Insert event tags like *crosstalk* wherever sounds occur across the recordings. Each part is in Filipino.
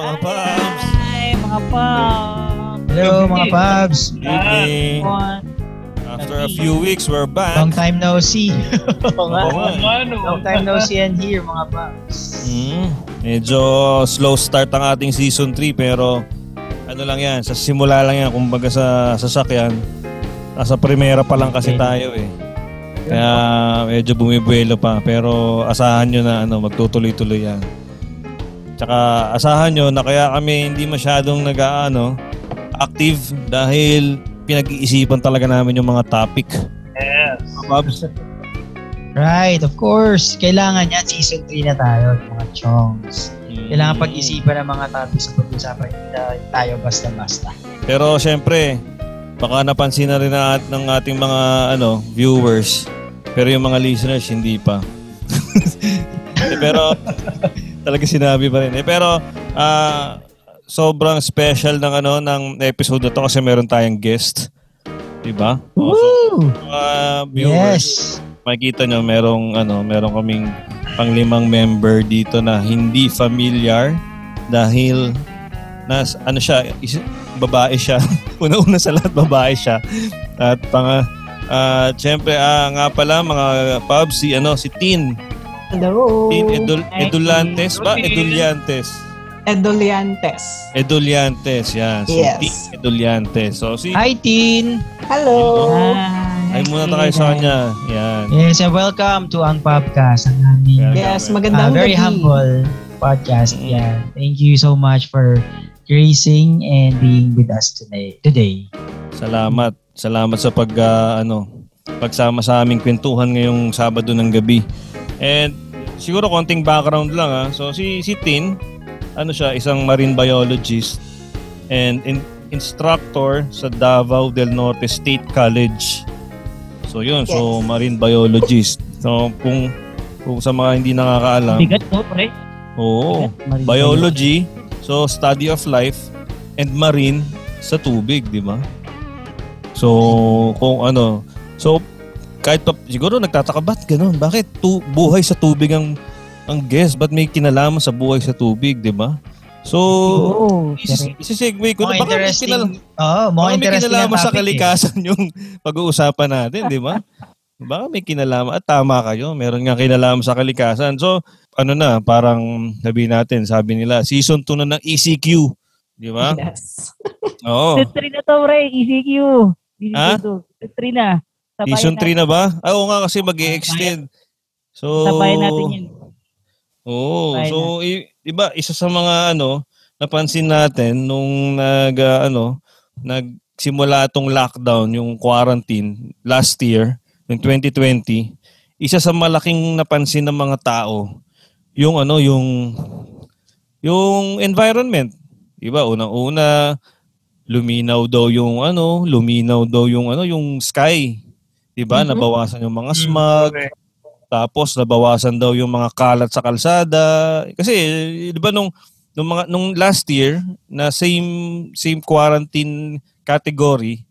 mga Pabs! Hi, mga Pabs! Hello mga Pabs! Good evening! After a few weeks, we're back. Long time no see. *laughs* Oo nga. Oo nga. Long time no see and here mga Pabs. Mm, medyo slow start ang ating season 3 pero ano lang yan, sa simula lang yan, kumbaga sa sasakyan. Nasa primera pa lang kasi tayo eh. Kaya medyo bumibuelo pa pero asahan nyo na ano, magtutuloy-tuloy yan. Tsaka asahan nyo na kaya kami hindi masyadong nag ano, active dahil pinag-iisipan talaga namin yung mga topic. Yes. Mga Pabs. Right, of course. Kailangan yan. Season 3 na tayo, mga chongs. Kailangan Mm. pag-isipan ng mga topics sa pag-usapan. Hindi na tayo basta-basta. Pero syempre, baka napansin na rin na at- ng ating mga ano viewers. Pero yung mga listeners, hindi pa. *laughs* Pero talaga sinabi pa rin. Eh, pero ah, sobrang special ng ano ng episode na to kasi meron tayong guest. Diba? Oh, so, mga viewers, Yes! makikita nyo merong ano, meron kaming panglimang member dito na hindi familiar dahil nas ano siya, is, babae siya. *laughs* Una-una sa lahat babae siya. At pang ah syempre ah, nga pala mga pubs si ano si Tin. Hello. Tin Edul, Hi, Edulantes ba? Eduliantes. Edoliantes. Eduliantes, yan. Si Yes. Tin Eduliantes. So si Hi, Tin! Hello. ay muna na kayo sa kanya. Yan. Yes, and welcome to Ang Podcast. Ang aming Yes, uh, magandang very gabi. humble podcast. Mm. Yeah. Thank you so much for gracing and being with us today. Today. Salamat. Salamat sa pag ah, ano, pagsama sa aming kwentuhan ngayong Sabado ng gabi. And siguro konting background lang ah. So si si Tin, ano siya, isang marine biologist and in, instructor sa Davao del Norte State College. So yun, so Yes. marine biologist. So kung kung sa mga hindi nakakaalam, Bigat mo, pre. oo, Bigat. biology, so study of life and marine sa tubig, di ba? So, kung ano, so kahit pa, siguro nagtataka, ba't ganun? Bakit tu, buhay sa tubig ang ang guest? Ba't may kinalaman sa buhay sa tubig, di ba? So, Oo. isis, isisegue ko na, baka may, interesting. kinala, Oo, mga baka may kinalaman sa eh. kalikasan *laughs* yung pag-uusapan natin, di ba? Baka may kinalaman. At tama kayo, meron nga kinalaman sa kalikasan. So, ano na, parang sabi natin, sabi nila, season 2 na ng ECQ. Di ba? Yes. Oo. Season 3 na to, pre. ECQ. Ha? Season 2. Season 3 na. Sabayan Season 3 natin. na ba? Ah, oo nga kasi mag extend So, Sabayan natin yun. Oo. Sabayan So, i- iba, isa sa mga ano, napansin natin nung nag, ah, ano, nagsimula itong lockdown, yung quarantine last year, yung 2020, isa sa malaking napansin ng mga tao, yung ano, yung yung environment. Diba? Unang-una, luminaw daw yung ano, luminaw daw yung ano, yung sky. Diba? Mhm. Nabawasan yung mga smog. Tapos nabawasan daw yung mga kalat sa kalsada. Kasi 'di ba nung nung mga nung last year na same same quarantine category,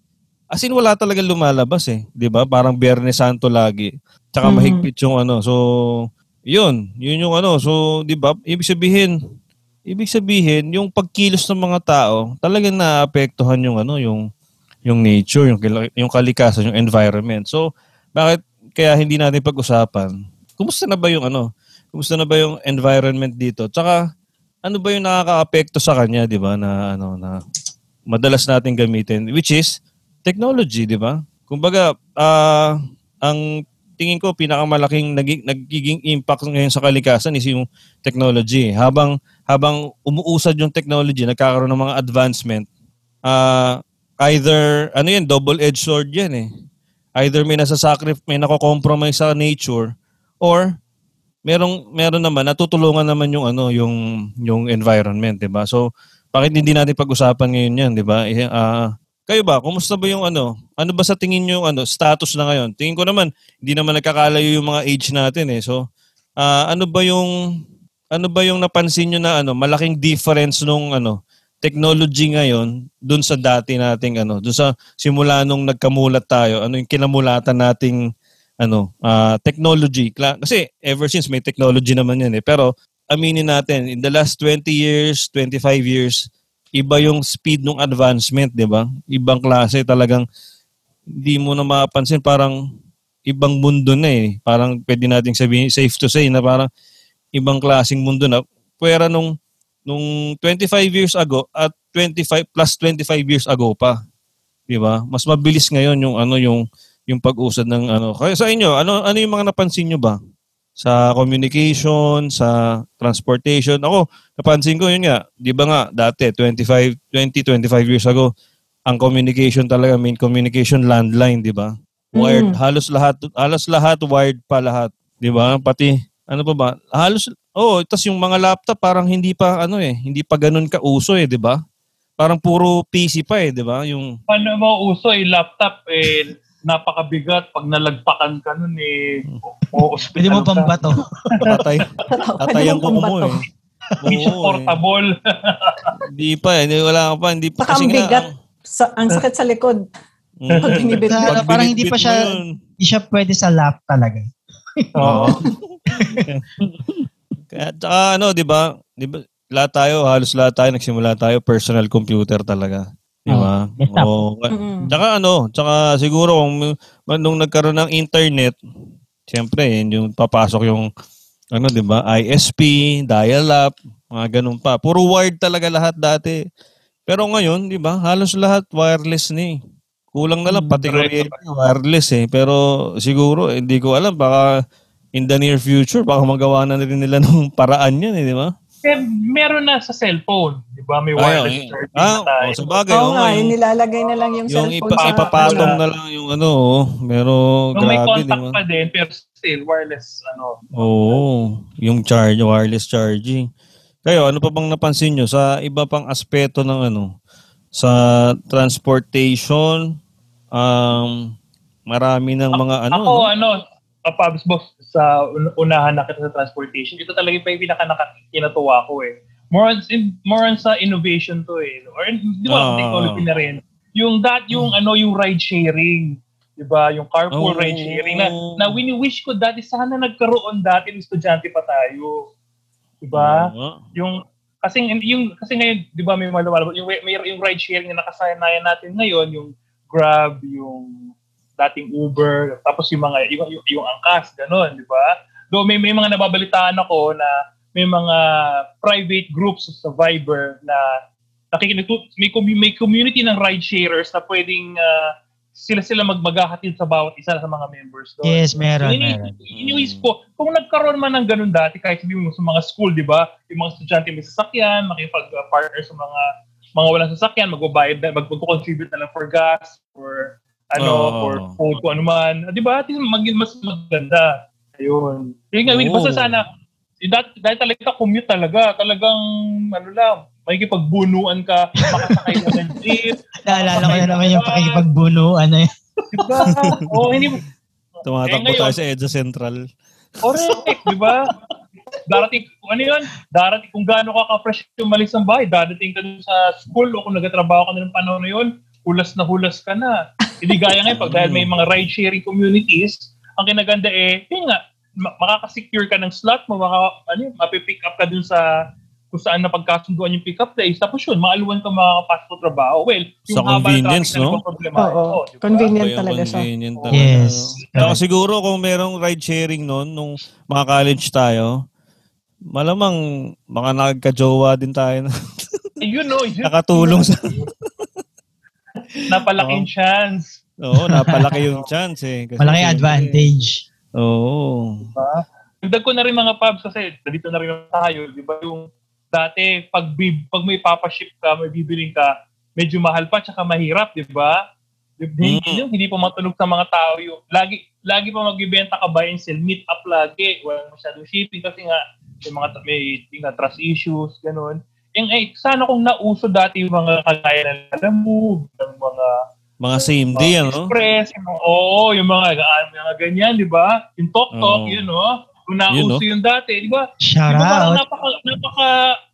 as in wala talaga lumalabas eh, 'di ba? Parang Biyernes Santo lagi. Tsaka Mhm. mahigpit yung ano. So, 'yun, 'yun yung ano. So, 'di ba? Ibig sabihin, ibig sabihin yung pagkilos ng mga tao, talagang naapektuhan yung ano, yung yung nature, yung yung kalikasan, yung environment. So, bakit kaya hindi natin pag-usapan? Kumusta na ba yung ano? Kumusta na ba yung environment dito? Tsaka ano ba yung nakakaapekto sa kanya, 'di ba? Na ano na madalas natin gamitin which is technology, 'di ba? Kumbaga, ah ang tingin ko pinakamalaking naging, nagiging impact ngayon sa kalikasan is yung technology. Habang habang umuusad yung technology, nagkakaroon ng mga advancement, ah either ano yan, double-edged sword yan eh. Either may nasa-sacrifice, may nako-compromise sa nature or merong meron naman natutulungan naman yung ano yung yung environment, 'di ba? So bakit hindi natin pag-usapan ngayon 'yan, 'di ba? Ah, kayo ba, kumusta ba yung ano? Ano ba sa tingin niyo yung ano status na ngayon? Tingin ko naman hindi naman nagkakalayo yung mga age natin eh. So ah, ano ba yung ano ba yung napansin niyo na ano malaking difference nung ano technology ngayon dun sa dati nating ano, dun sa simula nung nagkamulat tayo, ano yung kinamulatan nating ano, ah, technology. Kasi ever since may technology naman yan eh. Pero aminin natin, in the last 20 years, 25 years, iba yung speed ng advancement, di ba? Ibang klase talagang hindi mo na mapapansin parang ibang mundo na eh. Parang pwede nating sabihin, safe to say na parang ibang klaseng mundo na. Pwera nung, nung 25 years ago at 25 plus 25 years ago pa. Di ba? Mas mabilis ngayon yung ano yung yung pag-usad ng ano. Kaya sa inyo, ano ano yung mga napansin nyo ba? Sa communication, sa transportation. Ako, napansin ko yun nga. Di ba nga, dati, 25, 20, 25 years ago, ang communication talaga, main communication, landline, di ba? Wired. Mm. Halos lahat, halos lahat, wired pa lahat. Di ba? Pati, ano pa ba? Halos, oh, tas yung mga laptop parang hindi pa, ano eh, hindi pa ganun kauso eh, di ba? Parang puro PC pa eh, di ba? Yung, Paano mo uso eh, laptop eh, napakabigat. Pag nalagpakan ka nun eh, o Pwede mo pambato. tatay, tatayan *laughs* ko mo eh. Hindi Oo, eh. portable. Hindi pa eh. Hindi, wala ka pa. Hindi pa. Saka ang nga, bigat. Sa, ang sakit sa likod. Mm. Pag binibit mo. Pag Parang hindi pa siya-. Hindi siya pwede sa lap talaga. Oo. *laughs* *laughs* Kaya, tsaka ano, di ba? Di ba? Lahat tayo, halos lahat tayo, nagsimula tayo, personal computer talaga. Di ba? desktop. Oo. Mm. Tsaka ano, tsaka siguro kung nung nagkaroon ng internet, siyempre, yun yung papasok yung ano, 'di ba? ISP, dial-up, mga ganun pa. Puro wired talaga lahat dati. Pero ngayon, 'di ba? Halos lahat wireless ni. Kulang na lang pati Correct. kuryente wireless eh. Pero siguro eh, hindi ko alam baka in the near future baka magawa na rin nila *laughs* ng paraan 'yan eh, di ba? Eh, meron na sa cellphone. Di ba? May Ay, wireless ay. charging Ah, na tayo. oh, sa bagay, Oo oo nga, yung yung, nilalagay na lang yung, yung cellphone ipa, sa... ipapatong na lang yung ano, oh. pero Yung may grabe, di contact ba? pa din, pero still, wireless, ano. Oo, yung charge, wireless charging. Kayo, ano pa bang napansin nyo sa iba pang aspeto ng ano, sa transportation, um, marami ng mga ano, Ako, no? ano, kapabs boss, sa un- unahan na kita sa transportation, ito talaga pa yung pinaka nakakinatuwa ko eh. More on, more on sa innovation to eh. Or, di ba, Ah. technology na rin. Yung that, yung ano, yung ride sharing. Di ba? Yung carpool Oh. ride sharing. Na, na wini-wish ko dati, sana nagkaroon dati ng estudyante pa tayo. Di ba? Oo. yung kasi yung kasi ngayon 'di ba may malawala yung may yung ride sharing na nakasanayan natin ngayon yung Grab yung dating Uber tapos yung mga yung, yung, yung angkas ganun 'di ba do may may mga nababalitaan ako na may mga private groups sa Viber na nakikinig may may community ng ride sharers na pwedeng ah, sila sila magmaghahatid sa bawat isa sa mga members doon. Yes, meron, Ini- meron. Iniwis ko, kung nagkaroon man ng ganun dati, kahit sabihin mo sa mga school, di ba? Yung mga estudyante may sasakyan, makipag-partner sa mga mga walang sasakyan, magbabayad magpo-contribute na lang for gas, or ano, Oo. for food, kung ano man. Ah, Di ba? Maging mas maganda. Ayun. Yung nga, Oo. basta sana, eh, dahil, dahil talaga commute talaga, talagang, ano lang, makikipagbunuan ka, makasakay mo ng jeep. *laughs* Naalala ko na naman yung pakikipagbunuan eh. Diba? Oo, hindi mo, Tumatakbo Eh, tayo sa EDSA Central. Correct, di ba? Darating, kung ano yun, darating, kung gaano ka ka-fresh yung malis ng bahay, darating ka dun sa school o kung nagtatrabaho ka na ng panahon na yun, hulas na hulas ka na. Hindi gaya ngayon, pag dahil may mga ride-sharing communities, ang kinaganda eh, yun nga, ma- makaka-secure ka ng slot mo, maka, ano mapipick up ka dun sa kung saan na pagkasunduan yung pick-up place. Tapos yun, maaluan ka makakapasok sa trabaho. Well, yung Sa haba ng convenience, no? nagpaproblema. Oo. Oo, di ba? Convenient talaga siya. convenient talaga. Yes. Saka siguro kung merong ride sharing noon, nung mga college tayo, malamang mga nagka-jowa din tayo na Yun, no, yun. nakatulong sa... Napalaking Oo. chance. Oo, napalaki yung chance eh. Kasi Malaki advantage. Oo. Dagdag ko na rin mga pubs kasi dito na rin tayo, di ba yung dati pag, bib, pag may papaship ka, may bibiling ka, medyo mahal pa tsaka mahirap, di ba? Hindi, Mm. yung hindi pa matulog sa mga tao yung lagi lagi pa magbibenta ka buy and sell, meet up lagi, walang masyadong shipping kasi nga may mga may, may nga trust issues, ganun. Yung, eh, sana kung nauso dati yung mga kagaya ng alam mo, ng mga Mga same day, mga ano? Express, yung mga, oo, yung mga, ah, mga ganyan, di ba? Yung talk-talk, Oo. yun, no? Kung nauso Yun, yun dati, di ba? Shout Di ba parang out. napaka, napaka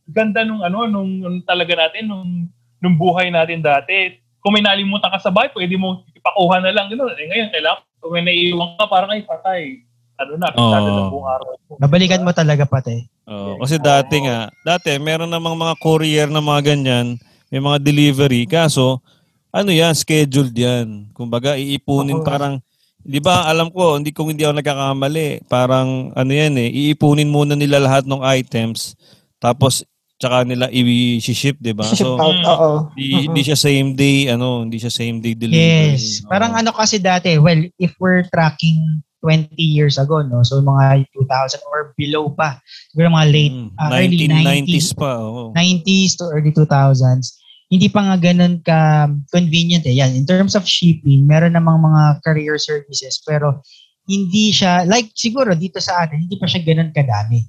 ganda nung ano, nung, nung talaga natin, nung, nung buhay natin dati. Kung may nalimutan ka sa bahay, pwede mo ipakuha na lang. Gano'n. Eh, ngayon, kailangan, kung may naiiwan ka, parang ay patay. Ano na, pisado Oo. ng buong araw mo. Babalikan mo talaga pati. Oh, kasi dati nga, dati meron namang mga courier na mga ganyan, may mga delivery, kaso ano yan, scheduled yan. Kumbaga, iipunin Oo. parang, di ba, alam ko, hindi kung hindi ako nagkakamali, parang ano yan eh, iipunin muna nila lahat ng items, tapos tsaka nila i-ship, di ba? *laughs* Ship So, out, oo. di, di siya same day, ano, hindi siya same day delivery. Yes. Parang ano kasi dati, well, if we're tracking 20 years ago, no? So mga 2000 or below pa. Siguro mga late Mm, ah, early 1990s pa, oo. 90s to early 2000s. Hindi pa nga ganun ka convenient eh. Yan, in terms of shipping, meron namang mga courier services pero hindi siya, like siguro dito sa atin, hindi pa siya ganun kadami.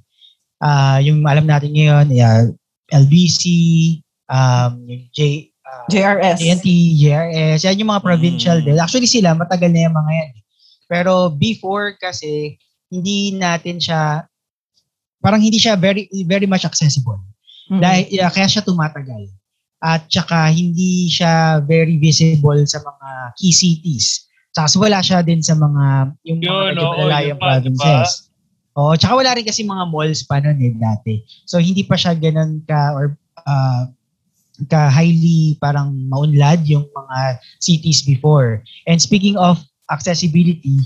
Ah, yung alam natin ngayon, yeah, LBC, um, yung J, ah, JRS. TNT, JRS, yan yung mga provincial Mm. din. Actually sila, matagal na yung mga yan. eh. Pero before kasi, hindi natin siya, parang hindi siya very very much accessible. Mhm. Dahil yeah, kaya siya tumatagal. At saka hindi siya very visible sa mga key cities. Saka wala siya din sa mga yung mga Yun, pa, di ba? provinces. Oo, tsaka wala rin kasi mga malls pa noon eh dati. So hindi pa siya ganun ka or ah, ka highly parang maunlad yung mga cities before. And speaking of accessibility,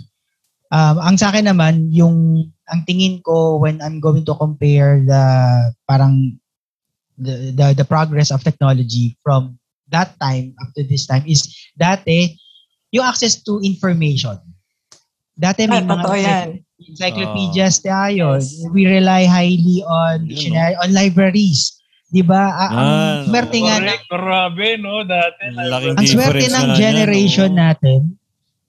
um, ang sa akin naman, yung ang tingin ko when I'm going to compare the parang the, the, the progress of technology from that time up to this time is dati yung access to information. Dati may Ah, mga yan. encyclopedias tayo. Yes. We rely highly on dictionary, on libraries. 'Di ba? Ah, ang Ah, swerte nga ng grabe, no? Dati. Ang swerte difference ng generation oo. natin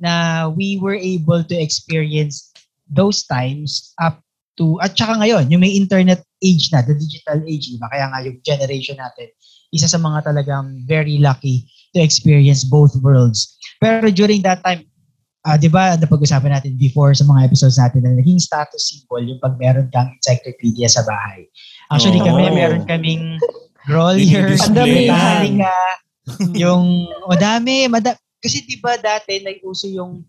na we were able to experience those times up to at saka ngayon yung may internet age na the digital age diba kaya nga yung generation natin isa sa mga talagang very lucky to experience both worlds pero during that time ah 'di ba napag-usapan natin before sa mga episodes natin na naging status symbol yung pag meron kang encyclopedia sa bahay actually Oo. kami meron kaming Grolier. Metallica, *laughs* yung o dami, mada, kasi 'di ba dati nag-uso yung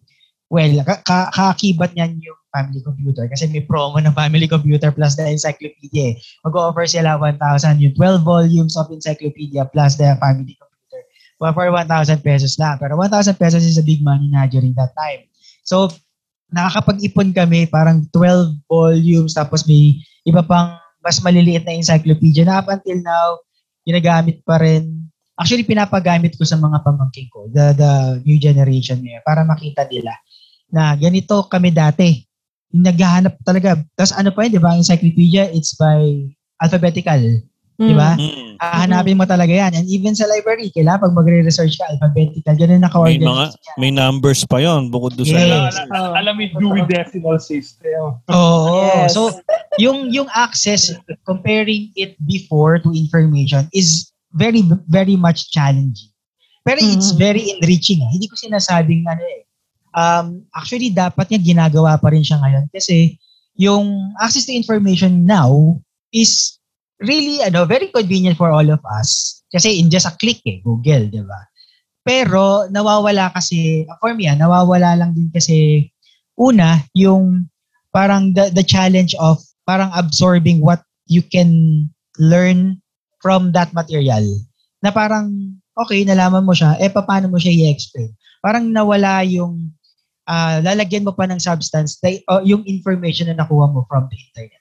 well, ka- ka- kaakibat niyan yung family computer kasi may promo ng family computer plus the encyclopedia. eh. Mag-offer sila 1,000 yung 12 volumes of encyclopedia plus the family computer. Well, for 1,000 pesos lang. Pero 1,000 pesos is a big money na during that time. So, nakakapag-ipon kami parang 12 volumes tapos may iba pang mas maliliit na encyclopedia na up until now, ginagamit pa rin. Actually, pinapagamit ko sa mga pamangking ko, the, the new generation ngayon, para makita nila na ganito kami dati. Yung Naghahanap talaga. Tapos ano pa yun, di ba? Encyclopedia, it's by alphabetical. Di ba? Mm. Hahanapin mo talaga yan. And even sa library, kailangan pag magre-research ka, alphabetical, ganun May naka-organize. mga yan. may numbers pa yon bukod doon sa Yes. Alam, alam, alam mo yung Dewey Decimal System. Oo. Yes. So, yung yung access, comparing it before to information is very, very much challenging. Pero it's Mhm. very enriching. Hindi ko sinasabing ano eh. Um, actually, dapat nga ginagawa pa rin siya ngayon kasi yung access to information now is really ano very convenient for all of us. Kasi in just a click eh, Google, di ba? Pero nawawala kasi, for me ah, nawawala lang din kasi una, yung parang the, the challenge of parang absorbing what you can learn from that material. Na parang, okay, nalaman mo siya, eh paano mo siya i-explain? Parang nawala yung, ah, lalagyan mo pa ng substance, na- o yung information na nakuha mo from the internet.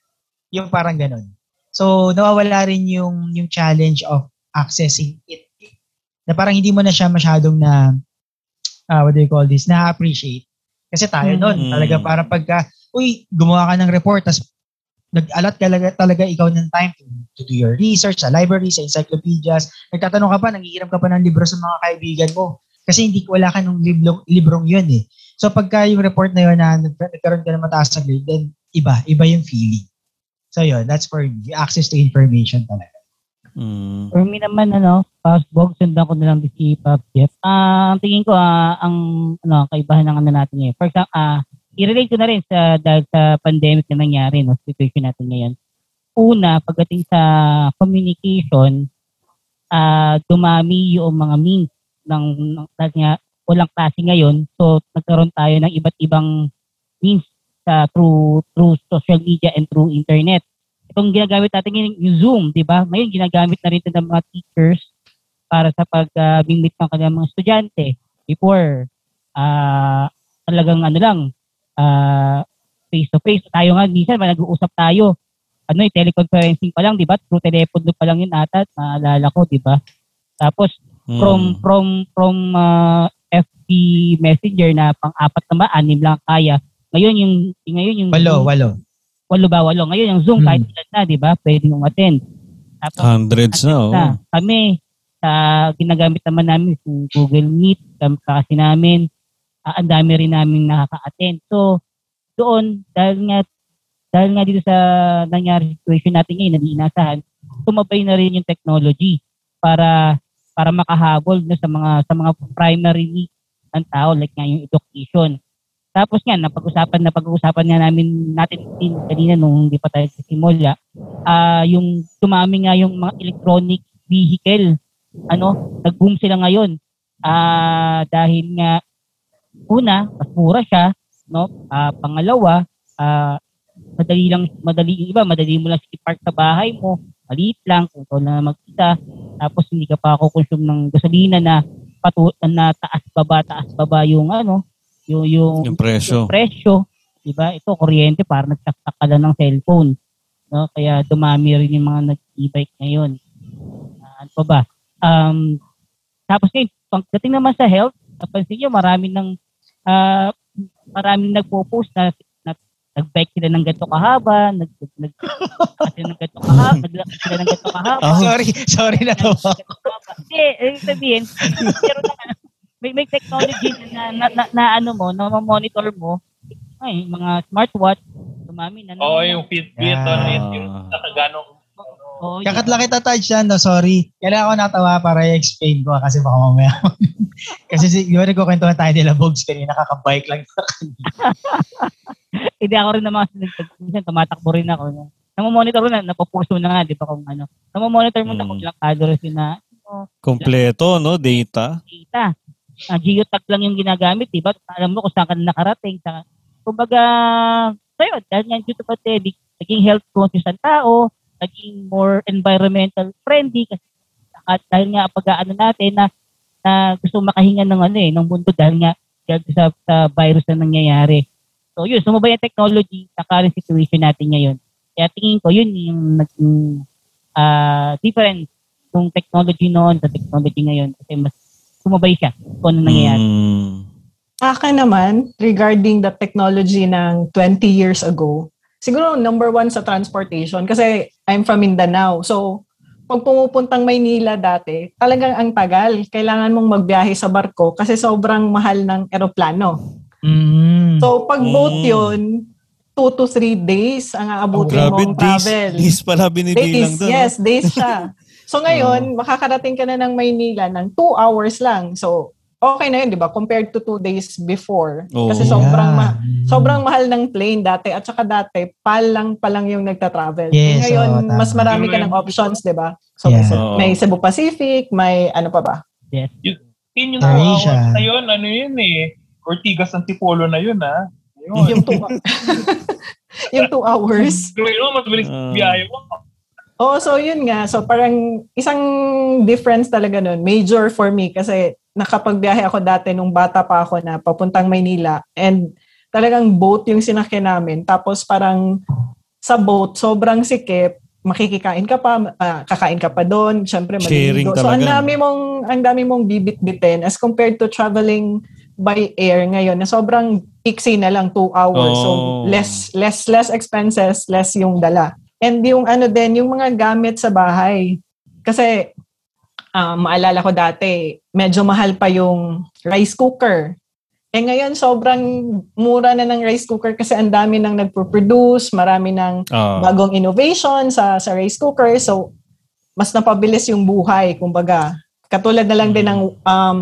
Yung parang ganun. So, nawawala rin yung, yung challenge of accessing it. Na parang hindi mo na siya masyadong na, ah, what do you call this, na-appreciate. Kasi tayo Mhm. nun, talaga parang pagka, uy, gumawa ka ng report, tas nag-alat talaga, talaga ikaw ng time to, to do your research sa library, sa encyclopedias. Nagtatanong ka pa, nangihiram ka pa ng libro sa mga kaibigan mo. Kasi hindi wala ka nung librong, librong yun eh. So pagka yung report na yun na nag- nagkaroon ka ng mataas na grade, then iba, iba yung feeling. So yun, that's for me. Access to information talaga. Mm. For me naman, ano, Pops Bog, sundan ko na lang si Pops Jeff. Ah, ang tingin ko, ah, ang ano, kaibahan ng ano natin ngayon. For example, ah, i-relate ko na rin sa, dahil sa pandemic na nangyari, no, situation natin ngayon. Una, pagdating sa communication, ah, dumami yung mga means ng, ng nga, walang klase ngayon. So, nagkaroon tayo ng iba't ibang means sa through through social media and through internet. itong ginagamit natin ngayon, yung Zoom, di ba? Ngayon, ginagamit na rin ng mga teachers para sa pag-meet ng kanilang mga estudyante. Before, ah talagang ano lang, ah face-to-face. Tayo nga, minsan, nag-uusap tayo. Ano eh, teleconferencing pa lang, di ba? Through telephone pa lang yun ata, naalala ko, di ba? Tapos, Mm. from from from uh, FB Messenger na pang-apat na ba, anim lang kaya. Ngayon yung yung- ngayon yung Walo, Zoom, walo. walo ba walo. Ngayon yung Zoom Hmm. kahit ilan na, 'di ba? Pwedeng umattend. Tapos Hundreds na, oh. na, kami sa ginagamit naman namin yung Google Meet kasi namin ah, ang dami rin namin nakaka-attend. So doon dahil nga dahil nga dito sa nangyari situation natin ngayon na di inasahan, tumabay na rin yung technology para para makahabol no, sa mga sa mga primary needs ng tao like nga yung education. Tapos nga napag-usapan na pag-uusapan nga namin natin din kanina nung hindi pa tayo simula, ah yung tumami nga yung mga electronic vehicle ano, nag-boom sila ngayon. Ah dahil nga una, mas mura siya, no? Ah pangalawa, ah madali lang madali yung iba, madali mo lang i-park sa bahay mo, maliit lang kung ikaw lang mag-isa. Tapos hindi ka pa consume ng gasolina na patu na taas baba taas baba yung ano, yung yung, Yung presyo. yung presyo, 'di ba? Ito kuryente para nagsaksak ka lang ng cellphone. No? Kaya dumami rin yung mga nag-e-bike ngayon. Ah, ano pa ba? Um, tapos ngayon, pagdating naman sa health, napansin nyo, marami ng ah maraming nagpo-post na, na nag-bike sila ng ganito kahaba, nag nag kasi ng ganito kahaba, naglakad sila ng ganito kahaba. Ah. Sorry, sorry na to. Hindi, eh, sabihin, pero na, may, may technology na, na, na, na ano mo, na monitor mo, ay, mga smartwatch, tumami na. Oo, yung Fitbit, Yeah. ano yun, yung nakagano. Oo, yun. Kakat lang kita touch yan, no, sorry. Kailangan ko natawa para i-explain ko kasi baka mamaya. kasi si, di ba nagkukwentuhan tayo nila Bogs kanina, nakaka-bike lang. *laughs* Hindi ako rin naman, minsan tumatakbo rin ako. No? Namomonitor mo na, napopuso na nga, di ba kung ano. Namomonitor mo na Mm. kung ilang calories yun na ano, Kompleto, no? Data. data. Uh, geotag lang yung ginagamit, di ba? Alam mo kung saan ka na nakarating. Sa, kumbaga, so yun, dahil nga due to pandemic, naging health conscious ang tao, naging more environmental friendly kasi at dahil nga pag ano natin na, na gusto makahinga ng ano eh, ng mundo dahil nga dahil sa, sa virus na nangyayari. So yun, sumabay ang technology sa current situation natin ngayon. Kaya tingin ko yun yung naging ah difference yung technology noon sa technology ngayon kasi mas sumabay siya kung ano nangyayari. Mm. Akin naman, regarding the technology ng 20 years ago, siguro number one sa transportation kasi I'm from Mindanao. So, pag pumupuntang Maynila dati, talagang ang tagal. Kailangan mong magbiyahe sa barko kasi sobrang mahal ng eroplano. Mm. So, pag boat Mm. yun, two to three days ang aabutin Grabe, mong days, travel. days pala binibilang Days, doon. yes, days siya. *laughs* So ngayon, makakarating ka na ng Maynila ng two hours lang. So, okay na yun, di ba? Compared to two days before. Oo. Kasi sobrang ma- Yeah. sobrang mahal ng plane dati. At saka dati, PAL lang pa lang yung nagta-travel. Yes, ngayon, tama. mas marami ka ng options, di ba? So, may, Yeah. Cebu- may Cebu Pacific, may ano pa ba? Yun yung Asia. na yun, ano yun eh. Ortigas ng Tipolo na yun, ha? Yun. Yung two, yung two hours. Gawin mo, mas bilis Ah. biyahe mo. Oo, so yun nga. So parang isang difference talaga nun. Major for me kasi nakapagbiyahe ako dati nung bata pa ako na papuntang Maynila and talagang boat yung sinakyan namin. Tapos parang sa boat, sobrang sikip. Makikikain ka pa, ah, kakain ka pa doon. Siyempre, Sharing maliligo. So ang dami mong, ang dami mong bibit-bitin as compared to traveling by air ngayon na sobrang iksi na lang two hours. So Oh. less less less expenses, less yung dala. And yung ano din, yung mga gamit sa bahay. Kasi ah, maalala ko dati, medyo mahal pa yung rice cooker. Eh ngayon, sobrang mura na ng rice cooker kasi ang dami nang nagpo-produce, marami ng Ah. bagong innovation sa sa rice cooker. So, mas napabilis yung buhay, kumbaga. Katulad na lang din ng um,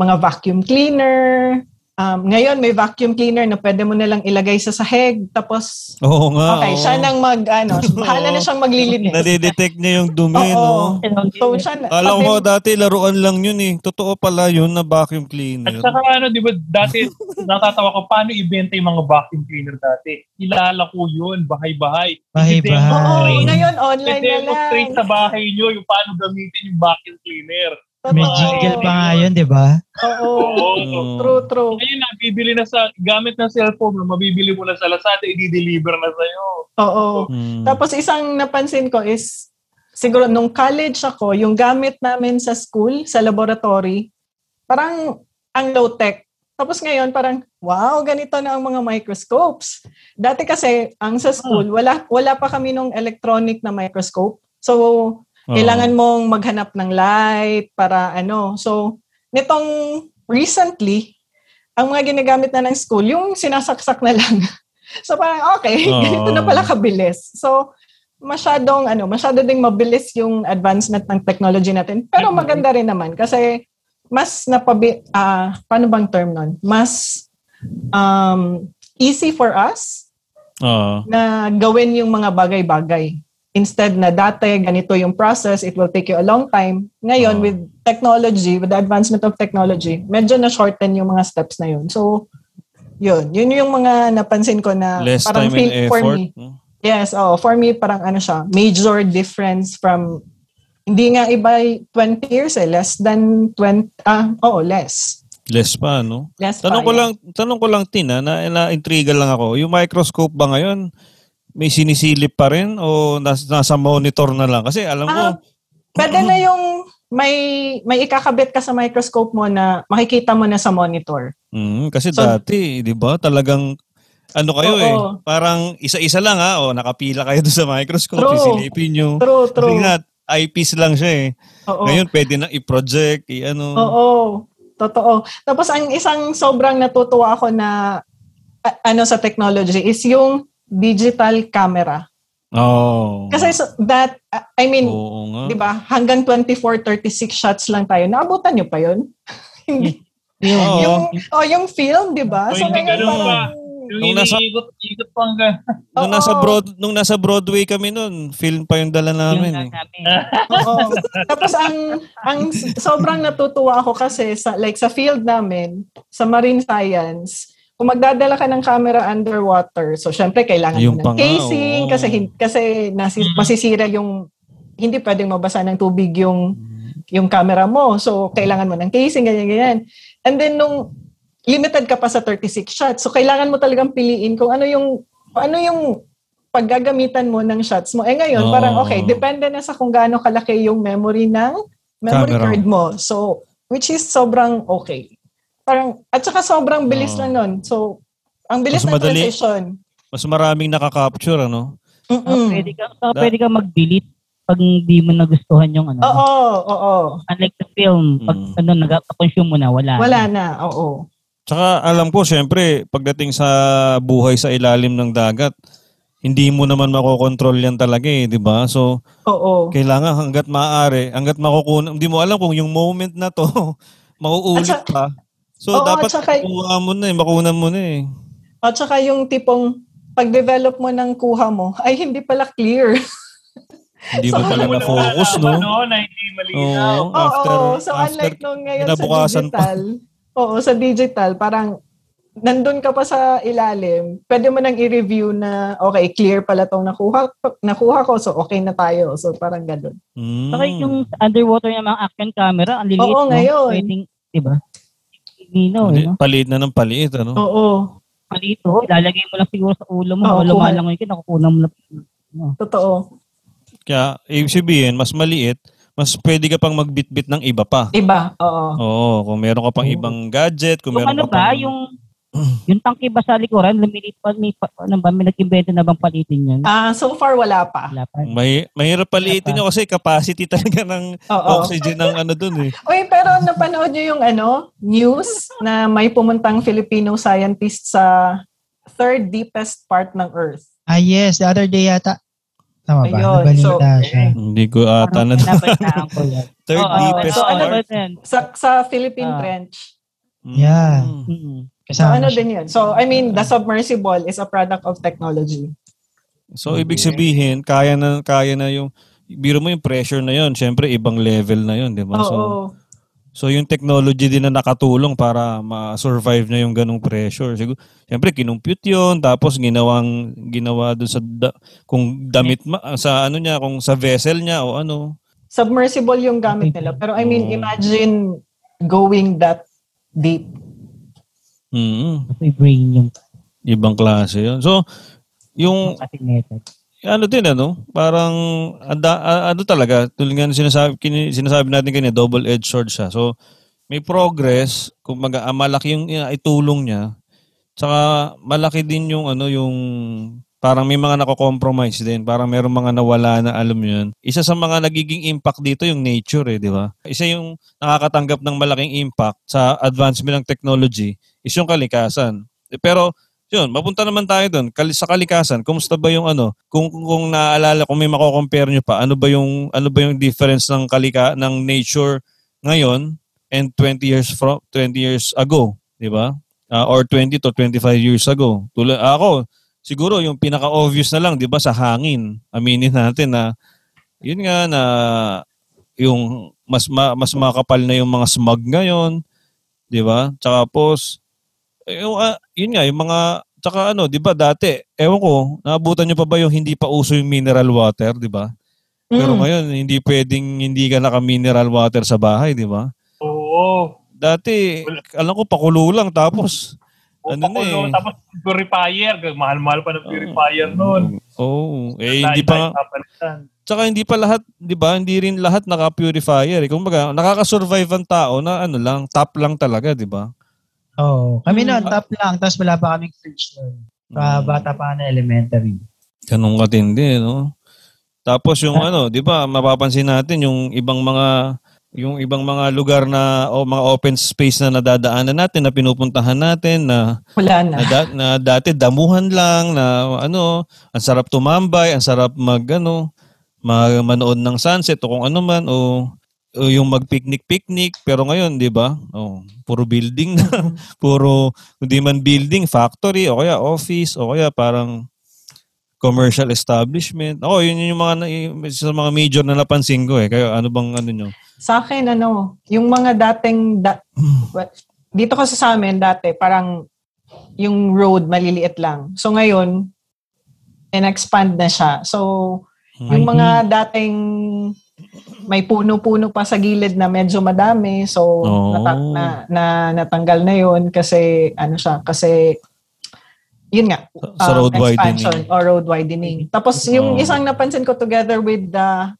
mga vacuum cleaner, um, ngayon may vacuum cleaner na pwede mo nalang ilagay sa sahig. Tapos, Oo nga. okay, oo. siya nang mag, ano, *laughs* bahala na siyang maglilinis. Nadidetect niya yung dumi, Oo. no? So, siya. Alam ko dati laruan lang yun eh. Totoo pala yun na vacuum At cleaner. saka ano, di ba, dati *laughs* natatawa ko, paano ibenta yung mga vacuum cleaner dati? Kilala ko yun, bahay-bahay. Bahay-bahay. Oo, Ay. ngayon online na lang. I-demonstrate sa bahay nyo yung paano gamitin yung vacuum cleaner. May jingle pa nga yun, di ba? Oo. Oo. True, true. Ngayon na, bibili na sa, gamit ng cellphone mo, mabibili mo na sa Lazada, i-deliver na sa'yo. Oo. Hmm. Tapos isang napansin ko is, siguro nung college ako, yung gamit namin sa school, sa laboratory, parang ang low-tech. Tapos ngayon parang, wow, ganito na ang mga microscopes. Dati kasi, ang sa school, wala, wala pa kami nung electronic na microscope. So, Kailangan mong maghanap ng light para ano. So, nitong recently, ang mga ginagamit na ng school, yung sinasaksak na lang. *laughs* so parang, okay, *laughs* Oo. ganito na pala kabilis. So, masyadong, ano, masyado ding mabilis yung advancement ng technology natin. Pero maganda rin naman kasi mas napabi, ah, paano bang term nun? Mas um, easy for us Oo. na gawin yung mga bagay-bagay. Instead na dati, ganito yung process, it will take you a long time. Ngayon, Oo. with technology, with the advancement of technology, medyo na-shorten yung mga steps na yun. So, yun. Yun yung mga napansin ko na Less parang time feel and for effort. me. Yes, oh, for me, parang ano siya, major difference from, hindi nga iba 20 years eh, less than 20, ah, oh, less. Less pa, no? Less Tanong pa, ko yeah. lang, tanong ko lang Tina, na na-intriga lang ako. Yung microscope ba ngayon may sinisilip pa rin o nas, nasa monitor na lang? Kasi alam ko, Ah, Pwede na yung may may ikakabit ka sa microscope mo na makikita mo na sa monitor. mm, kasi So- dati, 'di ba? Talagang ano kayo Oo. eh, parang isa-isa lang ha, o nakapila kayo *laughs* doon sa microscope, True. sisilipin nyo. True, Kasi true. nga, eyepiece lang siya eh. Oo. Ngayon, pwede na i-project, i-ano. Oo. Totoo. Tapos ang isang sobrang natutuwa ako na a- ano sa technology is yung digital camera. Oh. Kasi so, that I mean. 'di ba? Hanggang 24 36 shots lang tayo. Naabutan niyo pa 'yon? *laughs* Hindi. Oo. Yung oh, yung film, 'di ba? Oh, hindi ganun parang- ba? Yung Nung nasa- ikot pa hanggang... *laughs* Nung nasa broad nung nasa Broadway kami noon, film pa yung dala namin Yung eh. Oo. Tapos ang ang sobrang natutuwa ako kasi sa like sa field namin, sa marine science, kung magdadala ka ng camera underwater, so syempre kailangan Yung ng nga, casing oo. kasi kasi nasi, Mm. masisira yung hindi pwedeng mabasa ng tubig yung yung camera mo. So kailangan mo ng casing ganyan ganyan. And then nung limited ka pa sa 36 shots, so kailangan mo talagang piliin kung ano yung ano yung paggagamitan mo ng shots mo. Eh ngayon, Oo. parang okay, depende na sa kung gaano kalaki yung memory ng memory Camera. card mo. So, which is sobrang okay. Parang, at saka sobrang bilis Oo. na nun. So, ang bilis Mas ng madali. transition. Mas maraming nakaka-capture ano. Mm-mm. pwede ka, so, pwede ka mag-delete pag hindi mo nagustuhan yung ano. Oo, oo. Unlike sa film, pag Mm. ano, nag-consume mo na, wala. Wala na, oo. Tsaka alam ko, syempre, pagdating sa buhay sa ilalim ng dagat, hindi mo naman makokontrol yan talaga eh, di ba? So, Oo. kailangan hanggat maaari, hanggat makukunan, hindi mo alam kung yung moment na to, *laughs* mauulit pa. So, Oo, dapat at saka- makuha mo na eh, makunan mo na eh. At saka yung tipong pag-develop mo ng kuha mo, ay hindi pala clear. Hindi mo So, pala Wala- na-focus, wala- no? ano, na hindi malinaw. Oo. After- oo, so after unlike nung ngayon sa pa. digital, oo, sa digital, parang nandun ka pa sa ilalim, pwede mo nang i-review na, okay, clear pala tong nakuha, nakuha ko, so okay na tayo. So parang ganun. Mm. Saka yung underwater na mga action camera, ang liliit, Oo, no? ngayon. Pwedeng, di ba? Nino, Pali- no? Paliit na ng paliit, ano? Oo, Palito, ilalagay mo lang siguro sa ulo mo. Oo, lumalangoy ka, nakukunan mo lang. totoo. Kaya, ibig sabihin, mas maliit, mas pwede ka pang magbitbit ng iba pa. Iba, oo. Oo, kung meron ka pang Oo. ibang gadget, kung Yung meron ano ka ba, pang... yung yung tangke ba sa likuran, lumilit pa, may, pa- ano ba, may nag-invento na bang palitin yun? Ah, so far wala pa. Wala pa. May, mahirap paliitin nyo kasi capacity *laughs* talaga ng Oo. oxygen ng ano dun eh. Uy, pero napanood niyo yung ano, news na may pumuntang Filipino scientist sa third deepest part ng Earth. Ah, yes. The other day yata. Tama ba? Ayun, Nabalita so- siya. Hindi ko ata na yan. *laughs* third Oo, deepest so ano ano part. ba yan? Sa, sa Philippine Ah. Trench. Yeah. Mm. So ano siya. din yun. So I mean, the submersible is a product of technology. So, ibig sabihin, kaya na, kaya na yung, biro mo yung pressure na yon Siyempre, ibang level na yon di ba? Oo. So, so, yung technology din na nakatulong para ma-survive na yung ganong pressure. Siguro, siyempre, kinumpute yun, tapos ginawang, ginawa doon sa, da- kung damit, ma- sa ano niya, kung sa vessel niya o ano. submersible yung gamit nila. Pero I mean, imagine going that deep. Mm, May brain yung ibang klase yun. So, yung method. ano din ano, parang ada, a- ano talaga, tulad nga ng sinasabi, kini, sinasabi natin kanina, double-edged sword siya. So, may progress, kung mag, ah, malaki yung itulong niya, tsaka malaki din yung ano, yung parang may mga nako-compromise din. Parang meron mga nawala na alam mo yun. Isa sa mga nagiging impact dito yung nature eh, di ba? Isa yung nakakatanggap ng malaking impact sa advancement ng technology is yung kalikasan. Eh, Pero yun, mapunta naman tayo doon. Kali, sa kalikasan, kumusta ba yung ano? Kung kung, naaalala, kung may mako-compare nyo pa, ano ba yung ano ba yung difference ng kalika ng nature ngayon and 20 years from 20 years ago, di ba? Ah, or 20 to 25 years ago. Tulad ako, siguro yung pinaka-obvious na lang, 'di ba, sa hangin. Aminin natin na yun nga na yung mas ma, mas makapal na yung mga smog ngayon, 'di ba? Tsaka yung, ah, yun nga, yung mga, tsaka ano, di ba dati, ewan ko, naabutan nyo pa ba yung hindi pa uso yung mineral water, di ba? Pero Mm. ngayon, hindi pwedeng hindi ka naka-mineral water sa bahay, di ba? Oo. Dati, alam ko, pakulo lang, tapos, Ano na eh. Tapos purifier. Mahal-mahal pa ng purifier noon. oh, eh, hindi pa, tsaka hindi pa lahat, di ba, hindi rin lahat naka-purifier. Eh. Kumbaga, nakaka-survive ang tao na ano lang, top lang talaga, di ba? Oo. Kami noon, Mm. top lang. Tapos wala pa kaming fridge noon. Pa, Mm. bata pa na elementary. Ganun katindi, no? Tapos yung ano, 'di ba, mapapansin natin yung ibang mga yung ibang mga lugar na o mga open space na nadadaanan natin na pinupuntahan natin na Wala na. na, da- na dati damuhan lang na ano, ang sarap tumambay, ang sarap mag ano, mag- manood ng sunset o kung ano man o, o yung mag-picnic-picnic pero ngayon, 'di ba? Oh, puro building na, *laughs* puro hindi man building, factory o kaya office o kaya parang commercial establishment. Ako, yun yung mga sa mga major na napansin ko eh. Kaya ano bang ano nyo? Sa akin, ano, yung mga dating, da- well, dito kasi sa amin dati, parang yung road maliliit lang. So ngayon, in-expand na siya. So, yung mga dating may puno-puno pa sa gilid na medyo madami. So, Oh. nata- na, na, natanggal na yun kasi, ano siya, kasi, yun nga, Sa um, road expansion widening. or road widening. Tapos yung Oh. isang napansin ko together with the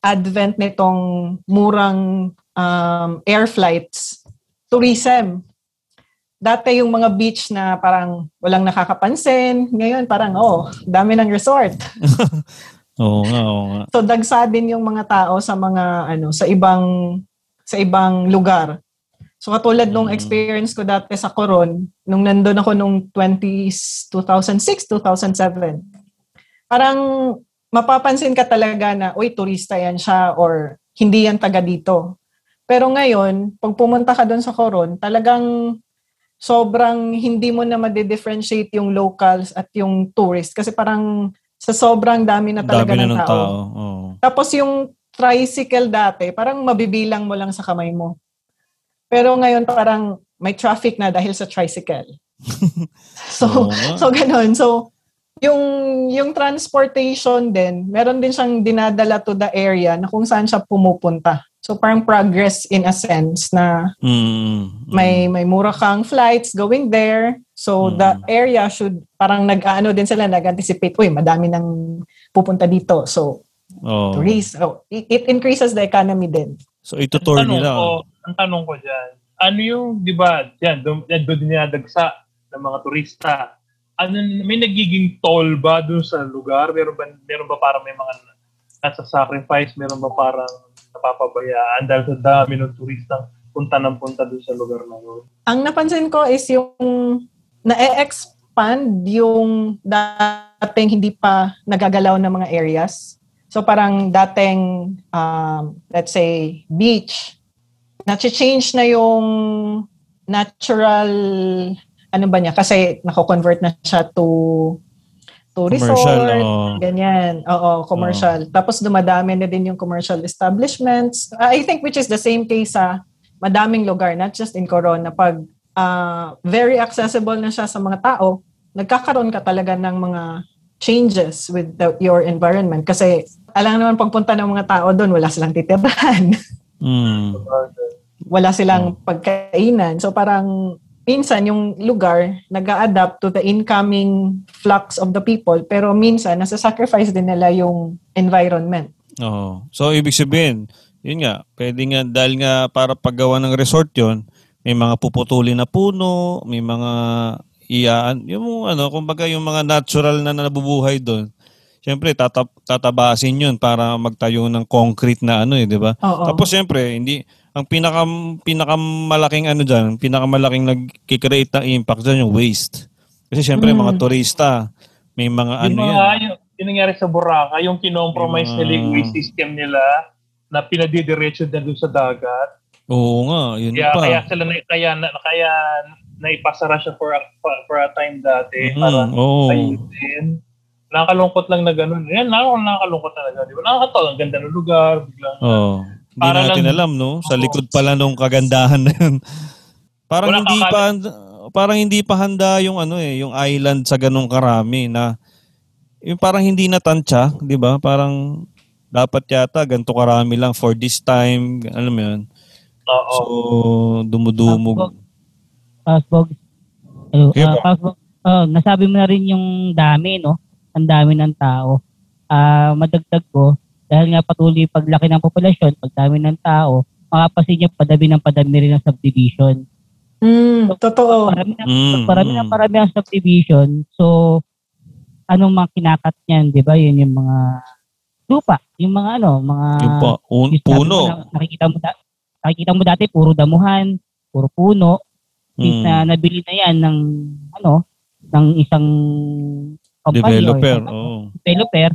advent nitong murang um, air flights, tourism. Dati yung mga beach na parang walang nakakapansin, ngayon parang oh, dami ng resort. *laughs* Oo nga, oo nga. So dagsa din yung mga tao sa mga ano sa ibang sa ibang lugar. So katulad nung Mm. experience ko dati sa Coron, nung nandun ako nung 20, 2006, 2007. Parang mapapansin ka talaga na, uy, turista yan siya or hindi yan taga dito. Pero ngayon, pag pumunta ka doon sa Coron, talagang sobrang hindi mo na ma-differentiate yung locals at yung tourist kasi parang sa sobrang dami na talaga dami na ng ng tao. tao. Oo. Tapos yung tricycle dati, parang mabibilang mo lang sa kamay mo. Pero ngayon parang may traffic na dahil sa tricycle. *laughs* so, nga. so ganun. So, yung yung transportation din, meron din siyang dinadala to the area na kung saan siya pumupunta. So parang progress in a sense na Mm, may may mura kang flights going there. So Mm. the area should parang nag-ano din sila nag-anticipate, uy, madami nang pupunta dito. So Oo. tourists, oh, it, it increases the economy din. So, tanong nila. ko, ang tanong ko dyan, ano yung, di ba, yan, doon, doon dinadagsa ng mga turista. Ano, may nagiging toll ba doon sa lugar? Meron ba, meron ba parang may mga nasa sacrifice? Meron ba parang napapabayaan dahil sa dami ng turistang punta ng punta doon sa lugar na yun? Ang napansin ko is yung na-expand yung dating hindi pa nagagalaw na mga areas. So parang dating, um, let's say, beach, na-change na yung natural ano ba niya, kasi nako-convert na siya to to Commercial, resort, oo. ganyan. Oo, commercial. Tapos dumadami na din yung commercial establishments. I think which is the same case sa madaming lugar, not just in Corona. Pag ah, very accessible na siya sa mga tao, nagkakaroon ka talaga ng mga changes with the, your environment. Kasi alam naman pagpunta ng mga tao doon, wala silang titirahan. *laughs* Mm. wala silang pagkainan. So parang minsan yung lugar nag adapt to the incoming flux of the people pero minsan nasa-sacrifice din nila yung environment. Oo. So, ibig sabihin, yun nga, pwede nga, dahil nga para paggawa ng resort yon may mga puputulin na puno, may mga iyaan, yung ano, kumbaga yung mga natural na nabubuhay doon. Siyempre, tatap, tatabasin yun para magtayo ng concrete na ano eh, di ba? Tapos siyempre, hindi, ang pinaka, pinakamalaking ano dyan, pinakamalaking nag-create ng impact dyan yung waste. Kasi siyempre, Mm. mga turista, may mga ano yung yan. mga, yung, yung nangyari sa Boracay, yung kinompromise Yung nila yung waste system nila na pinadidiretso na doon sa dagat. Oo nga, yun Kaya, pa. kaya sila na, kaya, na, kaya naipasara siya for a, for a time dati Mhm, para oo. ayusin. Nakakalungkot lang na ganun. Yan, nakaka- nakakalungkot talaga. Di ba? Nakakatawa. Ang ganda ng lugar. Biglang, Oo. Hindi Para natin lang- alam, no? Sa likod pala nung kagandahan na yun. *laughs* Parang Wala hindi pa parang hindi pa handa yung ano eh, yung island sa ganung karami na yung parang hindi natantya, 'di ba? Parang dapat yata ganito karami lang for this time, alam mo 'yun. Oo. So dumudumog. Pasbog. Ah, po. Pasbog. Oh, nasabi mo na rin yung dami, no? Ang dami ng tao. Ah, madagdag ko, dahil nga patuloy paglaki ng populasyon, pagdami ng tao, makapasin niya padami ng padami rin ng subdivision. Mm, totoo. Parami ng, Mm, parami mm. ng parami ang subdivision. So, anong mga kinakat niyan, di ba? Yun yung mga lupa. Yung mga ano, mga... Yung pa, un- yung sabi mo puno. na- nakikita mo, da- nakikita mo dati, puro damuhan, puro puno. Mm. na nabili na yan ng, ano, ng isang company Developer. or isang Oo. developer.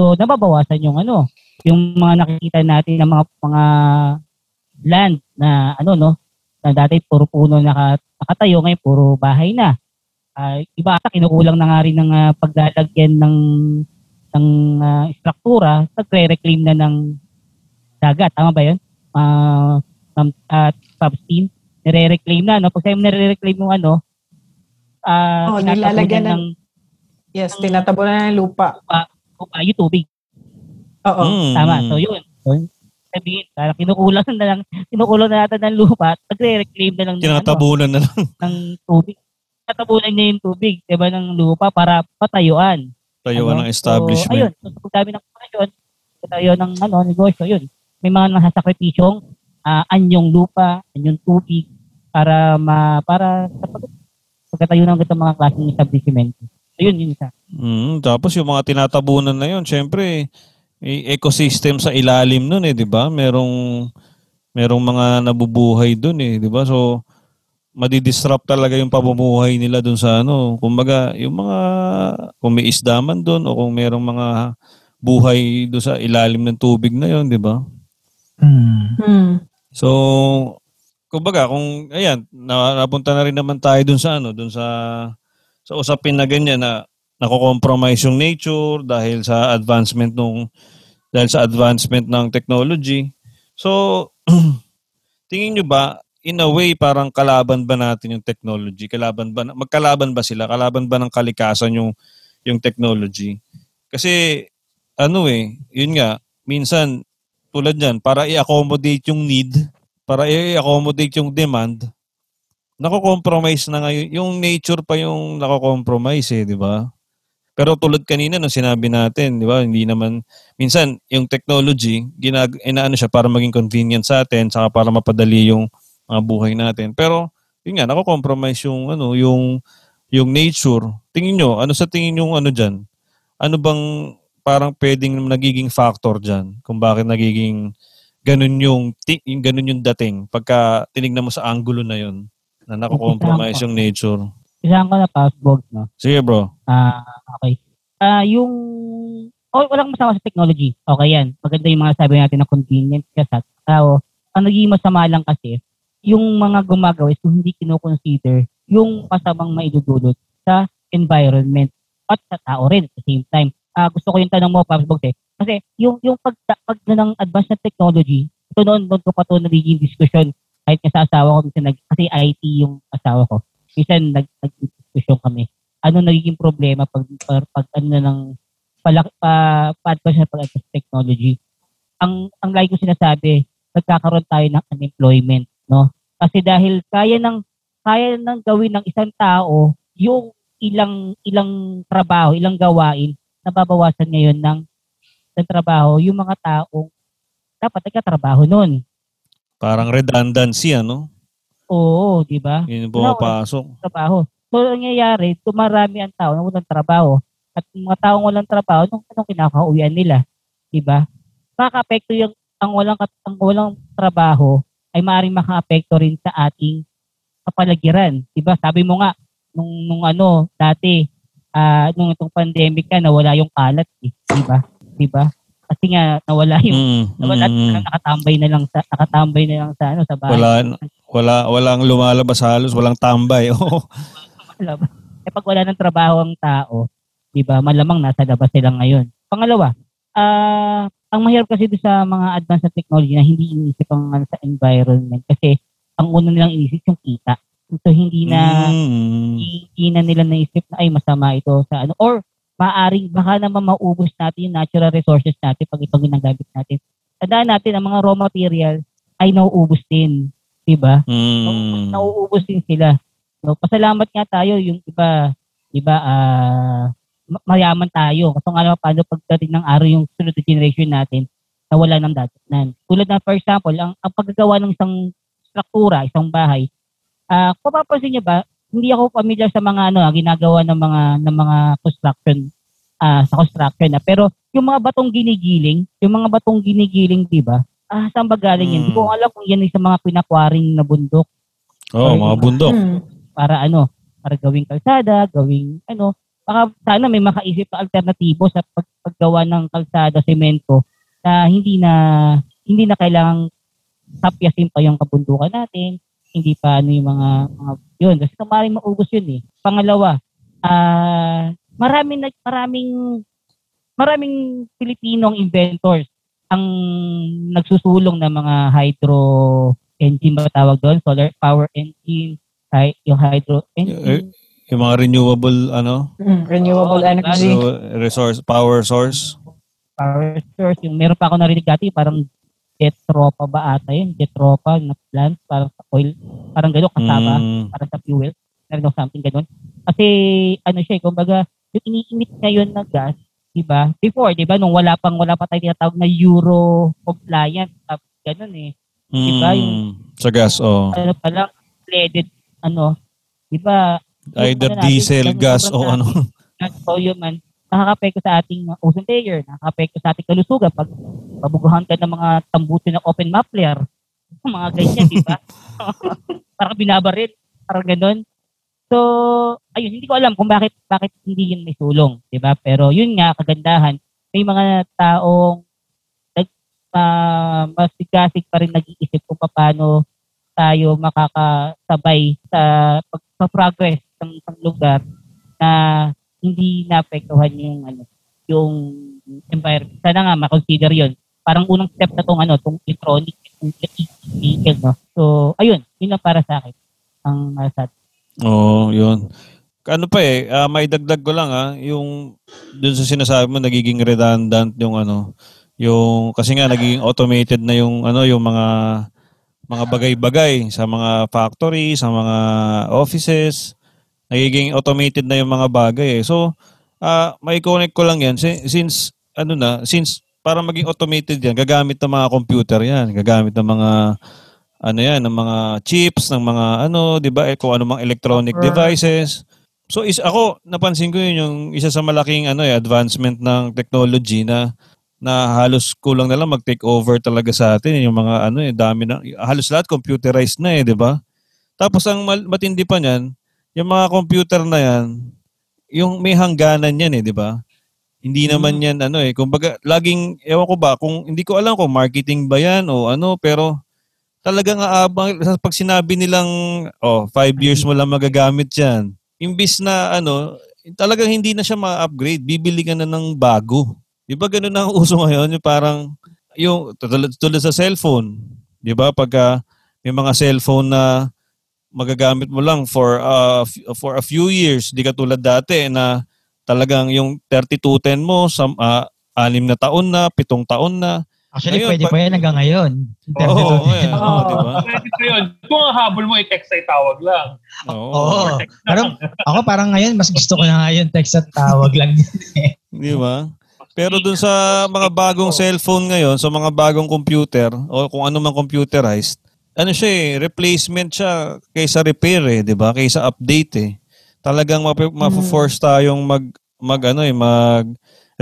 So, nababawasan yung ano, yung mga nakikita natin ng mga mga land na ano no, na dati puro puno naka, nakatayo ngayon puro bahay na. Ah, iba ata kinukulang na nga rin ng ah, paglalagyan ng ng ah, struktura, nagre-reclaim na ng dagat. Tama ba 'yun? Ah, um, at Pabstein, nire-reclaim na no. Pag sabi mo nire-reclaim yung ano, ah Oh, tinatabunan nilalagyan ng- ng Yes, tinatabunan na ng lupa. lupa, yung tubig. Oo. Mm, Tama. So yun. So, sabihin, parang kinukulang na lang, kinukulang na natin ng lupa, nagre-reclaim na lang ng, ano, Tinatabunan na lang. *laughs* ng tubig. Tatabunan niya yung tubig, di ba, ng lupa para patayuan. Tayuan Ano? ng establishment. So, ayun. So, sa pagdami ng populasyon, tayo ng ano, negosyo, yun. May mga nasasakripisyong ah, anyong lupa, anyong tubig, para ma para sa pag pagkatayo ng ganitong mga klaseng establishment. So, yun, yun isa. Mm, tapos yung mga tinatabunan na yun, syempre, may ecosystem sa ilalim nun eh, di ba? Merong, merong mga nabubuhay dun eh, di ba? So, madidisrupt talaga yung pamumuhay nila dun sa ano. Kumbaga, yung mga, kung may isda man dun o kung merong mga buhay dun sa ilalim ng tubig na yun, di ba? Hmm. Hmm. So, kumbaga, kung, ayan, na, napunta na rin naman tayo dun sa ano, dun sa, sa usapin na ganyan na nako-compromise yung nature dahil sa advancement nung, dahil sa advancement ng technology. So, *clears throat* tingin nyo ba, in a way, parang kalaban ba natin yung technology? Kalaban ba, magkalaban ba sila? Kalaban ba ng kalikasan yung, yung technology? Kasi, ano eh, yun nga, minsan, tulad yan, para i-accommodate yung need, para i-accommodate yung demand, nako-compromise na ngayon. Yung nature pa yung nako-compromise eh, di ba? Pero tulad kanina nung sinabi natin, di ba, hindi naman, minsan yung technology, ginag, inaano siya para maging convenient sa atin, saka para mapadali yung mga buhay natin. Pero, yun nga, nako-compromise yung, ano, yung, yung nature. Tingin nyo, ano sa tingin yung ano dyan? Ano bang parang pwedeng nagiging factor dyan kung bakit nagiging ganun yung, yung ganun yung dating pagka tinignan mo sa angulo na yun na nako-compromise yung nature. Isahan ko na passboard, no? Sige bro. Ah, okay. Ah, yung oh, walang masama sa technology. Okay yan. Maganda yung mga sabi natin na convenient ka sa tao. Ang naging masama lang kasi, yung mga gumagawa is kung hindi kino-consider yung masamang maidudulot sa environment at sa tao rin at the same time. Ah, gusto ko yung tanong mo, Pops Bogs eh. Kasi yung, yung pag, pag ng advanced na technology, ito noon, noon ko pa ito nagiging discussion kahit sa asawa ko, minsan nag, kasi IT yung asawa ko. Minsan nag, nag-discussion kami. Ano nagiging problema pag, pag, pag ano ng palaki, pa, pa-advance na pag-advance technology. Ang, ang like ko sinasabi, nagkakaroon tayo ng unemployment, no? Kasi dahil kaya ng kaya nang gawin ng isang tao yung ilang ilang trabaho, ilang gawain nababawasan ngayon ng ng trabaho yung mga taong dapat nagkatrabaho noon. Parang redundancy, ano? Oo, di ba? Yun yung pumapasok. Trabaho. So, ang nangyayari, tumarami ang tao na walang trabaho. At yung mga taong walang trabaho, anong, anong kinakauwian nila? Di ba? Makaka-apekto yung ang walang, ang walang trabaho ay maaaring maka-apekto rin sa ating kapaligiran. Di ba? Sabi mo nga, nung, nung ano, dati, ah nung itong pandemic ka, nawala yung kalat. Eh. Di ba? Di ba? Kasi nga, nawala yung Mm, *laughs* Nawala mm, mm. nakatambay na lang sa nakatambay na lang sa ano sa bahay. Wala, wala, walang lumalabas halos, walang tambay. *laughs* Oo. Eh pag wala ng trabaho ang tao, 'di ba? Malamang nasa labas sila ngayon. Pangalawa, ah ang mahirap kasi doon sa mga advanced na technology na hindi iniisip ang ano, sa environment kasi ang una nilang inisip yung kita. So hindi na Mm. hindi na nila naisip na ay masama ito sa ano or maaring baka naman maubos natin yung natural resources natin pag ito ginagamit natin. Tandaan natin ang mga raw material ay nauubos din, 'di ba? Mm. Nauubos din sila. No, pasalamat nga tayo yung iba, 'di ba? ah ma- mayaman tayo. Kasi nga naman paano pagdating ng araw yung sunod na generation natin na wala ng datatnan. Tulad na for example, ang, ang paggagawa ng isang struktura, isang bahay, ah kung mapapansin niyo ba, hindi ako familiar sa mga ano, ah, ginagawa ng mga ng mga construction ah sa construction na. Pero yung mga batong ginigiling, yung mga batong ginigiling, 'di ba? Ah, saan ba galing yan? Hindi Hmm. ko alam kung yan ay sa mga pinakwaring na bundok Oh, mga bundok. Hmm. para ano, para gawing kalsada, gawing ano, baka sana may makaisip na alternatibo sa pag, paggawa ng kalsada, semento na hindi na hindi na kailangang tapyasin pa yung kabundukan natin, hindi pa ano yung mga, mga yun. Kasi maraming maubos yun eh. Pangalawa, ah maraming nag maraming maraming Pilipinong inventors ang nagsusulong ng mga hydro engine ba tawag doon? Solar power engine, hy- yung hydro Eh, engine. Yung mga renewable, ano, Hmm. Renewable Oo, energy. so, resource, power source. power source. Yung meron pa ako narinig dati, parang Jetropa ba ata yun? Jetropa na plant, parang sa oil, parang gano'n kasama, Mm. parang sa fuel. Daw something gano'n. Kasi, ano siya, kumbaga, yung iniinit ngayon na gas, di ba? Before, di ba, nung wala pang, wala pa tayo tinatawag na Euro compliant, tapos gano'n eh. Diba, yung- Mm. Sa gas, oh. Ano pa lang, leaded, ano, di ba, Either ano natin, diesel, ganun gas, sobrang o ano. gas o yun man, nakaka-apekto sa ating ozone layer, nakaka-apekto sa ating kalusugan pag pabuguhan ka ng mga tambuto ng open muffler, *laughs* mga ganyan, di ba? *laughs* *laughs* parang binabaril, parang ganun. So, ayun, hindi ko alam kung bakit bakit hindi yun may sulong, di ba? Pero yun nga, kagandahan, may mga taong nag, uh, masigasig pa rin nag-iisip kung paano tayo makakasabay sa pag-progress ng isang lugar na hindi naapektuhan yung ano yung environment. Sana nga ma-consider yun. Parang unang step na tong ano, tong electronic, vehicle, no? So, ayun, yun lang para sa akin. Ang nasa Oo, oh, yun. Ano pa eh, ah, may dagdag ko lang ah, yung dun sa sinasabi mo nagiging redundant yung ano, yung kasi nga nagiging automated na yung ano, yung mga mga bagay-bagay sa mga factory, sa mga offices, nagiging automated na yung mga bagay eh. So, ah may connect ko lang yan Si- since ano na, since para maging automated yan, gagamit ng mga computer yan, gagamit ng mga ano yan, ng mga chips, ng mga ano, 'di ba? Eh, kung ano mga electronic Software. devices. So is ako napansin ko yun yung isa sa malaking ano eh, advancement ng technology na na halos kulang na lang mag-take over talaga sa atin yung mga ano eh dami na halos lahat computerized na eh, 'di ba? Tapos ang mal- matindi pa niyan, yung mga computer na yan, yung may hangganan yan eh, 'di ba? Hindi naman yan ano eh, kumbaga laging ewan ko ba kung hindi ko alam kung marketing ba yan o ano, pero talagang aabang, pag sinabi nilang, oh, five years mo lang magagamit yan, imbis na ano, talagang hindi na siya ma-upgrade, bibili ka na ng bago. Di ba ganun ang *laughs* uso ngayon? Yung parang, yung, tulad, tulad sa cellphone, di ba? Pagka may mga cellphone na magagamit mo lang for uh, for a few years, di ka tulad dati na talagang yung 3210 mo sa uh, anim na taon na, pitong taon na, Actually, Ngayon, pwede pag- pa yan hanggang ngayon. Oo, oh, oh, oh, di ba? Pwede pa yun. Kung ang habol mo, i-text ay tawag lang. Oo. Oo. Pero ako parang ngayon, mas gusto ko na nga yung text at tawag lang. Di ba? Pero dun sa mga bagong cellphone ngayon, sa mga bagong computer, o kung ano man computerized, ano siya eh, replacement siya kaysa repair eh, di ba? Kaysa update eh. Talagang map- ma-force tayong mag, mag ano eh, mag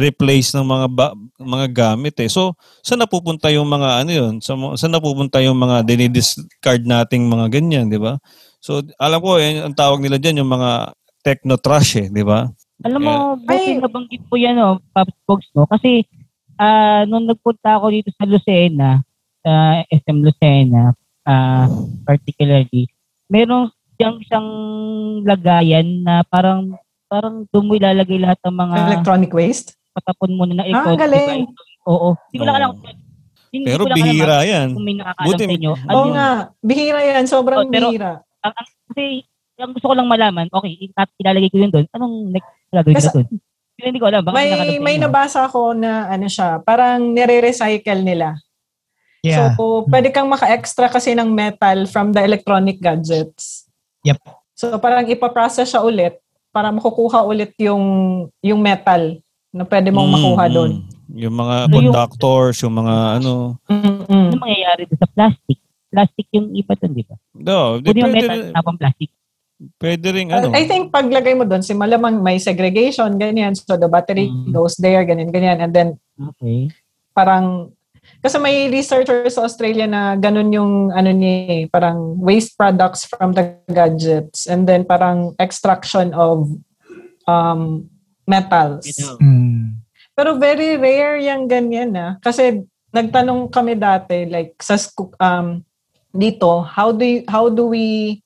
replace ng mga ba- mga gamit eh. So, saan napupunta yung mga ano yun? Sa, saan napupunta yung mga dinidiscard nating mga ganyan, di ba? So, alam ko, eh, ang tawag nila dyan, yung mga techno trash eh, di ba? Alam mo, Ay. buti nabanggit po yan, oh, Pops Box, no? Kasi, ah nung nagpunta ako dito sa Lucena, sa SM Lucena, ah particularly, meron siyang isang lagayan na parang parang doon mo ilalagay lahat ng mga Electronic waste? patapon mo na Ah, electronic galing. Oo. Hindi ko lang alam. Hindi Pero ko lang bihira alam yan. kung may nakakaalam Buti- sa inyo. Oo nga. Bihira yan. Sobrang Oh, pero- bihira. Ang, ang, kasi, ang gusto ko lang malaman, okay, ilalagay ko yun doon. Anong next gagawin ko doon? Hindi ko alam. Baka May, may nabasa ako na ano siya, parang nire-recycle nila. Yeah. So, pwede kang maka-extra kasi ng metal from the electronic gadgets. Yep. So, parang ipaprocess siya ulit para makukuha ulit yung yung metal na pwede mong Mm, makuha doon. Yung mga So, yung- conductors, yung mga ano. Mm-mm. Ano mangyayari sa plastic? Plastic yung iba doon, di ba? No, di, Kung yung pwede, metal, tapang plastic. pwede rin ano. I think paglagay mo doon, si malamang may segregation, ganyan. So, the battery Mm. goes there, ganyan, ganyan. And then, Okay. parang kasi may researchers sa Australia na ganun yung ano niya eh, parang waste products from the gadgets and then parang extraction of um metals. Mm. Pero very rare yung ganyan na kasi nagtanong kami dati like sa um dito how do you, how do we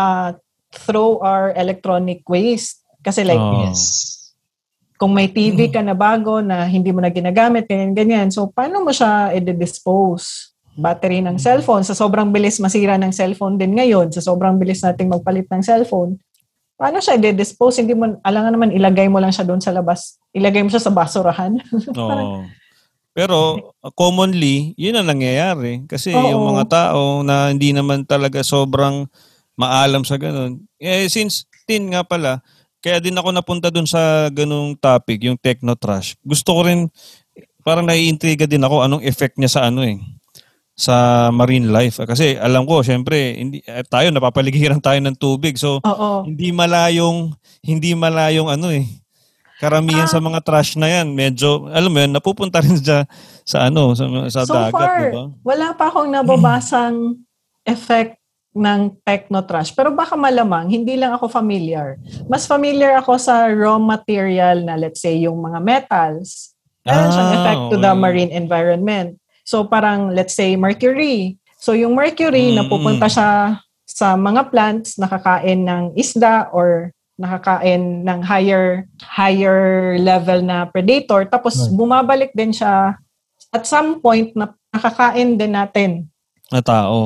uh throw our electronic waste kasi like Oh. Yes. Kung may TV ka na bago na hindi mo na ginagamit, ganyan-ganyan. So, paano mo siya i-dispose? Battery ng cellphone. Sa sobrang bilis masira ng cellphone din ngayon. Sa sobrang bilis nating magpalit ng cellphone. Paano siya i-dispose? Hindi mo, alangan naman, ilagay mo lang siya doon sa labas. Ilagay mo siya sa basurahan. *laughs* Oo. Pero commonly, yun ang nangyayari. Kasi Oo. yung mga tao na hindi naman talaga sobrang maalam sa ganun. Eh, since tin nga pala, kaya din ako napunta dun sa ganung topic, yung techno trash. Gusto ko rin, parang naiintriga din ako anong effect niya sa ano eh sa marine life. Kasi alam ko, syempre, hindi, eh, tayo, napapaligiran tayo ng tubig. So, Oo. hindi malayong, hindi malayong ano eh, karamihan Ah. sa mga trash na yan, medyo, alam mo yun, napupunta rin sa, sa ano, sa, sa So dagat, far, di ba? wala pa akong nababasang effect ng techno trash. Pero baka malamang, hindi lang ako familiar. Mas familiar ako sa raw material na let's say yung mga metals. Meron siyang Ah, effect to the marine environment. So parang let's say mercury. So yung mercury, Mm, napupunta siya sa mga plants, nakakain ng isda or nakakain ng higher higher level na predator tapos bumabalik din siya at some point na nakakain din natin Na tao.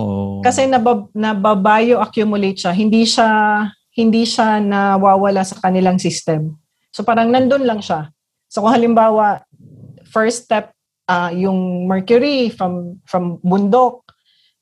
kasi nabab, nababayo accumulate siya hindi siya hindi siya nawawala sa kanilang system so parang nandun lang siya so kung halimbawa first step ah, yung mercury from from bundok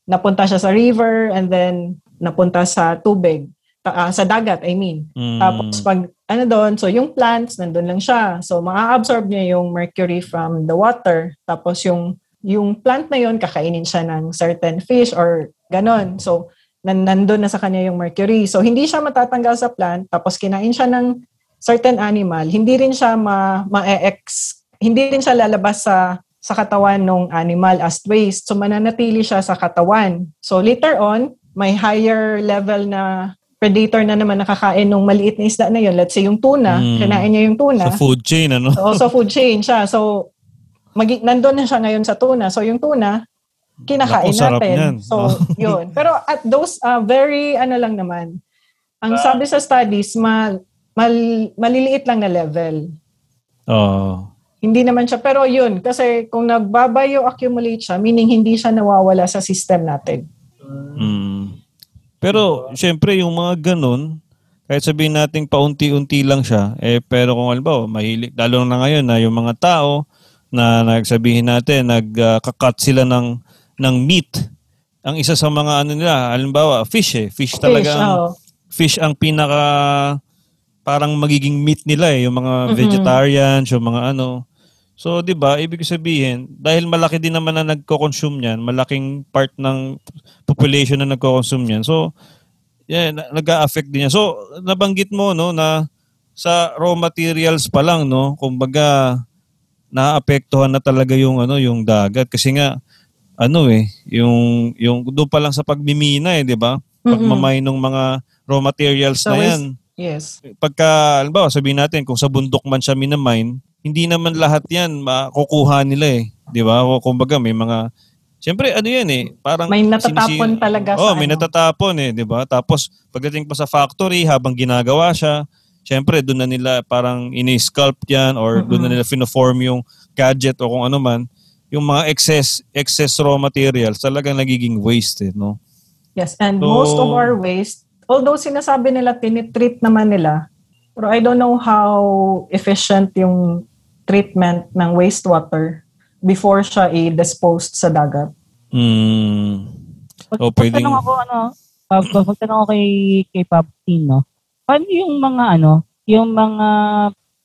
napunta siya sa river and then napunta sa tubig ta- ah, sa dagat I mean Mm. tapos pag ano doon, so yung plants nandun lang siya. So maa-absorb niya yung mercury from the water. Tapos yung yung plant na yun kakainin siya ng certain fish or ganon. So nan nandun na sa kanya yung mercury. So hindi siya matatanggal sa plant tapos kinain siya ng certain animal. Hindi rin siya ma ma-ex hindi rin siya lalabas sa sa katawan ng animal as waste. So mananatili siya sa katawan. So later on, may higher level na predator na naman nakakain ng maliit na isda na yun. Let's say yung tuna, Mm. kinain niya yung tuna. Sa food chain, ano? So, also food chain siya. So, magi- nandun na siya ngayon sa tuna. So, yung tuna, kinakain Naku, natin. niyan. So, *laughs* yun. Pero at those uh, very, ano lang naman, ang sabi sa studies, ma, mal, maliliit lang na level. Oo. Hindi naman siya. Pero yun, kasi kung nagbabio-accumulate siya, meaning hindi siya nawawala sa system natin. Mm. Pero, syempre, yung mga ganun, kahit sabihin natin paunti-unti lang siya, eh, pero kung halimbawa, mahilig, lalo na ngayon na yung mga tao na nagsabihin natin, nagkakat sila ng, ng meat. Ang isa sa mga ano nila, halimbawa, fish eh. Fish talaga Fish, ang, oo. fish ang pinaka parang magiging meat nila eh, yung mga Mhm. vegetarians, yung mga ano. So, 'di ba, ibig sabihin, dahil malaki din naman na nagko-consume niyan, malaking part ng population na nagko-consume niyan. So, yeah, na- nag-a-affect din yan. So, nabanggit mo no na sa raw materials pa lang no, kumbaga naapektuhan na talaga yung ano, yung dagat kasi nga ano eh, yung yung doon pa lang sa pagmimina eh, 'di ba? Pagmamay ng mga raw materials na yan Yes. pagka, halimbawa, sabihin natin, kung sa bundok man siya minamine, hindi naman lahat yan makukuha nila eh. Di ba? O kumbaga, may mga, siyempre, ano yan eh, parang... May natatapon sinisi- talaga Oh, sa may ano. natatapon eh, di ba? Tapos, pagdating pa sa factory, habang ginagawa siya, siyempre, doon na nila parang ini-sculpt yan or doon na nila fino-form yung gadget o kung ano man. Yung mga excess excess raw materials talagang nagiging waste eh, no? Yes, and So- most of our waste, although sinasabi nila tinitreat naman nila, pero I don't know how efficient yung treatment ng wastewater before siya i-disposed sa dagat. Mm. Pag, O, pwedeng- pagtanong ako, ano, pag, pag pagtanong ako kay, kay Papsin, no, paano yung mga, ano, yung mga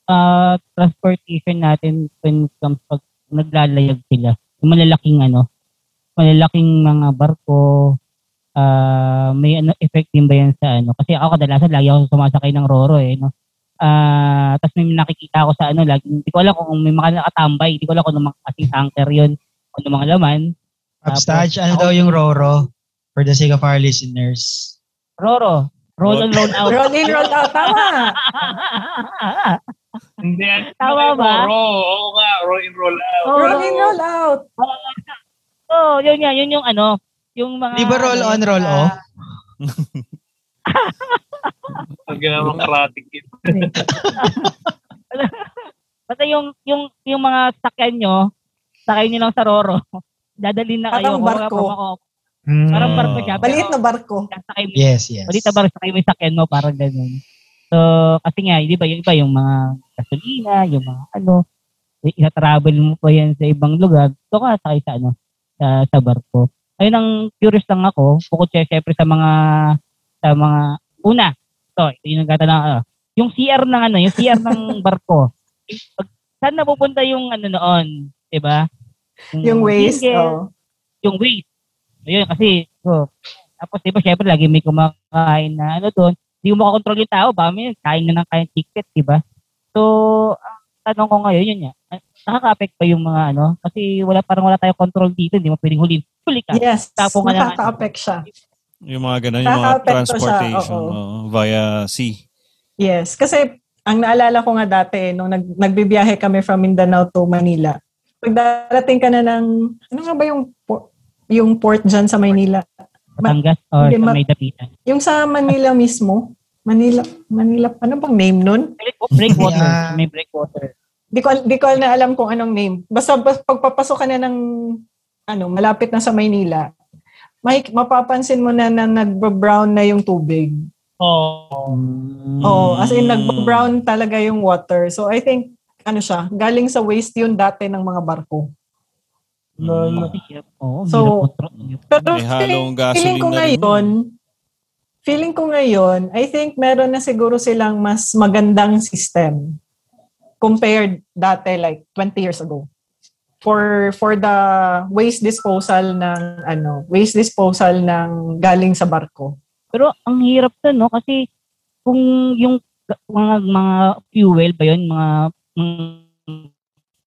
ah, transportation natin when it comes pag naglalayag sila? Yung malalaking, ano, malalaking mga barko, ah, may ano, effect din ba yan sa ano? Kasi ako kadalasan lagi ako sumasakay ng Roro eh, no? Ah, tapos may nakikita ako sa ano, lagi, hindi ko alam kung may mga nakatambay, hindi ko alam kung ano mga kasing tanker yun, kung ano mga laman. Upstage, ano daw yung Roro? For the sake of our listeners. Roro, roll and roll out. Roll in, roll out. Tama! Hindi. Tama ba? Roll, oo nga, roll in, roll out. Oh, Roll in, roll out. oh, yun yan, yun yung ano, yung mga... Di ba roll on, roll off? Pag ginawang karate kid. Basta yung, yung, yung mga sakyan nyo, sakay nyo lang sa Roro. *laughs* Dadalhin na kayo. Parang barko. kung ako, Mm. Parang barko siya. Maliit na barko. Sakay Yes, yes. Maliit na barko, sakay mo yung sakyan mo, parang ganun. So, kasi nga, di ba, yung iba, yung mga gasolina, yung mga ano, ina-travel mo pa yan sa ibang lugar, so ka sakay sa ano, sa, sa barko. Ayun ang curious lang ako, bukod siya syempre sa mga, sa mga, una, ito, ito yung nagtatanong, ano, yung CR ng ano, yung CR ng *laughs* barko, pag, saan napupunta yung ano noon, di ba? Yung waste. single, Oh. yung waste. Ayun, kasi, so, tapos di ba, syempre, lagi may kumakain na ano doon, hindi mo makakontrol yung tao, ba may kain na ng kain ticket, di ba? So, ang tanong ko ngayon, yun nga, nakaka-affect pa yung mga ano, kasi wala, parang wala tayong control dito, hindi mo pwedeng hulin. Huli ka. Yes, Tapo ka na- nakaka-affect siya. Yung mga ganun, yung mga siya, transportation oo. oo, via sea. Yes, kasi ang naalala ko nga dati, nung nag, nagbibiyahe kami from Mindanao to Manila, pag darating ka na ng, ano nga ba yung, yung port dyan sa Manila? Batangas or Hindi, sa ma- may dapitan. Yung sa Manila mismo, Manila, Manila, ano bang name nun? Breakwater. Yeah. May breakwater. Di ko, di ko na alam kung anong name. Basta bas- pagpapasok ka na ng, ano, malapit na sa Maynila, may, mapapansin mo na na nag-brown na yung tubig. Oo. Mm. Oo, as in nag-brown talaga yung water. So I think, ano siya, galing sa waste yun dati ng mga barko. Mm. Oo, So. Pero feeling gasoline ko ngayon, feeling ko ngayon, I think meron na siguro silang mas magandang system compared dati like 20 years ago. For for the waste disposal ng ano, waste disposal ng galing sa barko. Pero ang hirap to, no? Kasi kung yung ga- mga, mga fuel ba yun, mga, mga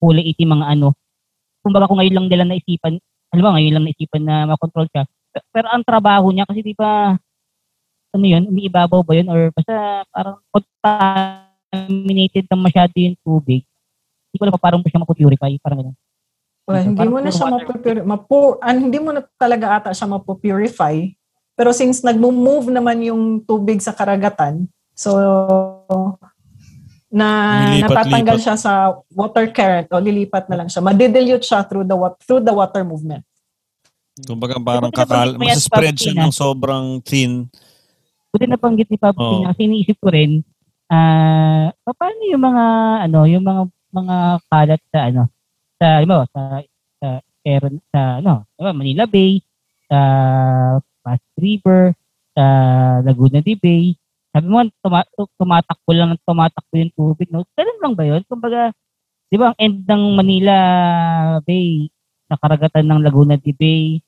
kulay itim, mga ano, kumbaga kung ngayon lang nila naisipan, alam mo, ngayon lang naisipan na makontrol siya. Pe- Pero ang trabaho niya, kasi di ba, ano yun, umiibabaw ba yun, or basta parang contaminated na masyado yung tubig. Hindi ko alam pa parang siya mapupurify, parang gano'n. Well, hindi mo na siya mapupurify. Mapu- an, hindi mo na talaga ata siya mapupurify. Pero since nagmo-move naman yung tubig sa karagatan, so na Lilipat-lipat. natatanggal siya sa water current o lilipat na lang siya. Madidilute siya through the through the water movement. Kumbaga parang na kakal, masaspread siya ng sobrang thin. Buti nabanggit ni Papa Oo. oh. kasi iniisip ko rin, ah, paano yung mga, ano, yung mga, mga kalat sa, ano, sa, ano, sa, sa, sa, sa ano, diba, Manila Bay, sa Pasig River, sa Laguna de Bay. Sabi mo, tuma, tumatakbo lang, tumatakbo yung tubig, no? Ganun lang ba yun? Kumbaga, di ba, ang end ng Manila Bay, sa karagatan ng Laguna de Bay,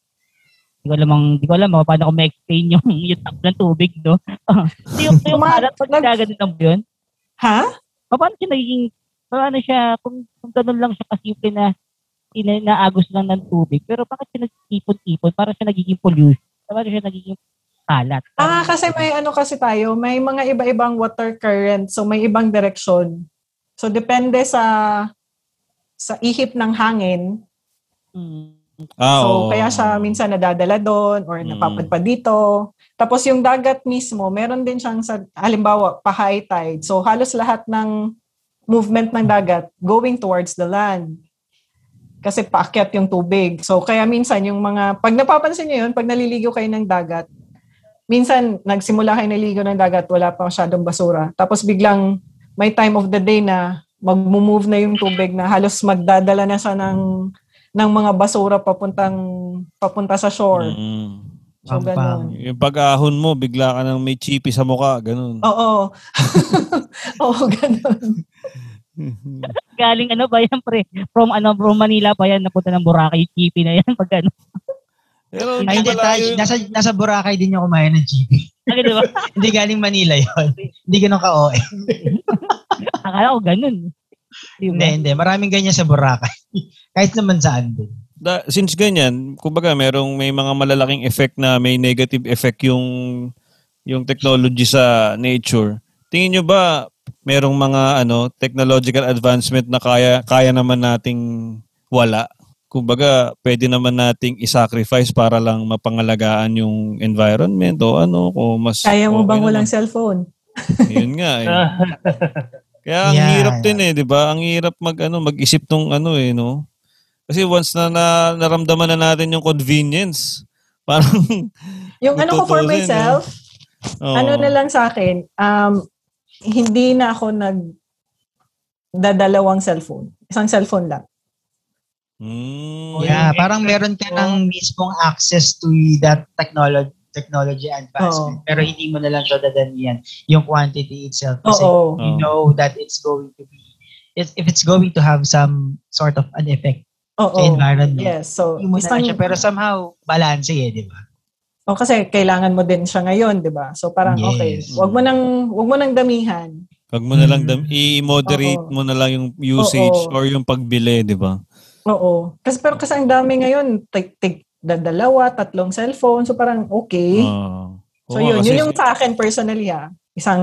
di ko alam, ang, di ko alam, paano ko ma-explain yung, *laughs* yung takbo ng tubig, no? so, *laughs* yung, yung kalat, pag nag- nagaganon lang yun? Ha? paano siya nagiging, paano siya, kung, kung ganun lang siya kasimple na ina, naagos lang ng tubig, pero bakit siya nag-ipon-ipon? Para siya nagiging pollution? Paano siya nagiging kalat? Ah, kasi may ano kasi tayo, may mga iba-ibang water current, so may ibang direksyon. So depende sa sa ihip ng hangin. Ah, so oo. kaya siya minsan nadadala doon or Mm. napapadpad dito. Tapos yung dagat mismo, meron din siyang sa halimbawa pa high tide. So halos lahat ng movement ng dagat going towards the land. Kasi paakyat yung tubig. So kaya minsan yung mga pag napapansin niyo yun, pag naliligo kayo ng dagat, minsan nagsimula kayo naliligo ng dagat, wala pa masyadong basura. Tapos biglang may time of the day na mag-move na yung tubig na halos magdadala na siya ng ng mga basura papuntang papunta sa shore. Mm. So Pampang. ganun. Yung pag-ahon mo, bigla ka nang may chippy sa mukha, ganun. Oo. *laughs* Oo, ganun. *laughs* Galing ano ba yan, pre? From ano, from Manila pa yan, napunta ng Boracay, Chipi na yan, pag ano. Pero Ay, hindi, yung- nasa, nasa Boracay din yung kumain ng GP. Ano, di ba? *laughs* hindi galing Manila yon Hindi ganun ka-OE. *laughs* Akala ko ganun. Hindi, hindi. Maraming ganyan sa Boracay. *laughs* Kahit naman saan din. da, since ganyan, kumbaga merong may mga malalaking effect na may negative effect yung yung technology sa nature. Tingin nyo ba merong mga ano technological advancement na kaya kaya naman nating wala? Kumbaga, pwede naman nating i-sacrifice para lang mapangalagaan yung environment o ano ko mas Kaya mo okay bang naman. walang cellphone? Yun nga eh. *laughs* Kaya ang Yeah, hirap yeah. din eh, 'di ba? Ang hirap mag ano, mag-isip tong ano eh, no? Kasi once na, na naramdaman na natin yung convenience, *laughs* parang Yung ano ko for Tutuusin, myself, oh, ano na lang sa akin, um, hindi na ako nag dadalawang cellphone. Isang cellphone lang. Mm, Yeah, parang meron ka ng mismong access to that technology technology advancement. Pero hindi mo na lang siya dadanian yung quantity itself. Kasi Oo. you know that it's going to be, if, if it's going to have some sort of an effect Oo. sa environment, Yes. So, hindi mo na lang siya. Pero somehow, balance eh, di ba? oh, kasi kailangan mo din siya ngayon, 'di ba? So parang Yes. okay, wag mo nang wag mo nang damihan. Wag mo na lang Mm. dam- i-moderate Oo. mo na lang yung usage Oo. or yung pagbili, 'di ba? Oo. Kasi pero kasi ang dami ngayon, tig, tig, dalawa, tatlong cellphone, so parang okay. Ah. So Oo, yun, kasi- yun yung sa akin personally ha. Isang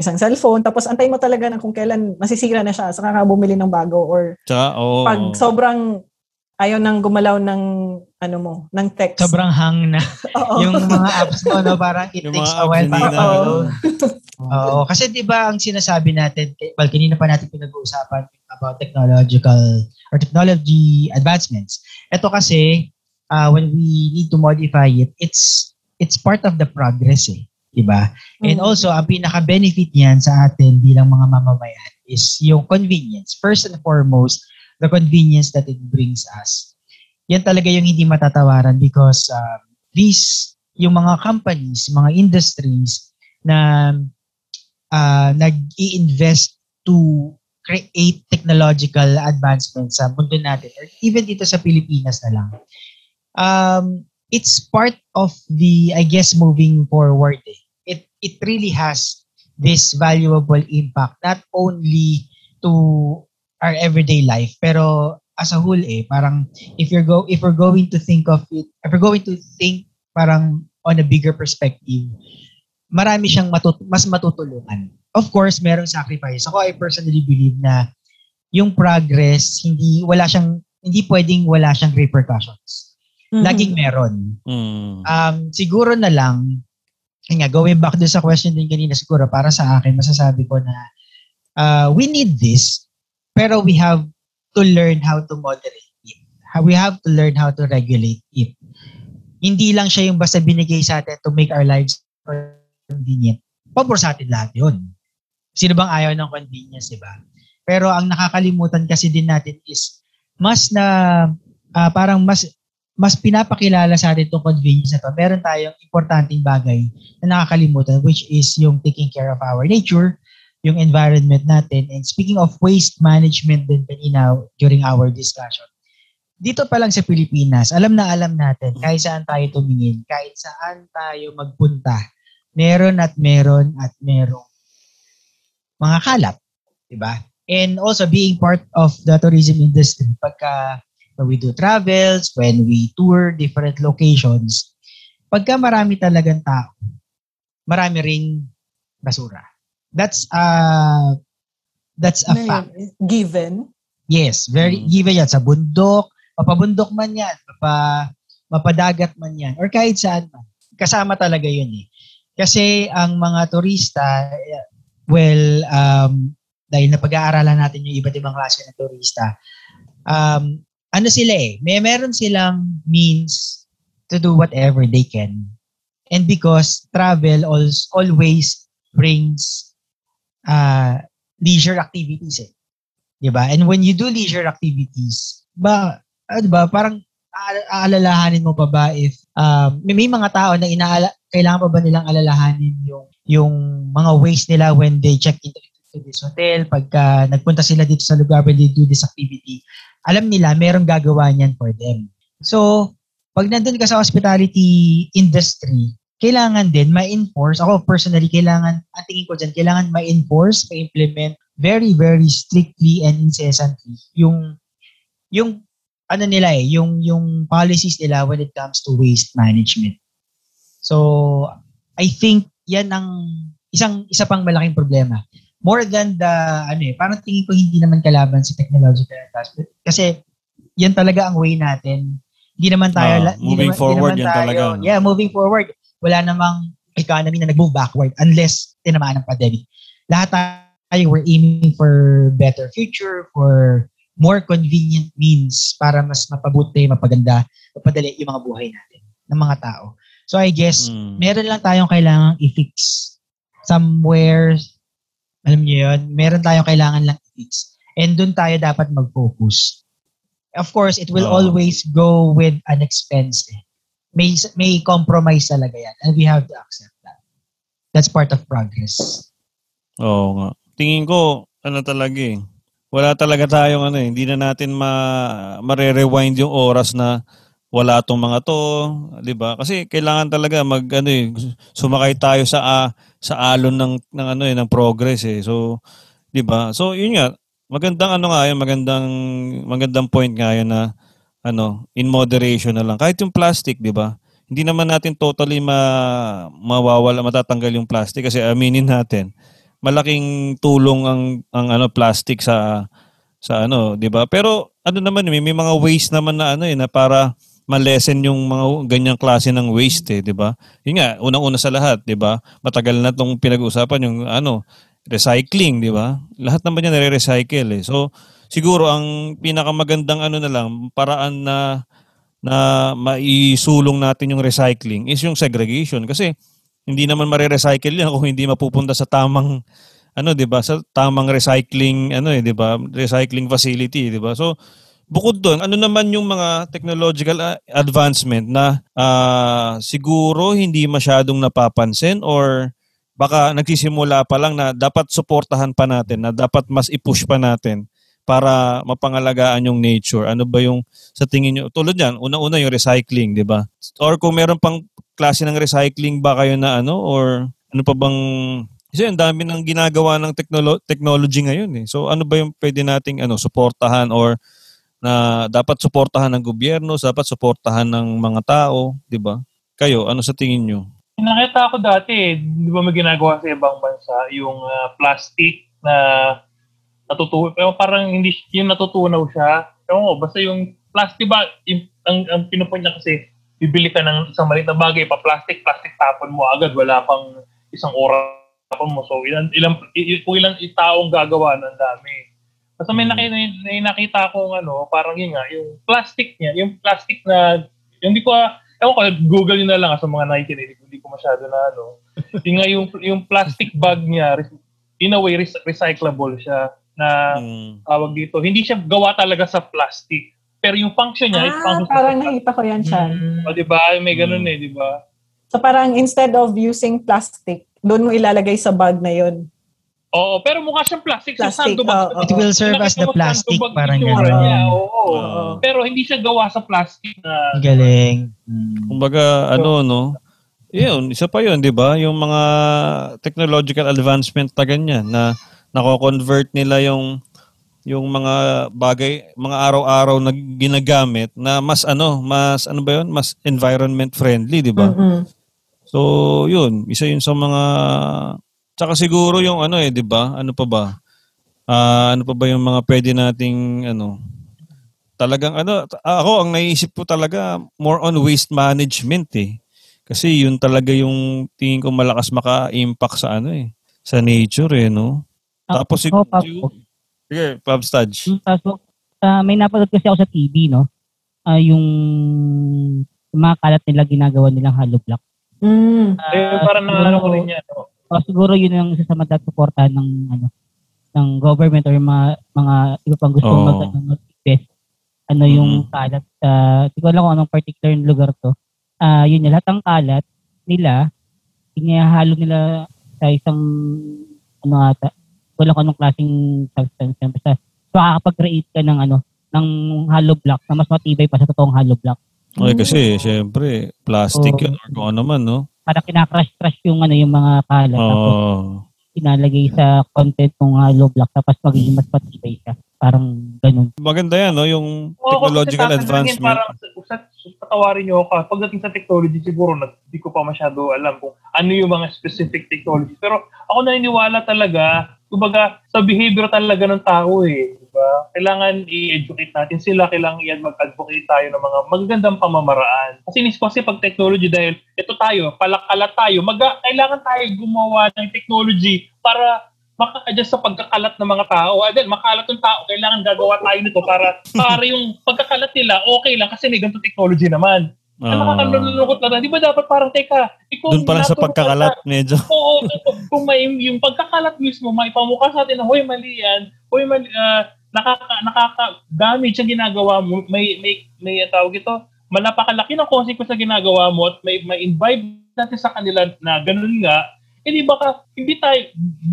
isang cellphone tapos antay mo talaga na kung kailan masisira na siya saka ka bumili ng bago or Tsaka, oo. pag sobrang ayaw nang gumalaw ng ano mo, ng text. Sobrang hang na *laughs* yung mga apps mo, no? Parang it Yung takes a while para ma-load. *laughs* Oo. Kasi di ba ang sinasabi natin, well, kanina pa natin pinag-uusapan about technological or technology advancements. Ito kasi, uh, when we need to modify it, it's it's part of the progress eh. Diba? And Mm. also, ang pinaka-benefit niyan sa atin bilang mga mamamayan is yung convenience. First and foremost, the convenience that it brings us. Yan talaga yung hindi matatawaran because um, these, yung mga companies, mga industries na uh, nag-i-invest to create technological advancements sa mundo natin or even dito sa Pilipinas na lang. Um, it's part of the, I guess, moving forward. Eh. It, it really has this valuable impact not only to our everyday life pero as a whole eh parang if you're go if we're going to think of it if we're going to think parang on a bigger perspective marami siyang matut mas matutulungan of course merong sacrifice ako I personally believe na yung progress hindi wala siyang hindi pwedeng wala siyang repercussions. Mhm. Laging meron. Mm. Um, siguro na lang, yun nga, going back din sa question din kanina siguro, para sa akin, masasabi ko na uh, we need this, pero we have to learn how to moderate it. We have to learn how to regulate it. Hindi lang siya yung basta binigay sa atin to make our lives convenient. Pabor sa atin lahat yun. Sino bang ayaw ng convenience, di ba? Pero ang nakakalimutan kasi din natin is mas na ah, parang mas mas pinapakilala sa atin itong convenience na to. Meron tayong importanteng bagay na nakakalimutan which is yung taking care of our nature, yung environment natin. And speaking of waste management din kanina during our discussion, dito pa lang sa Pilipinas, alam na alam natin kahit saan tayo tumingin, kahit saan tayo magpunta, meron at meron at merong mga kalat. Diba? And also being part of the tourism industry, pagka when we do travels, when we tour different locations, pagka marami talagang tao, marami ring basura. That's uh that's a Na fact. Given. Yes, very Mm. given yan sa bundok, mapabundok man yan, mapa, mapadagat man yan, or kahit saan man. Kasama talaga yun eh. Kasi ang mga turista, well, um, dahil napag-aaralan natin yung iba't ibang klase ng turista, um, ano sila eh, may meron silang means to do whatever they can. And because travel always, brings uh, leisure activities eh. 'Di ba? And when you do leisure activities, ba, ah, 'di ba, parang aal- aalalahanin mo pa ba if um, may, may mga tao na inaala kailangan pa ba nilang alalahanin yung yung mga waste nila when they check into, into this hotel pagka nagpunta sila dito sa lugar where they do this activity alam nila merong gagawa niyan for them. So pag nandun ka sa hospitality industry kailangan din ma-enforce. Ako personally kailangan ang tingin ko dyan kailangan ma-enforce ma-implement very very strictly and incessantly yung yung ano nila eh yung yung policies nila when it comes to waste management. So I think yan ang isang isa pang malaking problema. More than the ano eh parang tingin ko hindi naman kalaban si technological advancement. Kasi yan talaga ang way natin. Hindi naman tayo la- hindi moving naman- forward naman yan tayo- talaga. yeah moving forward. Wala namang economy na nag-move backward unless tinamaan ng pandemic. Lahat tayo we're aiming for better future for more convenient means para mas mapabuti, mapaganda, mapadali yung mga buhay natin ng mga tao. So I guess Mm. meron lang tayong kailangang i-fix somewhere alam niyo yun, meron tayong kailangan lang i-fix. And doon tayo dapat mag-focus. Of course, it will Oo. always go with an expense. Eh. May may compromise talaga yan and we have to accept that. That's part of progress. Oo nga. Tingin ko, ano talaga eh. Wala talaga tayong ano eh. Hindi na natin ma, mare-rewind yung oras na wala tong mga to, 'di ba? Kasi kailangan talaga mag ano eh, sumakay tayo sa ah, sa alon ng ng ano eh, ng progress eh. So, 'di ba? So, yun nga, magandang ano nga yun, magandang magandang point nga yun na ano, in moderation na lang. Kahit yung plastic, 'di ba? Hindi naman natin totally ma mawawala matatanggal yung plastic kasi aminin natin malaking tulong ang ang ano plastic sa sa ano, 'di ba? Pero ano naman may, may mga waste naman na ano eh na para malesen yung mga ganyang klase ng waste eh, 'di ba? Yun nga, unang-una sa lahat, 'di ba? Matagal na tong pinag-uusapan yung ano, recycling, 'di ba? Lahat naman yan nare-recycle eh. So siguro ang pinakamagandang ano na lang paraan na na maisulong natin yung recycling is yung segregation kasi hindi naman mare-recycle yan *laughs* kung hindi mapupunta sa tamang ano 'di ba sa tamang recycling ano eh 'di ba recycling facility 'di ba so bukod doon ano naman yung mga technological ah, advancement na ah, siguro hindi masyadong napapansin or baka nagsisimula pa lang na dapat suportahan pa natin na dapat mas i-push pa natin para mapangalagaan yung nature? Ano ba yung sa tingin nyo? Tulad yan una-una yung recycling 'di ba? Or kung meron pang klase ng recycling ba kayo na ano or ano pa bang kasi ang dami ng ginagawa ng technolo- technology ngayon eh. So ano ba yung pwede nating ano suportahan or na dapat suportahan ng gobyerno, dapat suportahan ng mga tao, 'di ba? Kayo, ano sa tingin nyo? Nakita ko dati, di ba may ginagawa sa ibang bansa, yung ah, plastic na natutunaw, pero parang hindi yung natutunaw siya, ko, basta yung plastic ba, yung, ang, ang pinupoint niya kasi, bibili ka ng isang maliit na bagay, pa plastic, plastic tapon mo agad, wala pang isang oras tapon mo. So, ilan, ilan, i- kung ilang taong gagawa ng dami. Basta may, Hmm. nakita, may nakita ko ano, parang yun nga, yung plastic niya, yung plastic na, yung di ko, ah, ewan ko, Google nyo na lang ah, sa mga nakikinig, hindi ko masyado na ano. *laughs* yung nga, yung, yung plastic bag niya, in a way, rec- recyclable siya na Mm. tawag dito. Hindi siya gawa talaga sa plastic. Pero yung function niya, is Ah, function parang nakita ko yan siya. Mm. O, di ba? May ganun Mm. eh, di ba? So parang instead of using plastic, doon mo ilalagay sa bag na yun. Oo, pero mukha siyang plastic. Plastic, Sa sandbag. oo. It will serve as the plastic, parang gano'n. niya, Oo. Oo. Pero hindi siya gawa sa plastic na... Galing. Mm. Kumbaga, ano, no? Yun, isa pa yun, di ba? Yung mga technological advancement na ganyan na nako-convert nila yung yung mga bagay, mga araw-araw na ginagamit na mas ano, mas ano ba yun? Mas environment friendly, di ba? Mm-mm. So, yun, isa yun sa mga Tsaka siguro yung ano eh, 'di ba? Ano pa ba? Ah, ano pa ba yung mga pwede nating ano? Talagang ano, t- ako ang naisip ko talaga more on waste management eh. Kasi yun talaga yung tingin ko malakas maka-impact sa ano eh, sa nature eh, no? Ah, Tapos siguro, Pablo. sige, Pab Stadge. Yung Tapos, ah, may napanood kasi ako sa TV, no? Ah, yung, yung mga kalat nila ginagawa nilang hollow block. Mm. Ah, Eh, parang siguro- naano ko rin yan. No? Oh, siguro yun ang isa sa madasuportahan ng ano ng government or mga mga iba pang gusto Oo. mag ano, mag-invest ano yung Mhm. kalat sa hindi ko alam kung anong particular lugar to. Ah, yun yung lahat ng kalat nila inihalo nila sa isang ano ata wala ko anong klaseng substance yan. Basta so makakapag-create ka ng ano ng hollow block na mas matibay pa sa totoong hollow block. Okay, kasi syempre, plastic Oo. yun or kung ano man, no? Para kinakrush-crush yung ano yung mga tapos Oo. inalagay sa content ng hollow block tapos magiging mas matibay siya. Parang ganun. maganda yan, no? Yung kasi technological advancement. Parang, sa, sa, patawarin niyo ako, pagdating sa technology, siguro na, di ko pa masyado alam kung ano yung mga specific technology. Pero ako naniniwala talaga, kumbaga, sa behavior talaga ng tao eh. Diba? Kailangan i-educate natin sila, kailangan i- mag-advocate tayo ng mga magagandang pamamaraan. Kasi nis kasi pag technology, dahil ito tayo, palakalat tayo, mag kailangan tayo gumawa ng technology para maka-adjust sa pagkakalat ng mga tao. Ah, then, makalat ng tao, kailangan gagawa tayo nito para para yung pagkakalat nila okay lang kasi may ganito technology naman. Ang Ah, nakakalulungkot na di ba dapat parang, teka, ikaw Doon pa lang sa pagkakalat, medyo. ka- *laughs* Oo, kung may yung pagkakalat mismo, maipamukha sa atin na, hoy, mali yan, hoy, mali, ah, nakaka, nakaka-damage ang ginagawa mo, may, may, may tawag ito, malapakalaki ng consequence na ginagawa mo at may, may imbibe natin sa kanila na ganun nga, eh di baka hindi tayo,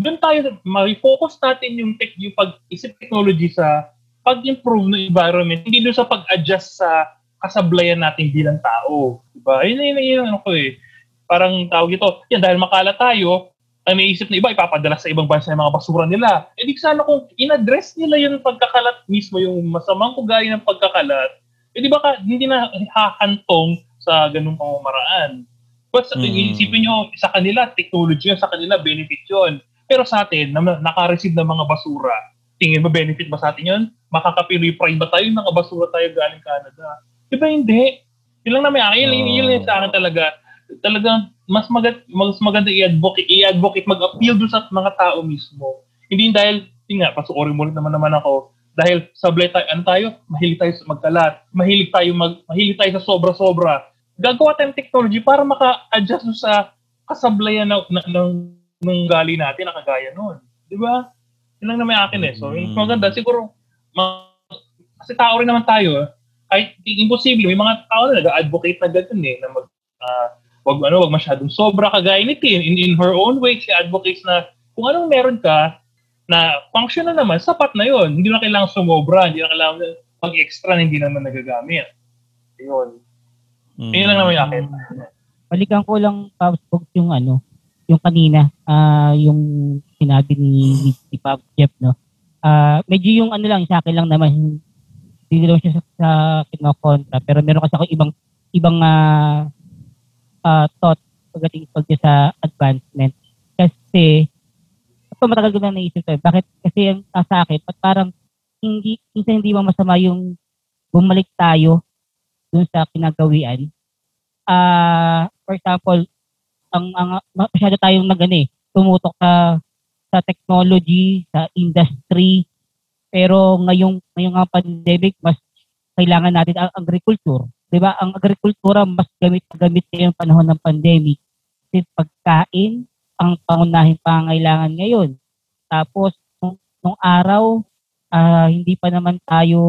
doon tayo, ma-focus natin yung, tech, yung pag-isip technology sa pag-improve ng environment, hindi doon sa pag-adjust sa kasablayan natin bilang tao. Diba? Yun, yun, yun, yun, ano ko eh. Parang tawag ito, yan dahil makala tayo, ang naisip na iba, ipapadala sa ibang bansa yung mga basura nila. Eh di sana kung in-address nila yung pagkakalat mismo, yung masamang ugay ng pagkakalat, eh di baka hindi na hahantong sa ganung pamamaraan. But sa, Hmm. isipin nyo, sa kanila, technology yun, sa kanila, benefit yun. Pero sa atin, na naka-receive ng mga basura, tingin mo benefit ba sa atin yun? Makaka-Pinoy pride ba tayo? Mga basura tayo galing Canada. Di ba hindi? Yun lang namin, yun, yun, yun, yun sa akin talaga. Talagang mas, maganda, mas maganda i-advocate, i-advocate, mag-appeal doon sa mga tao mismo. Hindi dahil, yun nga, pasuorin mo naman naman ako, dahil sablay tayo, ano tayo? Mahilig tayo sa magkalat. Mahilig tayo, mag, mahilig tayo sa sobra-sobra. Gagawa tayong technology para maka-adjust doon sa kasablayan ng, ng, ng, ng gali natin na kagaya nun. Di ba? Yun lang naman akin eh. So, yung Mm. maganda, siguro, ma- kasi tao rin naman tayo, eh. Kahit imposible, may mga tao na nag-advocate na ganun eh, na mag, ah, wag ano, wag masyadong sobra kagaya ni Tin. In, in her own way, she advocates na kung anong meron ka, na function na naman, sapat na yon Hindi na kailangan sumobra, hindi na kailangan mag-extra na hindi naman nagagamit. Yun. Mm. Yun lang naman yung akin. balikan ko lang Pops yung ano, yung kanina, ah yung sinabi ni, ni, Pops Jeff, no? Ah, medyo yung ano lang, sa akin lang naman, hindi naman siya sa, sa kinokontra, pero meron kasi ako ibang, ibang ah ah, thought pagdating pagdating sa advancement. Kasi, ito matagal ko na naisip to, eh. bakit kasi ang ah, sa akin, parang hindi, minsan hindi ba masama yung bumalik tayo dun sa kinagawian. Ah, for example, ang, ang masyado tayong nagani, tumutok sa sa technology, sa industry, pero ngayong ngayong ang pandemic mas kailangan natin ang agriculture. 'Di ba? Ang agrikultura mas gamit gamit ngayong panahon ng pandemic. Kasi pagkain ang pangunahing pangangailangan ngayon. Tapos nung, nung araw ah, hindi pa naman tayo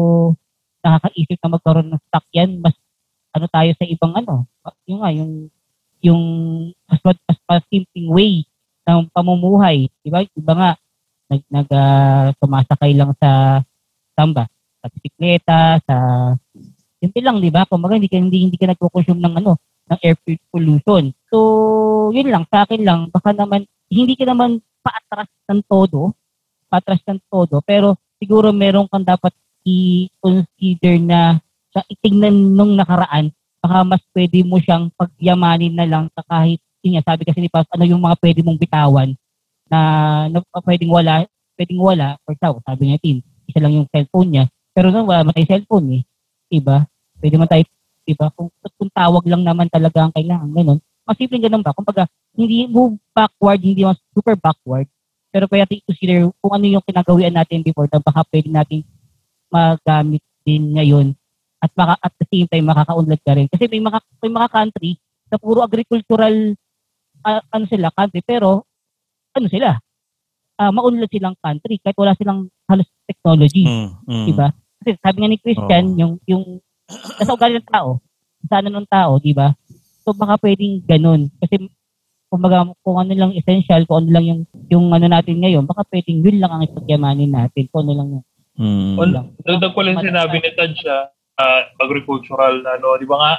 nakakaisip na magkaroon ng stock yan, mas ano tayo sa ibang ano, yung nga, yung yung mas, mas, mas, simpleng way ng pamumuhay. Diba? Iba nga, nag, nag ah, sumasakay lang sa samba, sa bisikleta, sa simple lang, di ba? Kumbaga, hindi ka, hindi, hindi ka nagko-consume ng ano, ng air pollution. So, yun lang, sa akin lang, baka naman, hindi ka naman paatras ng todo, paatras ng todo, pero siguro meron kang dapat i-consider na sa itingnan nung nakaraan, baka mas pwede mo siyang pagyamanin na lang sa kahit, yun sabi kasi ni Paz, ano yung mga pwede mong bitawan na, na pwedeng wala, pwedeng wala, for example, sabi niya, Tin, isa lang yung cellphone niya, pero nung wala man tayo cellphone eh, diba? Pwede man tayo, diba? Kung, kung tawag lang naman talaga ang kailangan, ganun. Mas simple ganun ba? Kumbaga, hindi move backward, hindi mas super backward, pero pwede natin consider kung ano yung kinagawian natin before na baka pwede natin magamit din ngayon at maka, at the same time makakaunlad ka rin. Kasi may mga, may mga country na puro agricultural ah, ano sila, country, pero ano sila, ah maunlad silang country kahit wala silang halos technology. Mm, mm. Di ba? Kasi sabi nga ni Christian, Oo. yung, yung, nasa ugali ng tao, sa ano ng tao, di ba? So baka pwedeng ganun. Kasi kumbaga kung ano lang essential, kung ano lang yung, yung ano natin ngayon, baka pwedeng yun lang ang ipagyamanin natin, kung ano lang yung Mm. Dagdag ko lang sinabi ni Tad siya, ah, agricultural, na ano, di ba nga,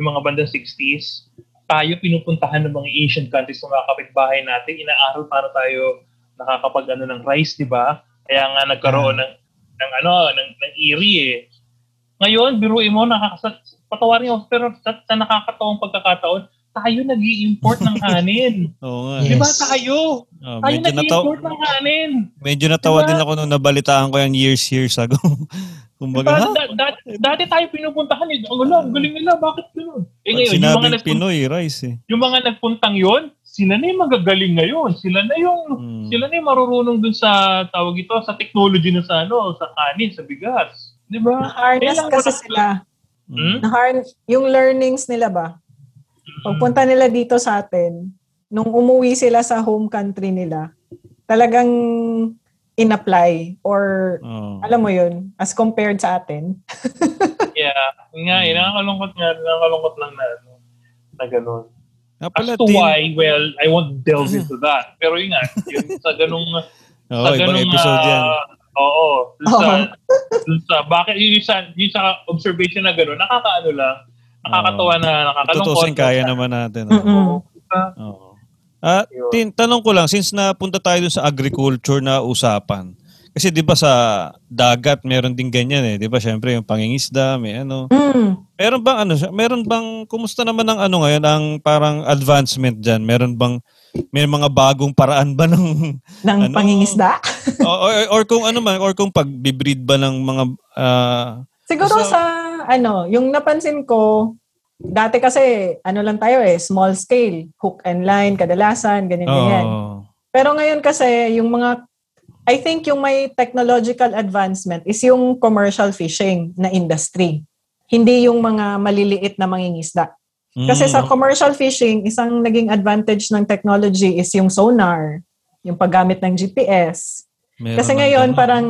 yung mga bandang 60s, tayo pinupuntahan ng mga Asian countries ng mga kapitbahay natin, inaaral paano tayo nakakapag ano ng rice, di ba? Kaya nga nagkaroon ng, ng ano, ng, ng iri eh. Ngayon, biruin mo, nakakasa, patawarin mo, pero sa, sa nakakatawang pagkakataon, tayo nag import ng *laughs* kanin. Oo nga. Yes. Di ba tayo? Oh, Tayo medyo, nataw nag-import ng kanin. medyo natawa Diba? din ako nung nabalitaan ko yan years, years ago. *laughs* Kumbaga, ha? Diba, da- da- dati tayo pinupuntahan eh. Ang gulo, ang galing nila. Bakit gano'n? Eh ngayon, yung mga, nagpun- Pinoy, rice eh. yung mga nagpuntang yon sila na yung magagaling ngayon. Sila na yung Mm. sila na yung marurunong dun sa tawag ito sa technology na sa ano, sa kanin, sa bigas. 'Di ba? Na-harness Kailangan kasi sila. Hmm? Na-harness, yung learnings nila ba? Pagpunta nila dito sa atin, nung umuwi sila sa home country nila, talagang in-apply or Oo. alam mo yun, as compared sa atin. *laughs* Yeah. Nga, eh, nakakalungkot nga, nakakalungkot lang na ano, na ganun. Nga As to Tin. why, well, I won't delve into that. Pero yun nga, yun, sa ganung Oo, *laughs* sa ganung, episode yan. ah, Oo. Dun sa, dun sa, bakit yung sa, yung sa observation na gano'n, nakakaano lang, nakakatawa na, nakakalungkot. Tutusin kaya naman natin. Oo. Ah, Oo. Ah. Tin, tanong ko lang, since napunta tayo dun sa agriculture na usapan, kasi 'di ba sa dagat meron din ganyan eh, 'di ba? Syempre yung pangingisda, may ano. Mm. Meron bang ano, meron bang kumusta naman ang ano ngayon ang parang advancement diyan? Meron bang may mga bagong paraan ba ng *laughs* Ng Ano? pangingisda. or, or, or kung ano man or kung pagbibreed ba ng mga ah, Siguro So- sa, ano, yung napansin ko, dati kasi, ano lang tayo eh, small scale, hook and line, kadalasan, ganyan-ganyan. oh, Pero ngayon kasi, yung mga, I think yung may technological advancement is yung commercial fishing na industry. Hindi yung mga maliliit na mangingisda. Kasi sa mm, commercial fishing, isang naging advantage ng technology is yung sonar, yung paggamit ng GPS. meron Kasi ng ngayon, parang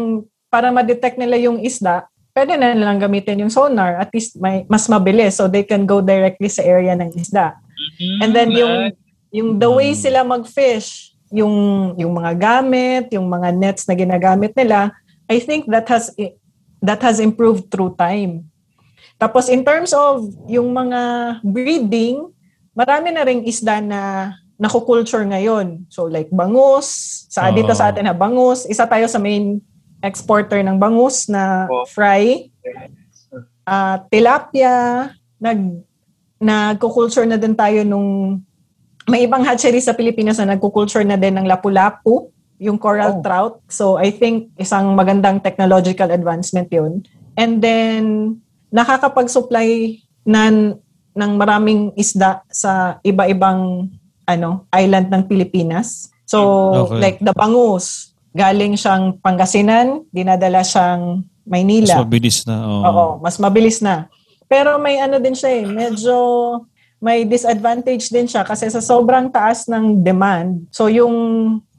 para ma-detect nila yung isda, pwede na nilang gamitin yung sonar. At least may, mas mabilis so they can go directly sa area ng isda. And then yung yung the way Mm. sila mag-fish, yung yung mga gamit, yung mga nets na ginagamit nila, I think that has that has improved through time. Tapos in terms of yung mga breeding, marami na ring isda na nakukulture ngayon. So like bangus, sa Oo. dito sa atin na bangus, isa tayo sa main exporter ng bangus na fry. Ah, tilapia, nag nagkukulture na din tayo nung may ibang hatchery sa Pilipinas na nagkukulture na din ng lapu-lapu, yung coral Oh. trout. So I think isang magandang technological advancement yun. And then nakakapag-supply ng, ng maraming isda sa iba-ibang ano island ng Pilipinas. So, Okay. like the bangus, galing siyang Pangasinan, dinadala siyang Mas Maynila. mabilis na. Oo. Oo, mas mabilis na. Pero may ano din siya eh, medyo may disadvantage din siya kasi sa sobrang taas ng demand, so yung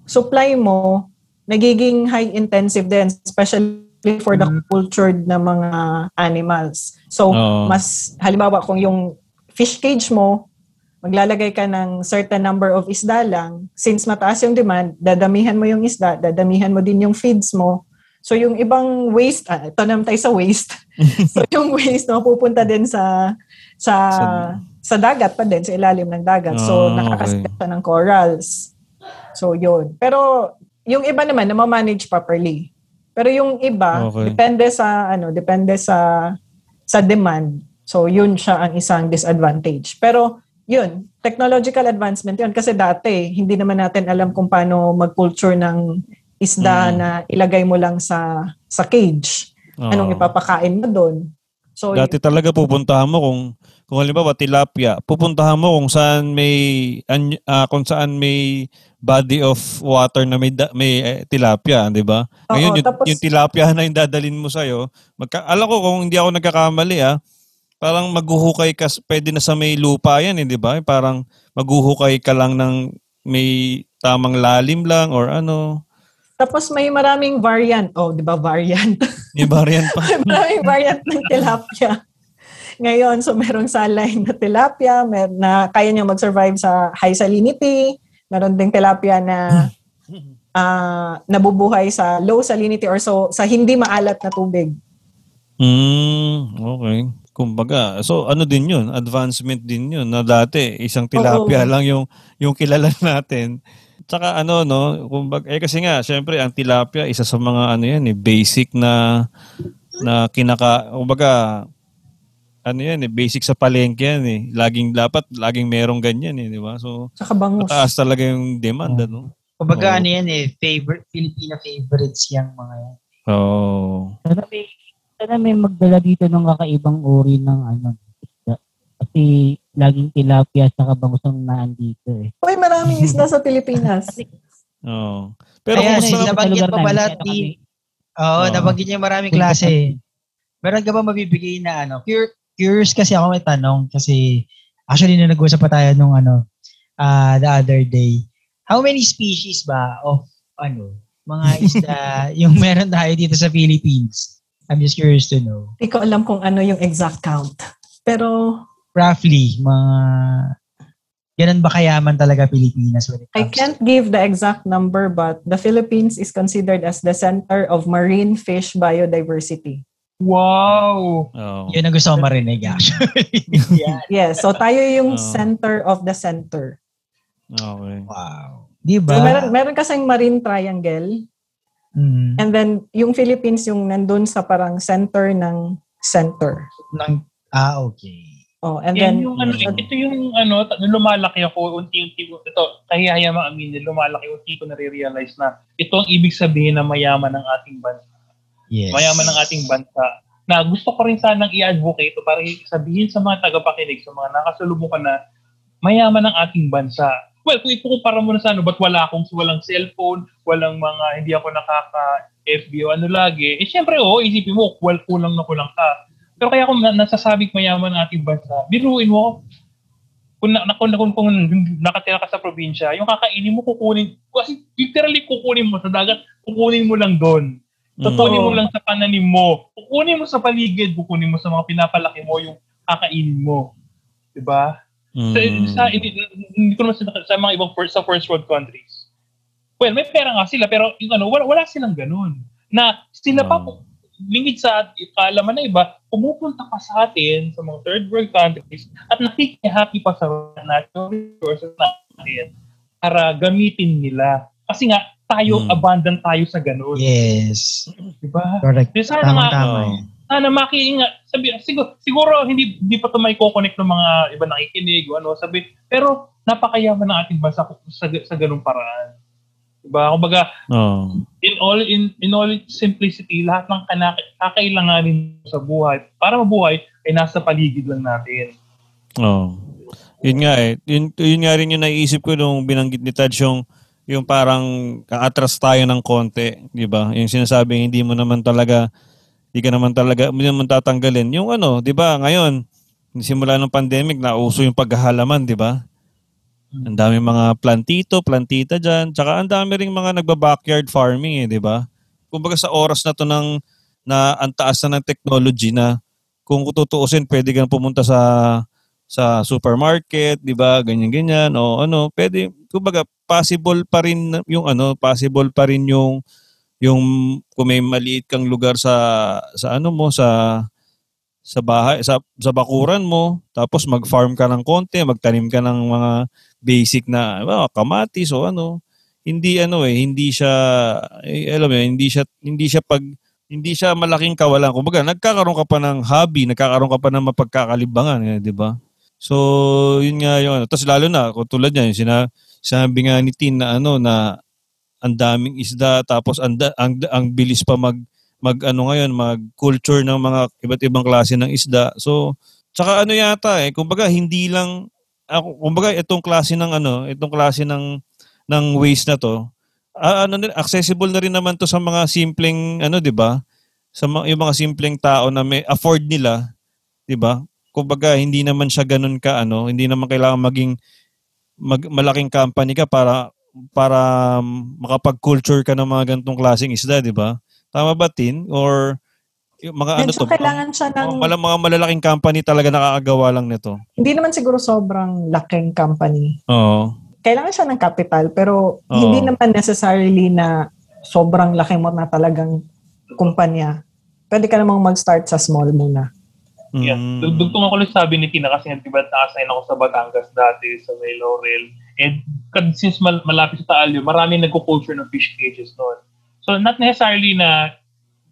supply mo nagiging high intensive din, especially for the cultured na mga animals. So, Oo. mas halimbawa kung yung fish cage mo, maglalagay ka ng certain number of isda lang, since mataas yung demand, dadamihan mo yung isda, dadamihan mo din yung feeds mo. So yung ibang waste, ah, ito naman tayo sa waste. *laughs* so yung waste no, pupunta din sa sa Sa- sa dagat pa din, sa ilalim ng dagat. So Ah, nakakasya okay. ng corals. So yun. Pero yung iba naman na manage properly. Pero yung iba, Okay. depende sa ano, depende sa sa demand. So yun siya ang isang disadvantage. Pero yun, technological advancement yun kasi dati hindi naman natin alam kung paano mag-culture ng isda Mm. na ilagay mo lang sa sa cage. Anong Oo. ipapakain mo doon. So Dati talaga pupuntahan mo kung kung halimbawa tilapia, pupuntahan mo kung saan may an- ah, kung saan may body of water na may da- may eh, tilapia, 'di ba? Oo, Ngayon yung, tapos- yung tilapia na yung dadalin mo sa magka alam ko kung hindi ako nagkakamali ah, parang maghuhukay ka pwede na sa may lupa yan, eh, 'di ba? Parang maghuhukay ka lang ng may tamang lalim lang or ano. tapos may maraming variant. Oh, 'di ba variant? *laughs* May variant pa. may *laughs* maraming variant ng tilapia. Ngayon, so merong saline na tilapia, mer na kaya niya mag-survive sa high salinity. Meron ding tilapia na *laughs* ah, nabubuhay sa low salinity or so sa hindi maalat na tubig. Mm, okay. Kumbaga, so ano din 'yun? Advancement din 'yun na dati isang tilapia Oo. lang yung yung kilala *laughs* natin. Tsaka ano no, kumbaga eh kasi nga syempre ang tilapia isa sa mga ano 'yan eh basic na na kinaka kumbaga ano 'yan eh basic sa palengke yan eh. Laging dapat laging merong ganyan eh, di ba? So Tsaka bangus. mataas talaga yung demand Oo. ano. Kumbaga Oo. ano yan eh, favorite, Filipino favorites yung mga yan. Oh. Sana may, sana may magdala dito ng kakaibang uri ng ano, isda. Kasi laging tilapia sa kabangus ang naandito eh. Uy, maraming *laughs* isda sa Pilipinas. Oh. Pero Ayan, kumusta eh, nabanggit pa pala kami- Oo, Oo. nabanggit niya maraming klase. Meron ka ba mabibigay na ano? Cur- curious kasi ako may tanong kasi actually nung nag-usap pa tayo nung ano, ah the other day. How many species ba of ano, mga isda *laughs* yung meron tayo dito sa Philippines? I'm just curious to know. Hindi ko alam kung ano yung exact count. Pero Roughly, mga ganun ba kayaman talaga Pilipinas when it I comes can't give the exact number, but the Philippines is considered as the center of marine fish biodiversity. Wow! Oh. Yun ang gusto ko marinig actually. *laughs* Yan. Yes, so tayo yung Oh. center of the center. Okay. Wow. Di ba? So meron, meron kasing marine triangle, Mm, and then yung Philippines yung nandun sa parang center ng center. ng, ah, okay. Oh, and Yan then, yung ano, ito yung ano, lumalaki ako, unti-unti ko, ito, kahiyaya maamin, lumalaki, unti ko nare-realize na ito ang ibig sabihin na mayaman ng ating bansa. Yes. Mayaman ng ating bansa. Na gusto ko rin sanang i-advocate para sabihin sa mga tagapakinig, sa mga nakasalubong na mayaman ng ating bansa. Well, kung ikukumpara mo na sa ano, ba't wala akong walang cellphone, walang mga, hindi ako nakaka-FB o ano lagi, eh syempre, oo, isipin mo, well, kulang na kulang ka. Pero kaya kung na- nasasabing mayaman ng ating bansa, biruin mo, kung, na, na, kung, kung, kung nakatira ka sa probinsya, yung kakainin mo, kukunin, kasi literally kukunin mo sa dagat, kukunin mo lang doon. Kukunin mo lang sa pananim mo. Kukunin mo sa paligid, kukunin mo sa mga pinapalaki mo yung kakainin mo. 'Di ba? Sa, Mm. sa, hindi, hindi ko naman sa, sa mga ibang first, sa first world countries. Well, may pera nga sila, pero yung ano, wala, wala silang ganun. Na sila pa, Oh. lingid sa kaalaman na iba, pumupunta pa sa atin, sa mga third world countries, at nakikihaki pa sa natural resources natin para gamitin nila. Kasi nga, tayo, Hmm. abundant tayo sa ganun. Yes. Diba? Correct. Di sana nga, Tama-tama Oo. yan. sana makiingat. Sabi, siguro, siguro hindi, hindi pa ito may connect ng mga iba nakikinig o ano. Sabi, pero napakayaman ng ating bansa sa, sa ganung paraan. Diba? Kumbaga, Oo. in all in in all simplicity, lahat ng kakailanganin sa buhay para mabuhay ay nasa paligid lang natin. Oo. Yun nga eh. Yun, yun nga rin yung naisip ko nung binanggit ni Taj yung, yung parang atras tayo ng konti, di ba? Yung sinasabing hindi mo naman talaga, hindi ka naman talaga, hindi naman tatanggalin. Yung ano, di ba, ngayon, simula ng pandemic, nauso yung paghahalaman, di ba? Ang dami mga plantito, plantita dyan. Tsaka ang dami ring mga nagba-backyard farming eh, di ba? Kumbaga sa oras na to ng, na ang taas na ng technology na kung tutuusin, pwede kang pumunta sa sa supermarket, 'di ba? Ganyan ganyan o ano, pwede kumbaga possible pa rin yung ano, possible pa rin yung yung kung may maliit kang lugar sa sa ano mo sa sa bahay sa sa bakuran mo tapos mag-farm ka ng konti, magtanim ka ng mga basic na well, kamatis o ano. Hindi ano eh, hindi siya eh, alam mo, hindi siya hindi siya pag hindi siya malaking kawalan. Kumbaga, nagkakaroon ka pa ng hobby, nagkakaroon ka pa ng mapagkakalibangan, eh, di ba? So, yun nga yung ano. Tapos lalo na, kung tulad niya, yung sina, sinabi nga ni Tin na ano, na ang daming isda, tapos ang, ang, ang bilis pa mag, mag ano ngayon, mag culture ng mga iba't ibang klase ng isda. So, tsaka ano yata eh, kumbaga hindi lang, ako, kumbaga itong klase ng ano, itong klase ng, ng waste na to, ah, ano, accessible na rin naman to sa mga simpleng, ano, di ba? Sa mga, yung mga simpleng tao na may afford nila, di ba? Kumbaga, hindi naman siya ganun ka, ano, hindi naman kailangan maging mag, malaking company ka para para makapag-culture ka ng mga ganitong klaseng isda, di ba? Tama ba, Tin? Or yung mga ano Medyo to? kailangan siya ng, mga, mala- mga malalaking company talaga nakakagawa lang nito. hindi naman siguro sobrang laking company. Oo. Kailangan siya ng capital, pero Oo. hindi naman necessarily na sobrang laki mo na talagang kumpanya. Pwede ka namang mag-start sa small muna. Yeah. Mm. Dugtong ako lang sabi ni Tina kasi nga, di ba, nakasign ako sa Batangas dati, sa may Laurel. And since mal- malapit sa Taalyo, marami nagko-culture ng fish cages noon. So, not necessarily na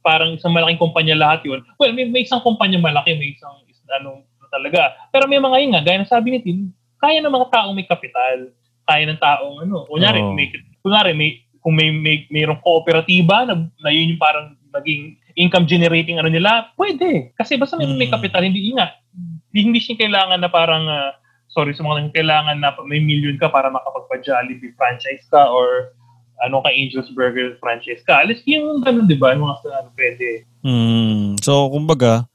parang isang malaking kumpanya lahat yun. Well, may, may isang kumpanya malaki, may isang is, ano talaga. Pero may mga yun nga, gaya ng sabi ni Tin, kaya ng mga taong may kapital, kaya ng taong ano, kunyari, Oo. may, kunyari, may, kung may, may mayroong kooperatiba na, na yun yung parang naging income generating ano nila, pwede. Kasi basta may, may Mm. kapital, hindi nga. Hindi siya kailangan na parang, ah, sorry sa mga kailangan na may million ka para makapagpa-Jollibee franchise ka or ano ka Angel's Burger franchise ka. Alis yung ganun, di ba? Yung mga ano, pwede. Mm. So, kumbaga,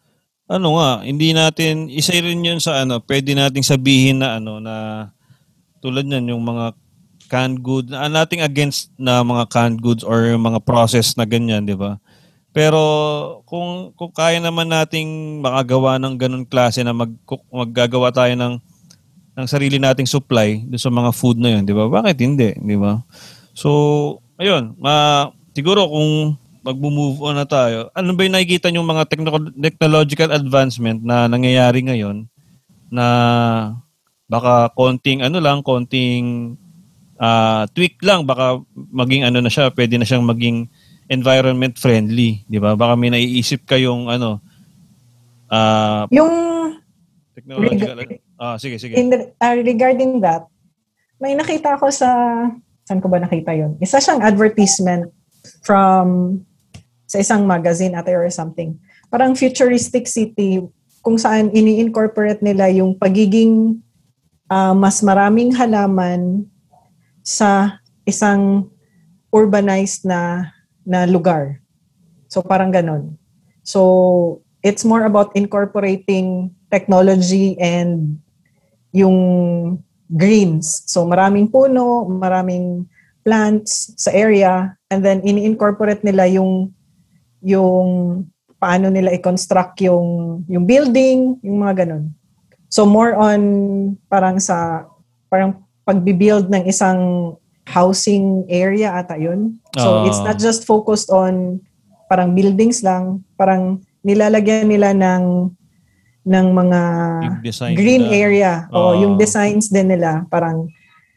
ano nga, hindi natin, isa rin yun sa ano, pwede nating sabihin na ano, na tulad yan, yung mga canned goods, na nating against na mga canned goods or yung mga process na ganyan, di ba? Pero kung kung kaya naman nating makagawa ng ganun klase na mag maggagawa tayo ng ng sarili nating supply doon sa mga food na yun, di ba? Bakit hindi, di ba? So, ayun, ma siguro kung mag-move on na tayo, ano ba yung nakikita yung mga techno- technological advancement na nangyayari ngayon na baka konting ano lang, konting ah, tweak lang, baka maging ano na siya, pwede na siyang maging environment friendly, di ba? Baka may naiisip kayong ano, ah, Yung technological, ah, sige, sige. in the- uh, regarding that, may nakita ako sa, saan ko ba nakita yon? Isa siyang advertisement from sa isang magazine ate or something. Parang futuristic city kung saan ini-incorporate nila yung pagiging ah, mas maraming halaman sa isang urbanized na na lugar. So parang ganon. So it's more about incorporating technology and yung greens. So maraming puno, maraming plants sa area and then ini-incorporate nila yung yung paano nila i-construct yung yung building, yung mga ganun. So more on parang sa parang pagbi-build ng isang housing area ata yun. So Ah. it's not just focused on parang buildings lang, parang nilalagyan nila ng ng mga green nila. area. O Ah. yung designs din nila, parang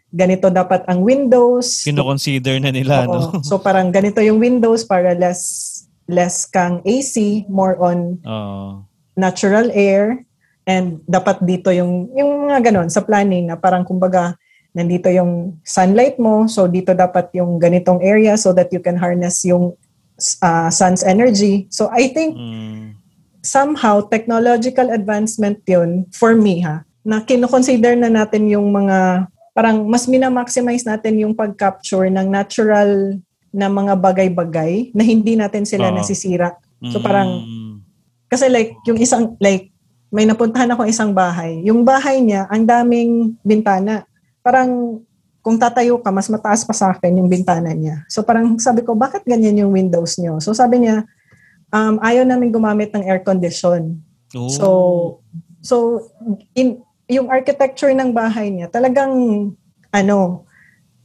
ganito dapat ang windows. Kino-consider na nila, Oo. no? So parang ganito yung windows para less less kang AC, more on Oo. natural air and dapat dito yung yung mga ganon sa planning na parang kumbaga nandito yung sunlight mo, so dito dapat yung ganitong area so that you can harness yung uh, sun's energy. So I think Mm. Somehow technological advancement yun for me ha na kinoconsider na natin yung mga parang mas minamaximize natin yung pag-capture ng natural na mga bagay-bagay na hindi natin sila Oo. nasisira. So Mm. parang kasi like yung isang like may napuntahan ako isang bahay. Yung bahay niya ang daming bintana. Parang kung tatayo ka mas mataas pa sa akin yung bintana niya. So parang sabi ko bakit ganyan yung windows niyo? So sabi niya um ayaw namin gumamit ng air condition. Oh. So so in yung architecture ng bahay niya talagang ano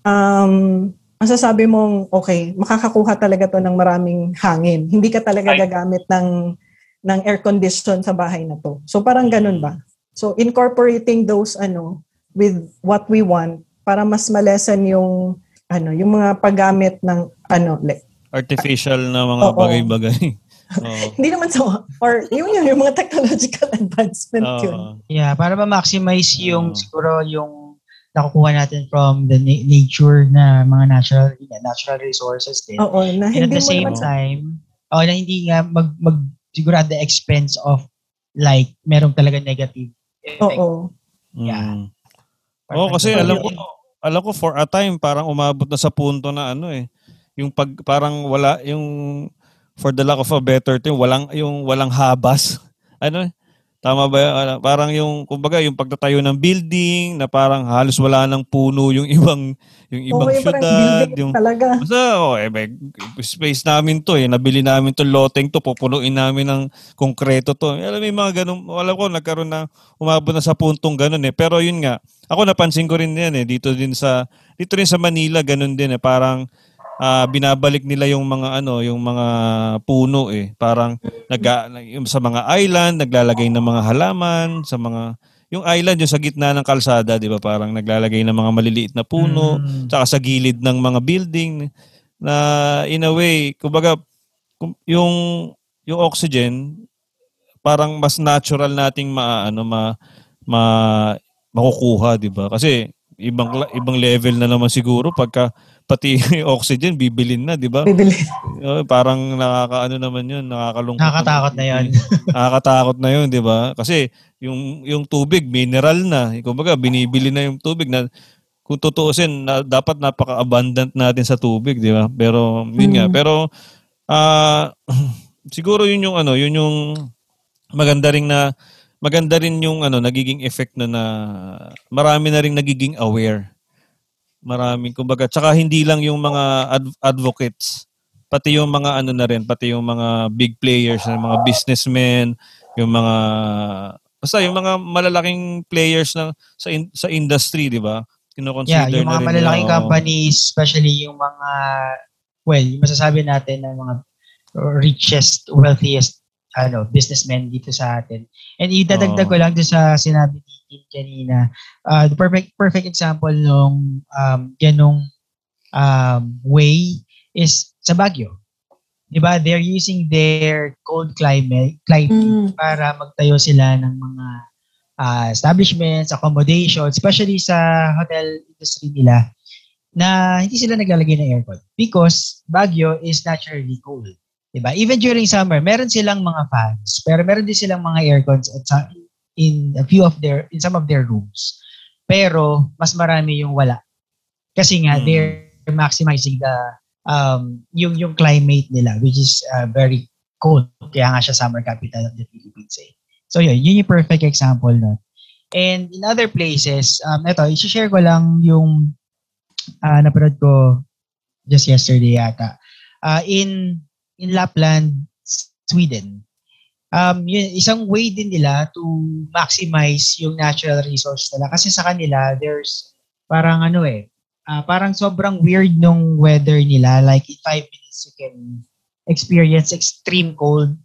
um masasabi mong okay, makakakuha talaga to ng maraming hangin. Hindi ka talaga Ay. gagamit ng ng air condition sa bahay na to. So parang ganun ba? So incorporating those ano with what we want para mas malesen yung ano yung mga paggamit ng ano like, artificial na mga Oo. bagay-bagay. Oo. hindi naman so or yun yun yung mga technological advancement yun. Oo. Yeah, para ma-maximize yung Oo. siguro yung nakukuha natin from the na- nature na mga natural natural resources din. Oo, na And at hindi the mo same naman time, oh, na hindi nga mag, mag siguro at the expense of like merong talaga negative effect. Oo. Yeah. Mm. Oo, kasi alam ko, alam ko for a time parang umabot na sa punto na ano eh, yung pag parang wala yung for the lack of a better term, walang yung walang habas. Ano? Tama ba? Ano, Parang yung kumbaga yung pagtatayo ng building na parang halos wala nang puno yung *laughs* ibang yung ibang parang syudad, yung talaga. Basta, oh, eh, may space namin to eh. Nabili namin to loteng to. Pupunuin namin ng konkreto to. Alam mo mga ganun. Alam ko, nagkaroon na, umabot na sa puntong ganun eh. Pero yun nga, ako napansin ko rin yan eh. Dito din sa, dito rin sa Manila, ganun din eh. Parang, ah, binabalik nila yung mga ano, yung mga puno eh. Parang naga, yung sa mga island, naglalagay ng mga halaman, sa mga yung island yung sa gitna ng kalsada, 'di ba? Parang naglalagay ng mga maliliit na puno, Mm. tsaka sa gilid ng mga building na in a way, kumbaga kum- yung yung oxygen parang mas natural nating ma ano ma, ma makukuha, 'di ba? Kasi ibang ibang level na naman siguro pagka pati *laughs* oxygen bibilin na, 'di ba? Bibili. Uh, parang nakakaano naman 'yun, nakakalungkot. Nakakatakot na yun. *laughs* Nakakatakot na 'yun, 'di ba? Kasi yung yung tubig mineral na. Kumbaga binibili na yung tubig na kung tutuusin na, dapat napaka-abundant natin sa tubig, 'di ba? Pero yun nga, Mm. pero ah *clears throat* siguro yun yung ano, yun yung maganda ring na maganda rin yung ano nagiging effect na na marami na ring nagiging aware. Maraming kumbaga tsaka hindi lang yung mga ad- advocates pati yung mga ano na rin, pati yung mga big players, yung mga businessmen, yung mga basta yung mga malalaking players na sa in- sa industry, 'di ba? Yeah, Kino-consider yung na mga malalaking oo. companies, especially yung mga, well, yung masasabi natin na mga richest, wealthiest ano, businessmen dito sa atin. And idadagdag ko lang doon sa sinabi ni Tim kanina, uh, the perfect perfect example nung um, ganong um, way is sa Baguio. 'Di ba? They're using their cold climate, climate Mm. para magtayo sila ng mga ah, establishments, accommodation, especially sa hotel industry nila, na hindi sila naglalagay ng aircon because Baguio is naturally cold. Diba? Even during summer, meron silang mga fans, pero meron din silang mga aircons at sa, in a few of their, in some of their rooms. Pero, mas marami yung wala. Kasi nga, Hmm. they're maximizing the, um, yung, yung climate nila, which is uh, very cold. Kaya nga siya summer capital of the Philippines eh. So yun, yun yung perfect example nun. And in other places, um, ito, isi-share ko lang yung uh, napanood ko just yesterday yata. Uh, in in Lapland, Sweden, um, yun, isang way din nila to maximize yung natural resource nila. Kasi sa kanila, there's parang ano eh, ah, parang sobrang weird nung weather nila. Like in five minutes, you can experience extreme cold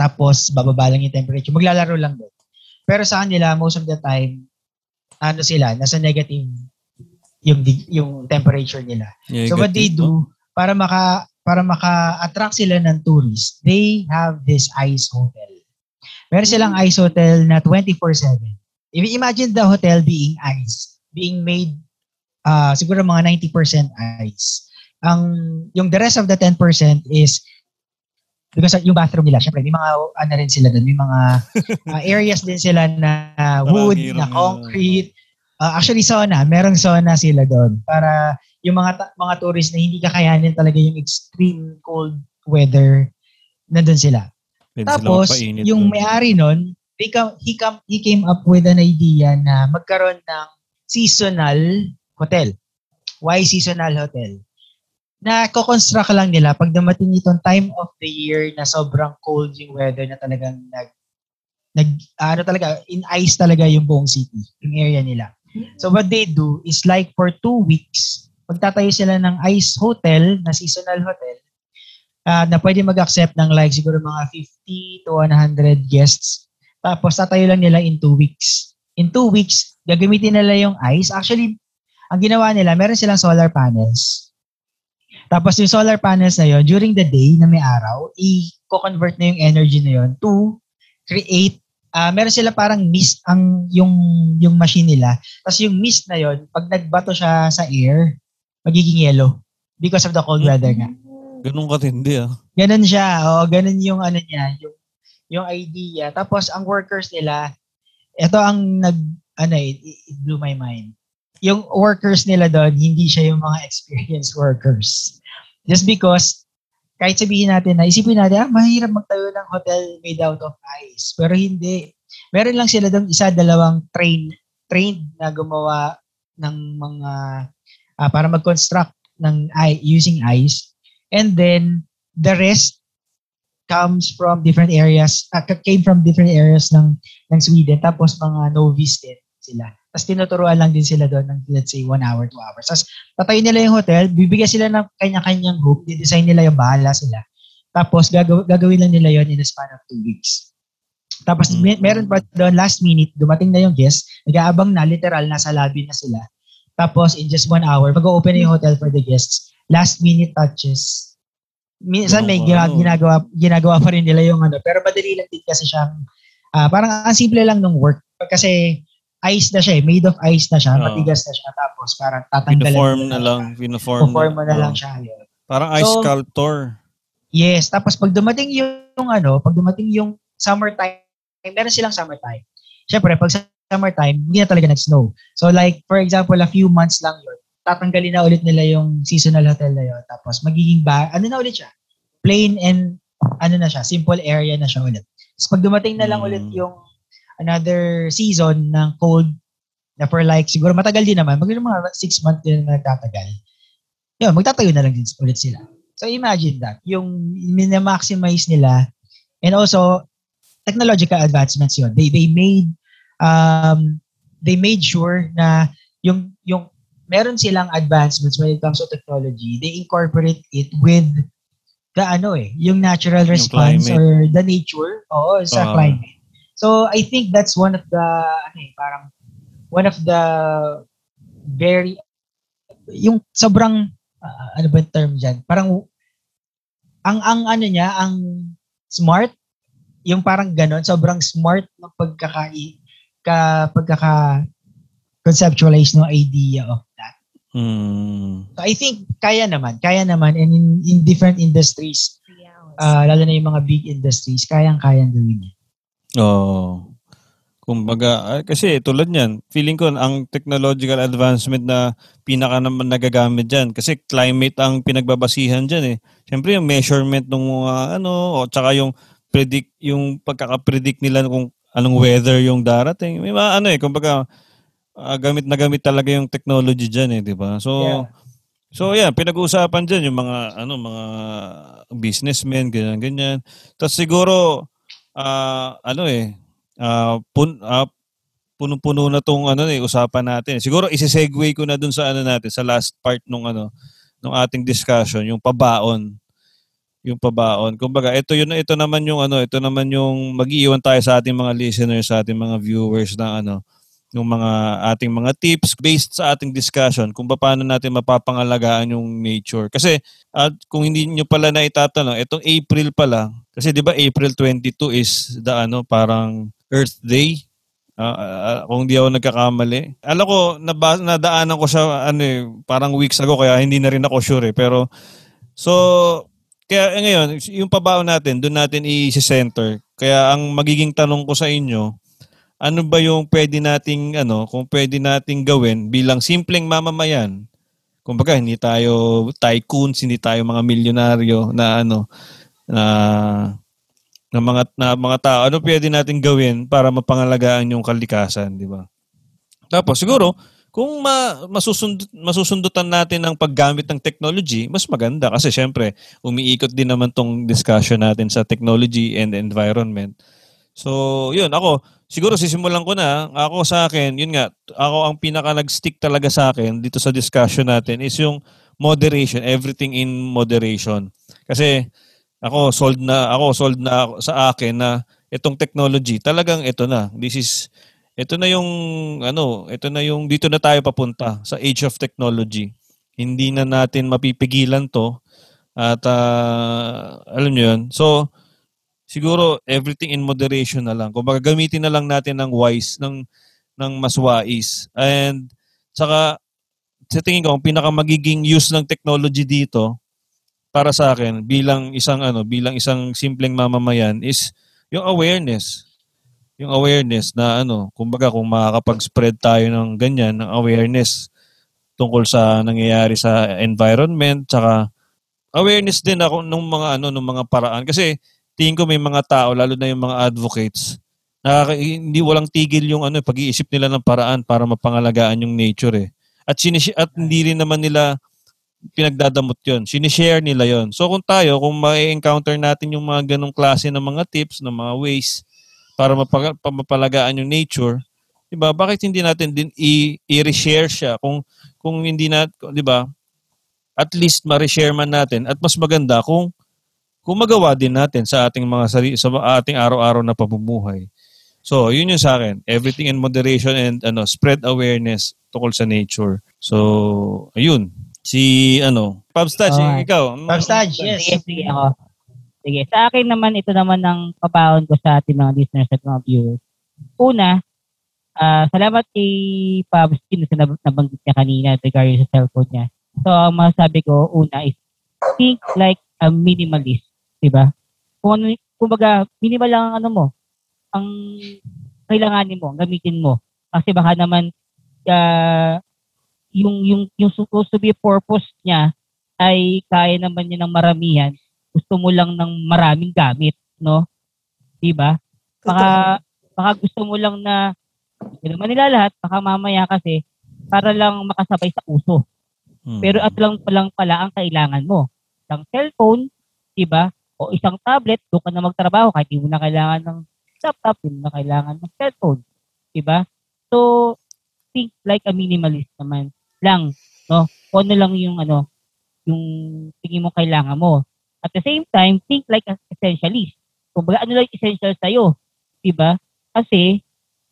tapos bababa lang yung temperature. Maglalaro lang doon. Pero sa kanila, most of the time, ano sila, nasa negative yung yung temperature nila. So what they do para maka para maka-attract sila ng tourists, they have this ice hotel. Meron silang ice hotel na 24/7. If you imagine the hotel being ice. being made uh, siguro mga 90% ice. Ang yung the rest of the 10% is because yung bathroom nila, syempre may mga ano rin sila doon, may mga uh, *laughs* areas din sila na uh, wood, na concrete. Uh, actually sauna, merong sauna sila doon para yung mga ta- mga tourists na hindi kakayanin talaga yung extreme cold weather, nandun sila. Pwede Tapos, sila yung may-ari nun, he, come, he, come, he came up with an idea na magkaroon ng seasonal hotel. Why seasonal hotel? Na ko-construct lang nila pag dumating itong time of the year na sobrang cold yung weather na talagang nag nag ano talaga in ice talaga yung buong city, yung area nila. So what they do is like for two weeks, magtatayo sila ng ice hotel na seasonal hotel uh, na pwede mag-accept ng like siguro mga 50 to 100 guests. Tapos tatayo lang nila in two weeks. In two weeks, gagamitin nila yung ice. Actually, ang ginawa nila, meron silang solar panels. Tapos yung solar panels na yon during the day na may araw, i-convert na yung energy na yon to create uh, meron sila parang mist ang yung yung machine nila. Tapos yung mist na yon, pag nagbato siya sa air, magiging yellow because of the cold weather nga. Ganun katindi ah. Ganun siya. O, ganun yung ano niya, yung yung idea. Tapos ang workers nila, ito ang nag ano it, it blew my mind. Yung workers nila doon, hindi siya yung mga *laughs* experienced workers. Just because kahit sabihin natin na isipin natin, ah, mahirap magtayo ng hotel made out of ice. Pero hindi. Meron lang sila doon isa, dalawang train, trained na gumawa ng mga, uh, para mag-construct ng using ice. And then, the rest comes from different areas, uh, came from different areas ng, ng Sweden. Tapos mga novice din sila. Tapos tinuturuan lang din sila doon ng let's say one hour, two hours. Tapos tatayo nila yung hotel, bibigyan sila ng kanya-kanyang group, di-design nila yung bahala sila. Tapos gagaw- gagawin lang nila yon in a span of two weeks. Tapos mm-hmm. may- meron pa doon last minute, dumating na yung guest, nag-aabang na, literal, nasa lobby na sila. Tapos in just one hour, mag-open yung hotel for the guests. Last minute touches. Minsan may gina- ginagawa, ginagawa pa rin nila yung ano, pero madali lang din kasi siyang, uh, parang ang simple lang ng work. Kasi ice na siya eh. Made of ice na siya. Oh. Matigas na siya. Tapos parang tatanggalan Pinoform na lang. Pinoform, Pinoform na, na lang siya. Yun. Parang ice so, sculptor. Yes. Tapos pag dumating yung, yung ano, pag dumating yung summertime, meron silang summertime. Siyempre, pag summertime, hindi na talaga nag-snow. So like, for example, a few months lang yun. Tatanggalin na ulit nila yung seasonal hotel na yun. Tapos magiging ba, ano na ulit siya? Plain and, ano na siya, simple area na siya ulit. Tapos pag dumating na lang hmm. ulit yung another season ng cold na for like, siguro matagal din naman, magiging mga six months din na nagtatagal. Yun, magtatayo na lang din ulit sila. So imagine that, yung minamaximize nila and also technological advancements yun. They, they made um, they made sure na yung yung meron silang advancements when it comes to technology. They incorporate it with the ano eh, yung natural response yung or the nature oo, sa uh, climate. So I think that's one of the ano eh, parang one of the very yung sobrang uh, ano ba yung term diyan? Parang ang ang ano niya, ang smart yung parang ganon, sobrang smart ng pagkakai ka pagkaka conceptualize no idea of that. Hmm. So I think kaya naman, kaya naman and in, in different industries, uh, lalo na yung mga big industries, kayang-kayang gawin yan. Oo. Kumbaga, kasi tulad niyan, feeling ko ang technological advancement na pinaka naman nagagamit diyan kasi climate ang pinagbabasihan diyan eh. Siyempre yung measurement ng mga ano o tsaka yung predict yung pagkaka-predict nila kung anong weather yung darating. May mga ano eh, kumbaga uh, gamit na gamit talaga yung technology diyan eh, di ba? So yeah. So yeah, pinag-uusapan diyan yung mga ano mga businessmen ganyan ganyan. Tapos siguro uh, ano eh, uh, pun, uh, puno-puno na tong ano eh, usapan natin. Siguro isi-segue ko na dun sa ano natin, sa last part nung ano, nung ating discussion, yung pabaon. Yung pabaon. Kumbaga, ito yun ito naman yung ano, ito naman yung mag-iwan tayo sa ating mga listeners, sa ating mga viewers na ano, yung mga ating mga tips based sa ating discussion kung paano natin mapapangalagaan yung nature. Kasi at kung hindi niyo pala na itatanong, itong April pala, kasi 'di ba April 22 is the ano parang Earth Day. Ah, ah, kung di ako nagkakamali. Alam ko, naba, nadaanan ko siya ano eh, parang weeks ago kaya hindi na rin ako sure eh. Pero, so, kaya eh, ngayon, yung pabaon natin, doon natin i-center. Kaya ang magiging tanong ko sa inyo, ano ba yung pwede nating, ano, kung pwede nating gawin bilang simpleng mamamayan? Kumbaga, hindi tayo tycoons, hindi tayo mga milyonaryo na ano, na ng mga na mga tao ano pwede natin gawin para mapangalagaan yung kalikasan di ba tapos siguro kung ma, masusundot, masusundutan natin ang paggamit ng technology, mas maganda kasi syempre umiikot din naman tong discussion natin sa technology and environment. So, yun, ako, siguro sisimulan ko na, ako sa akin, yun nga, ako ang pinaka nag-stick talaga sa akin dito sa discussion natin is yung moderation, everything in moderation. Kasi ako sold na ako sold na sa akin na itong technology talagang ito na this is ito na yung ano ito na yung dito na tayo papunta sa age of technology. Hindi na natin mapipigilan to. At uh, alam niyo yun? So siguro everything in moderation na lang. Kumbaga gamitin na lang natin ng wise ng ng mas wise. And saka sa tingin ko ang pinaka magiging use ng technology dito para sa akin bilang isang ano, bilang isang simpleng mamamayan is yung awareness. Yung awareness na ano, kumbaga kung makakapag-spread tayo ng ganyan, ng awareness tungkol sa nangyayari sa environment, tsaka awareness din ako ng mga ano, ng mga paraan. Kasi tingin ko may mga tao lalo na yung mga advocates nakaka, hindi walang tigil yung ano pag-iisip nila ng paraan para mapangalagaan yung nature eh. At sinisi- at hindi rin naman nila pinagdadamot yon Sinishare nila yon So kung tayo, kung ma-encounter natin yung mga ganong klase ng mga tips, ng mga ways para mapag- mapalagaan yung nature, 'di ba? Bakit hindi natin din i- i-reshare siya kung kung hindi na, 'di ba? At least ma-reshare man natin at mas maganda kung kung magawa din natin sa ating mga sari- sa ating araw-araw na pamumuhay. So, yun yung sa akin. Everything in moderation and ano, spread awareness tungkol sa nature. So, ayun. Si ano, Pabstaj, Alright. ikaw. Pabstaj, yes. Sige, sige ako. Sige, sa akin naman, ito naman ang pabaon ko sa ating mga listeners at mga viewers. Una, ah salamat kay Pabs Kin sa nab- nabanggit niya kanina regarding sa cellphone niya. So, ang masasabi ko, una is think like a minimalist. Diba? Kung ano, kumbaga, minimal lang ang ano mo, ang kailanganin mo, gamitin mo. Kasi baka naman, ah, yung, yung, yung supposed to be purpose niya ay kaya naman niya ng maramihan. Gusto mo lang ng maraming gamit, no? Diba? Baka, baka gusto mo lang na, hindi naman nila lahat, baka mamaya kasi, para lang makasabay sa uso. Hmm. Pero at lang pa lang pala ang kailangan mo. Isang cellphone, di ba? O isang tablet, doon ka na magtrabaho kahit hindi mo na kailangan ng laptop, hindi mo na kailangan ng cellphone. Di ba? So, think like a minimalist naman lang, no? Kung ano lang yung ano, yung tingin mo kailangan mo. At the same time, think like an essentialist. Kung baga, ano lang yung essential sa'yo, di ba? Kasi,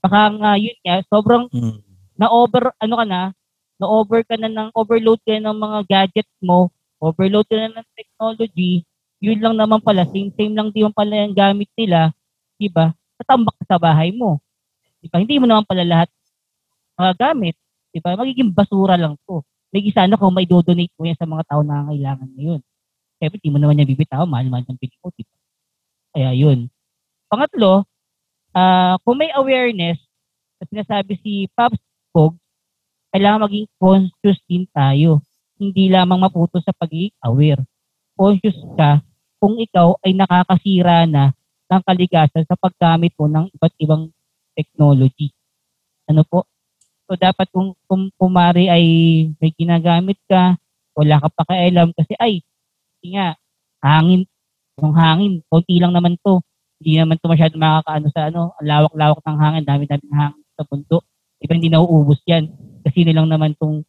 baka nga yun nga, sobrang Hmm. na-over, ano ka na, na-over ka na ng, overload ka na ng mga gadgets mo, overload ka na ng technology, yun lang naman pala, same-same lang di pala yung gamit nila, di ba? Tatambak sa bahay mo. Di ba? Hindi mo naman pala lahat mga gamit. Di ba? Magiging basura lang to. May sana kung may do-donate mo yan sa mga tao na kailangan ngayon. Siyempre, di mo naman yan bibitaw, mahal-mahal ng bili mo, di ba? Kaya yun. Pangatlo, ah kung may awareness, at sinasabi si Pops Pog, kailangan maging conscious din tayo. Hindi lamang maputo sa pagiging aware. Conscious ka kung ikaw ay nakakasira na ng kaligasan sa paggamit mo ng iba't ibang technology. Ano po? So dapat kung, kung kumari ay may ginagamit ka, wala ka pa kailam kasi ay, hindi nga, hangin, yung hangin, konti lang naman to. Hindi naman to masyado makakaano sa ano, lawak-lawak ng hangin, dami-daming hangin sa bundok. Diba hindi nauubos yan. Kasi nilang naman tong,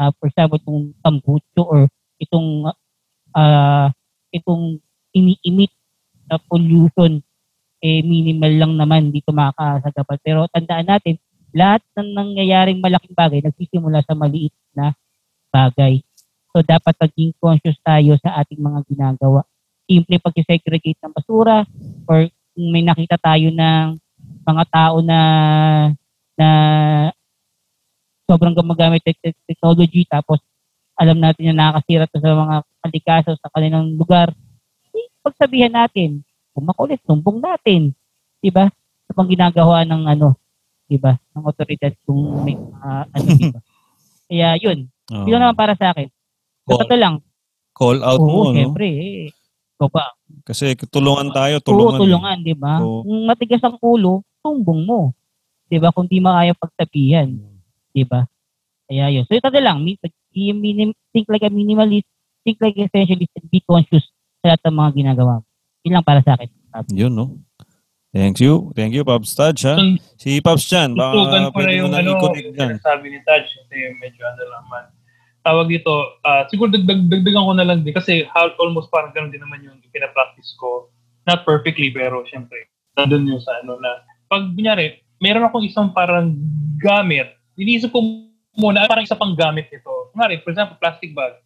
ah, for example, itong tambucho or itong, ah, itong ini-emit na pollution, eh minimal lang naman dito makakasagapal. Pero tandaan natin, lahat ng nangyayaring malaking bagay nagsisimula sa maliit na bagay. So dapat maging conscious tayo sa ating mga ginagawa. Simple pag-segregate ng basura or kung may nakita tayo ng mga tao na na sobrang gumagamit ng te- technology tapos alam natin na nakakasira to sa mga kalikaso sa kanilang lugar, eh, pagsabihan natin, kung makulit, tumbong natin. Diba? Sa pang ginagawa ng ano, diba? Ng otoridad kung may mga *laughs* ano, diba? Kaya yun, Oo. yun naman para sa akin. Call, Totoo lang. call out mo, Oo, no? syempre. Eh. Ikaw pa, Kasi tulungan tayo, Oo, tulungan. tulungan, di ba? Oo. Kung matigas ang ulo, tumbong mo. Di ba? Kung di makaya pagsabihan. Di ba? Kaya yun. So, ito na lang. Minim- think like a minimalist, think like a essentialist, and be conscious sa lahat ng mga ginagawa mo. Yun lang para sa akin. Yun, no? Thank you. Thank you, Pops Taj, ha? Si Pops Chan, baka pwede mo yung nang ano, i-connect dyan. sabi ni Taj, kasi medyo ano lang man. Tawag dito, ah, siguro dagdag, dagdagan ko na lang din kasi almost parang ganun din naman yung pinapractice ko. Not perfectly, pero syempre, nandun yung sa ano na, pag kunyari, meron akong isang parang gamit, iniisip ko muna, ah, parang isa pang gamit nito. Kunyari, for example, plastic bag.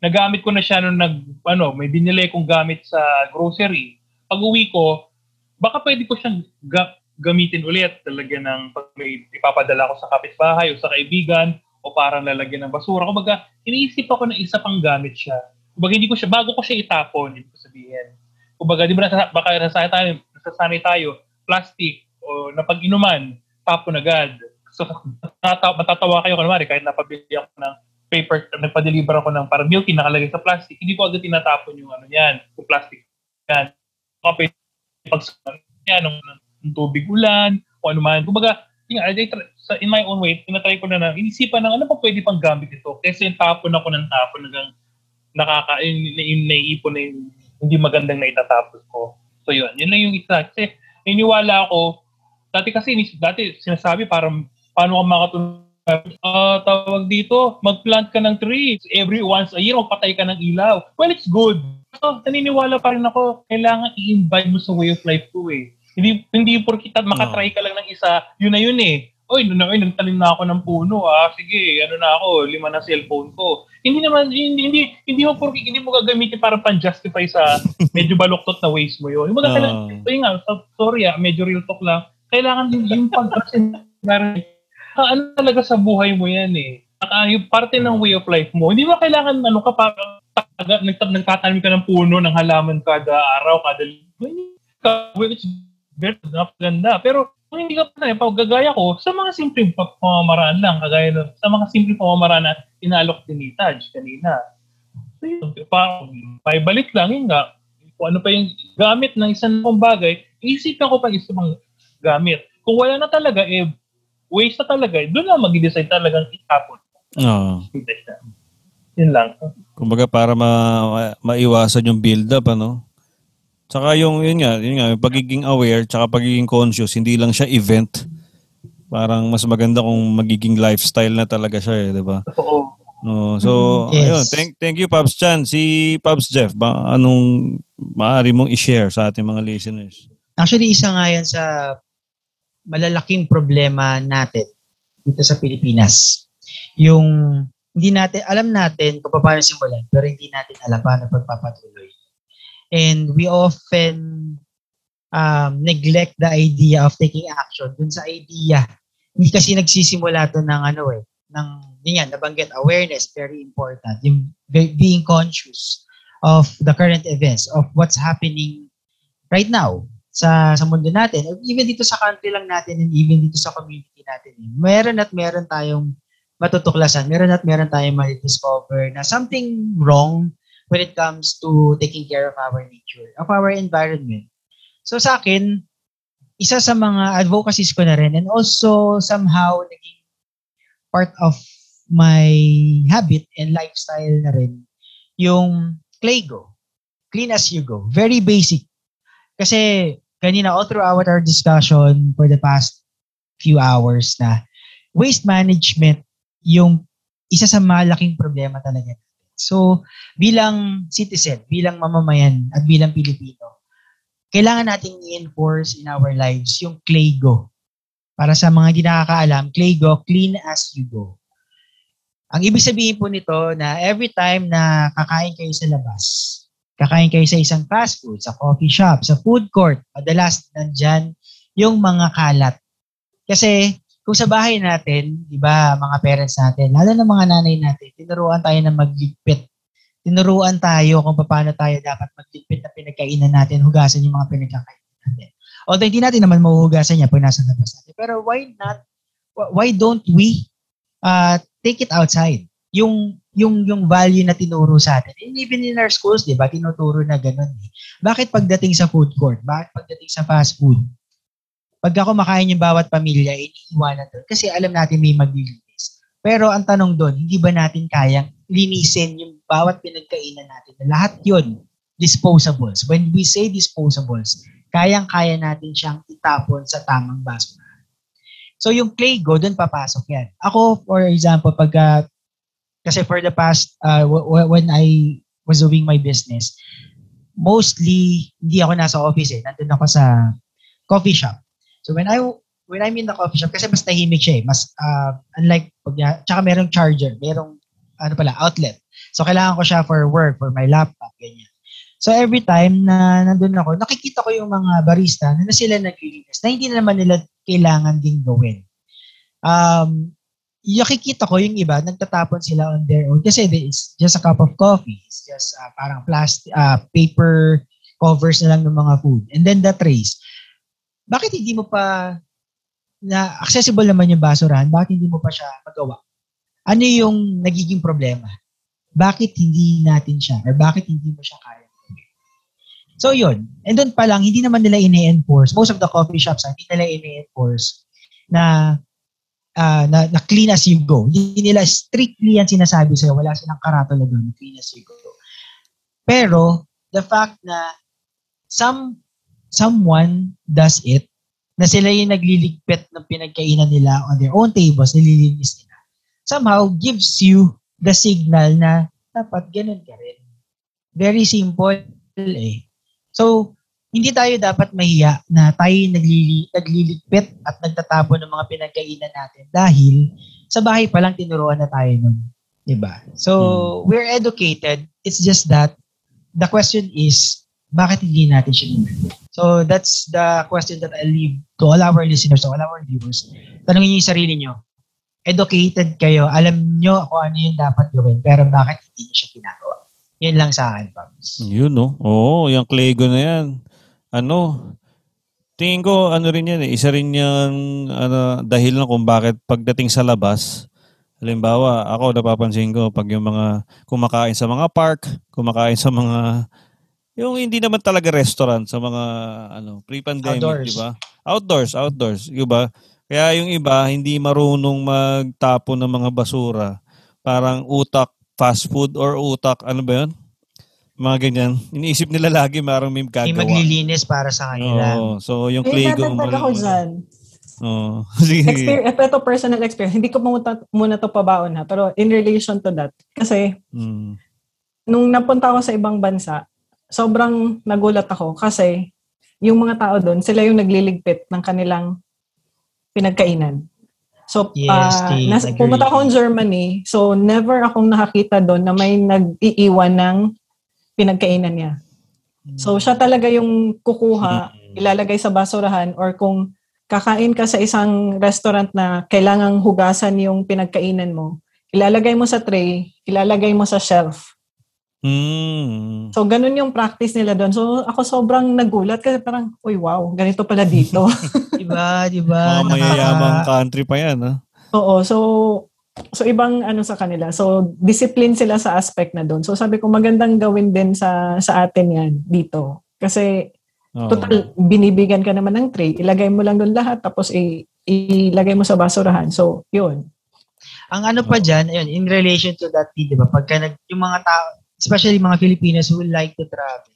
Nagamit ko na siya nung nag, ano, may binili kong gamit sa grocery. Pag uwi ko, baka pwede ko siyang ga- gamitin ulit talaga ng pag may ipapadala ko sa kapitbahay o sa kaibigan o parang lalagyan ng basura. Kumbaga, iniisip ako na isa pang gamit siya. Kumbaga, hindi ko siya, bago ko siya itapon, ibig ko sabihin. Kumbaga, di ba, nasa, baka nasanay tayo, nasasanay tayo, plastic o napag-inuman, tapon agad. So, *laughs* natatawa, matatawa kayo, kunwari, kahit napabili ako ng paper, nagpa-deliver ako ng parang milk nakalagay sa plastic, hindi ko agad tinatapon yung ano yan, yung plastic yan. Pwede pag yan, ng, ng tubig ulan, o ano man. Kumbaga, yun I sa, in my own way, tinatry ko na na, inisipan ng ano pa pwede pang gamit ito. Kasi yung tapon ako ng tapon hanggang nakaka, yung, yung, naiipon na yung hindi magandang na itatapos ko. So yun, yun lang yung isa. Kasi niniwala ako, dati kasi, dati sinasabi parang, paano ka makatulong Ah, tawag dito, mag-plant ka ng trees. Every once a year, magpatay ka ng ilaw. Well, it's good. So, naniniwala pa rin ako, kailangan i-invite mo sa way of life ko eh. Hindi, hindi porkit at makatry ka lang ng isa, yun na yun eh. Oy, no, no, nagtanim na ako ng puno, ah, sige, ano na ako, lima na cellphone ko. Hindi naman, hindi, hindi, hindi mo porkit, hindi mo gagamitin para pan-justify sa *laughs* medyo baluktot na ways mo yun. Yung mga, kailangan, ayun nga, so- sorry ah, medyo real talk lang. Kailangan din yung pag *laughs* Ah, ano talaga sa buhay mo yan eh. Saka yung parte ng way of life mo. Hindi mo kailangan ano ka pa taga, nagtat, nagtatanim ka ng puno ng halaman kada araw, kada linggo. Which very napaganda. Pero kung hindi ka pa na, pag gagaya ko, sa mga simpleng pa- pamamaraan lang, kagaya ng, sa mga simpleng pamamaraan na inalok din ni Taj kanina. So yun, pa, paibalik lang, yun nga, kung ano pa yung gamit ng isang kong bagay, isipin ko pa isang gamit. Kung wala na talaga, eh, waste na talaga, eh, doon lang mag-decide talagang itapon. Oo. Yun lang. Kumbaga para ma, ma- maiwasan yung build-up, ano? Tsaka yung, yun nga, yun nga, yung pagiging aware, tsaka pagiging conscious, hindi lang siya event. Parang mas maganda kung magiging lifestyle na talaga siya, eh, di ba? No, so, Mm, yes. ayun, thank, thank you, Pops Chan. Si Pops Jeff, ba, anong maaari mong i-share sa ating mga listeners? Actually, isa nga yan sa malalaking problema natin dito sa Pilipinas. Yung hindi natin, alam natin kung paano simulan, pero hindi natin alam paano pagpapatuloy. And we often um, neglect the idea of taking action dun sa idea. Hindi kasi nagsisimula to ng ano eh, ng, yun yan, nabanggit, awareness, very important. Yung be- being conscious of the current events, of what's happening right now sa sa mundo natin, even dito sa country lang natin and even dito sa community natin. eh, Meron at meron tayong matutuklasan, meron at meron tayong ma-discover na something wrong when it comes to taking care of our nature, of our environment. So sa akin, isa sa mga advocacies ko na rin and also somehow naging part of my habit and lifestyle na rin yung Claygo. Clean as you go. Very basic. Kasi kanina all throughout our discussion for the past few hours na waste management yung isa sa malaking problema talaga. So, bilang citizen, bilang mamamayan at bilang Pilipino, kailangan nating i-enforce in our lives yung Claygo. Para sa mga hindi nakakaalam, Claygo, clean as you go. Ang ibig sabihin po nito na every time na kakain kayo sa labas, kakain kayo sa isang fast food, sa coffee shop, sa food court, madalas nandyan yung mga kalat. Kasi kung sa bahay natin, di ba, mga parents natin, lalo na mga nanay natin, tinuruan tayo na magligpit. Tinuruan tayo kung paano tayo dapat magligpit na pinagkainan natin, hugasan yung mga pinagkakainan natin. Although hindi natin naman mahuhugasan niya pag nasa labas natin. Pero why not, why don't we uh, take it outside? Yung yung yung value na tinuro sa atin. And even in our schools, 'di ba, tinuturo na ganun eh. Bakit pagdating sa food court? Bakit pagdating sa fast food? Pag ako makain yung bawat pamilya, iniiwanan doon. Kasi alam natin may maglilinis. Pero ang tanong doon, hindi ba natin kayang linisin yung bawat pinagkainan natin? Lahat yun, disposables. When we say disposables, kayang-kaya natin siyang itapon sa tamang basura. So yung clay go, doon papasok yan. Ako, for example, pag, uh, kasi for the past, uh, w- when I was doing my business, mostly, hindi ako nasa office eh. Nandun ako sa coffee shop. So when I when I'm in the coffee shop, kasi mas tahimik siya eh. Mas, uh, unlike, pag, tsaka merong charger, merong, ano pala, outlet. So kailangan ko siya for work, for my laptop, ganyan. So every time na nandun ako, nakikita ko yung mga barista na, na sila naglilinis na hindi na naman nila kailangan ding gawin. Um, nakikita ko yung iba, nagtatapon sila on their own kasi it's just a cup of coffee. It's just uh, parang plastic, uh, paper covers na lang ng mga food. And then the trays bakit hindi mo pa na accessible naman yung basurahan, bakit hindi mo pa siya magawa? Ano yung nagiging problema? Bakit hindi natin siya? Or bakit hindi mo siya kaya? So yun. And doon pa lang, hindi naman nila ini-enforce. Most of the coffee shops, hindi nila ini-enforce na, uh, na, na clean as you go. Hindi nila strictly yan sinasabi sa'yo. Wala silang karatula doon, clean as you go. Pero, the fact na some someone does it, na sila yung nagliligpit ng pinagkainan nila on their own tables, nililinis nila, somehow gives you the signal na dapat ganun ka rin. Very simple eh. So, hindi tayo dapat mahiya na tayo naglili, nagliligpit at nagtatapon ng mga pinagkainan natin dahil sa bahay pa lang tinuruan na tayo nun. Diba? So, hmm. we're educated. It's just that the question is, bakit hindi natin siya ginagawa? So that's the question that I leave to all our listeners, to all our viewers. Tanungin niyo yung sarili niyo. Educated kayo, alam niyo kung ano yung dapat gawin, pero bakit hindi niyo siya ginagawa? Yun lang sa akin, Pams. Yun, no? Oo, yung Clego na yan. Ano, tingin ko, ano rin yan eh, isa rin yung ano, dahil na kung bakit pagdating sa labas, halimbawa, ako napapansin ko, pag yung mga kumakain sa mga park, kumakain sa mga yung hindi naman talaga restaurant sa mga ano pre-pandemic, di ba? Outdoors, outdoors, di ba? Kaya yung iba hindi marunong magtapon ng mga basura. Parang utak fast food or utak ano ba 'yun? Mga ganyan. Iniisip nila *laughs* lagi marang may gagawa. May maglilinis para sa kanila. Oo. So yung clay go mo. ako dyan. Oo. *laughs* Experience, ito personal experience. Hindi ko muna, muna to pabaon ha. Pero in relation to that. Kasi, mm. nung napunta ako sa ibang bansa, sobrang nagulat ako kasi yung mga tao doon, sila yung nagliligpit ng kanilang pinagkainan. So, yes, uh, nas, pumunta ako in Germany, so never akong nakakita doon na may nag-iiwan ng pinagkainan niya. So, siya talaga yung kukuha, mm. ilalagay sa basurahan or kung kakain ka sa isang restaurant na kailangang hugasan yung pinagkainan mo, ilalagay mo sa tray, ilalagay mo sa shelf. Mm. So, ganun yung practice nila doon. So, ako sobrang nagulat kasi parang, uy, wow, ganito pala dito. *laughs* diba, diba? Mga mayayamang country pa yan, ha? Oo, so, so ibang ano sa kanila. So, discipline sila sa aspect na doon. So, sabi ko, magandang gawin din sa, sa atin yan dito. Kasi, oh. total, binibigyan ka naman ng tray. Ilagay mo lang doon lahat, tapos i- ilagay mo sa basurahan. So, yun. Ang ano pa dyan, ayun, in relation to that, di ba? Pagka nag, yung mga tao, especially mga Filipinos who like to travel,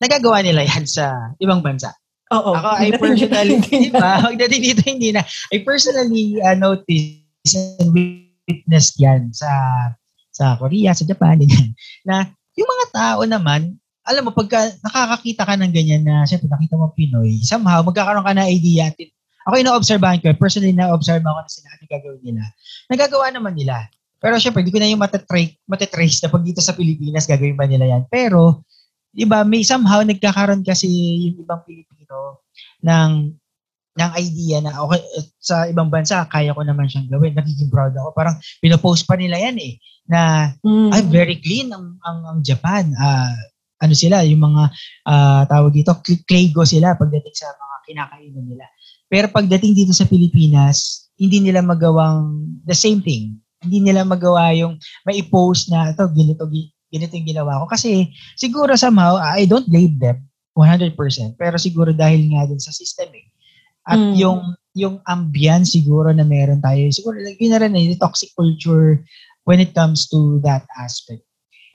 nagagawa nila yan sa ibang bansa. Oo. Ako, I personally, di ba? Magdating dito, hindi na. I personally uh, noticed and witnessed yan sa sa Korea, sa Japan, yan, na yung mga tao naman, alam mo, pagka nakakakita ka ng ganyan na, syempre, nakita mo Pinoy, somehow, magkakaroon ka na idea. Ako, ina-obserbahan ko, personally, na-observe ako na sila, ano gagawin nila. Nagagawa naman nila. Pero syempre, hindi ko na yung matatrace, matatrace na pag dito sa Pilipinas, gagawin ba nila yan. Pero, di ba, may somehow nagkakaroon kasi yung ibang Pilipino ng ng idea na okay, sa ibang bansa, kaya ko naman siyang gawin. Nagiging proud ako. Parang pinopost pa nila yan eh. Na, Mm. ay, very clean ang, ang, ang Japan. Ah, ano sila, yung mga ah, tawag dito, cl- claygo sila pagdating sa mga kinakainan nila. Pero pagdating dito sa Pilipinas, hindi nila magawang the same thing. Hindi nila magawa yung may post na ito, ganito, gi- ganito yung ginawa ko. Kasi siguro somehow, I don't blame them 100%. Pero siguro dahil nga din sa system eh. At Mm. yung yung ambience siguro na meron tayo, siguro like, yun na rin eh, yung toxic culture when it comes to that aspect.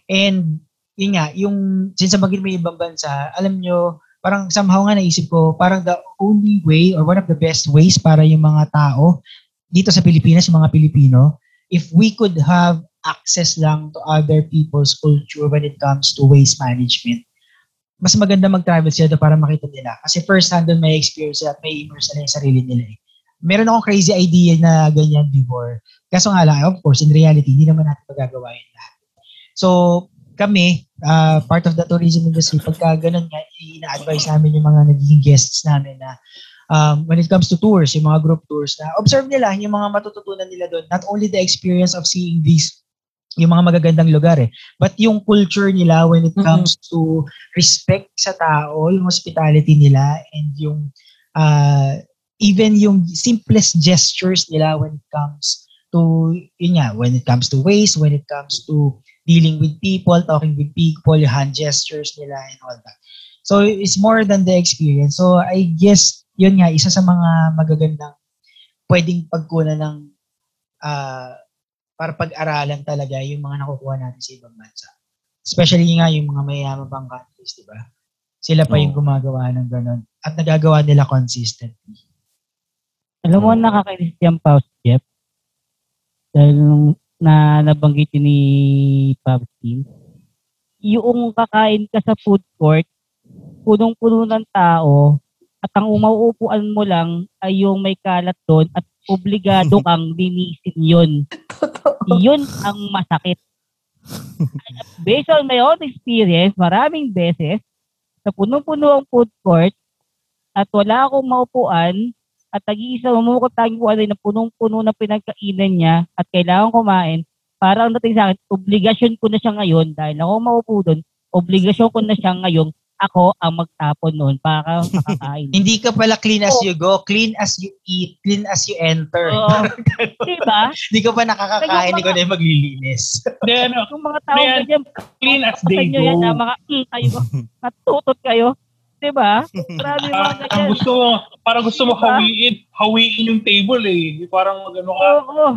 And yun nga, yung since maging may ibang bansa, alam nyo, parang somehow nga naisip ko, parang the only way or one of the best ways para yung mga tao dito sa Pilipinas, yung mga Pilipino, if we could have access lang to other people's culture when it comes to waste management, mas maganda mag-travel sila para makita nila. Kasi first hand doon may experience at may immerse na yung sarili nila eh. Meron akong crazy idea na ganyan before. Kaso nga lang, of course, in reality, hindi naman natin magagawa yun lahat. So, kami, uh, part of the tourism industry, pagka ganun nga, ina-advise namin yung mga nagiging guests namin na um, when it comes to tours, yung mga group tours, na observe nila yung mga matututunan nila doon. Not only the experience of seeing these yung mga magagandang lugar eh. But yung culture nila when it comes to respect sa tao, yung hospitality nila, and yung uh, even yung simplest gestures nila when it comes to, yun nga, when it comes to waste, when it comes to dealing with people, talking with people, hand gestures nila and all that. So, it's more than the experience. So, I guess, yun nga, isa sa mga magagandang pwedeng pagkunan ng ah, para pag-aralan talaga yung mga nakukuha natin sa ibang bansa. Especially nga yung mga mayayaman pang countries, di ba? Sila pa yung Oo. gumagawa ng ganun. At nagagawa nila consistently. Alam mo, nakakainis yung Paus, Jeff. Dahil nung na nabanggit yun ni Pops Team, yung kakain ka sa food court, punong-puno ng tao, at ang umauupuan mo lang ay yung may kalat doon at obligado *laughs* kang linisin yun. Totoo. Yun ang masakit. Based on my own experience, maraming beses, sa punong-puno ang food court, at wala akong maupuan, at nag-iisa mamukot tayong kung ano na punong-puno na pinagkainan niya, at kailangan kumain, parang dating sa akin, obligasyon ko na siya ngayon, dahil ako maupo doon, obligasyon ko na siya ngayon, ako ang magtapon noon para makakain. *laughs* Hindi ka pala clean as you go, clean as you eat, clean as you enter. Oo. *laughs* diba? Hindi ka pa nakakakain, hindi ka na yung maglilinis. *laughs* Hindi, ano, Yung mga tao Ayan, ganyan, clean as they nyo yan na go. mga mm, kayo, natutot kayo. Diba? Marami mga Parang, ganyan. parang gusto mo, parang gusto mo Diba? hawiin, hawiin yung table eh. Parang magano ka. Oo.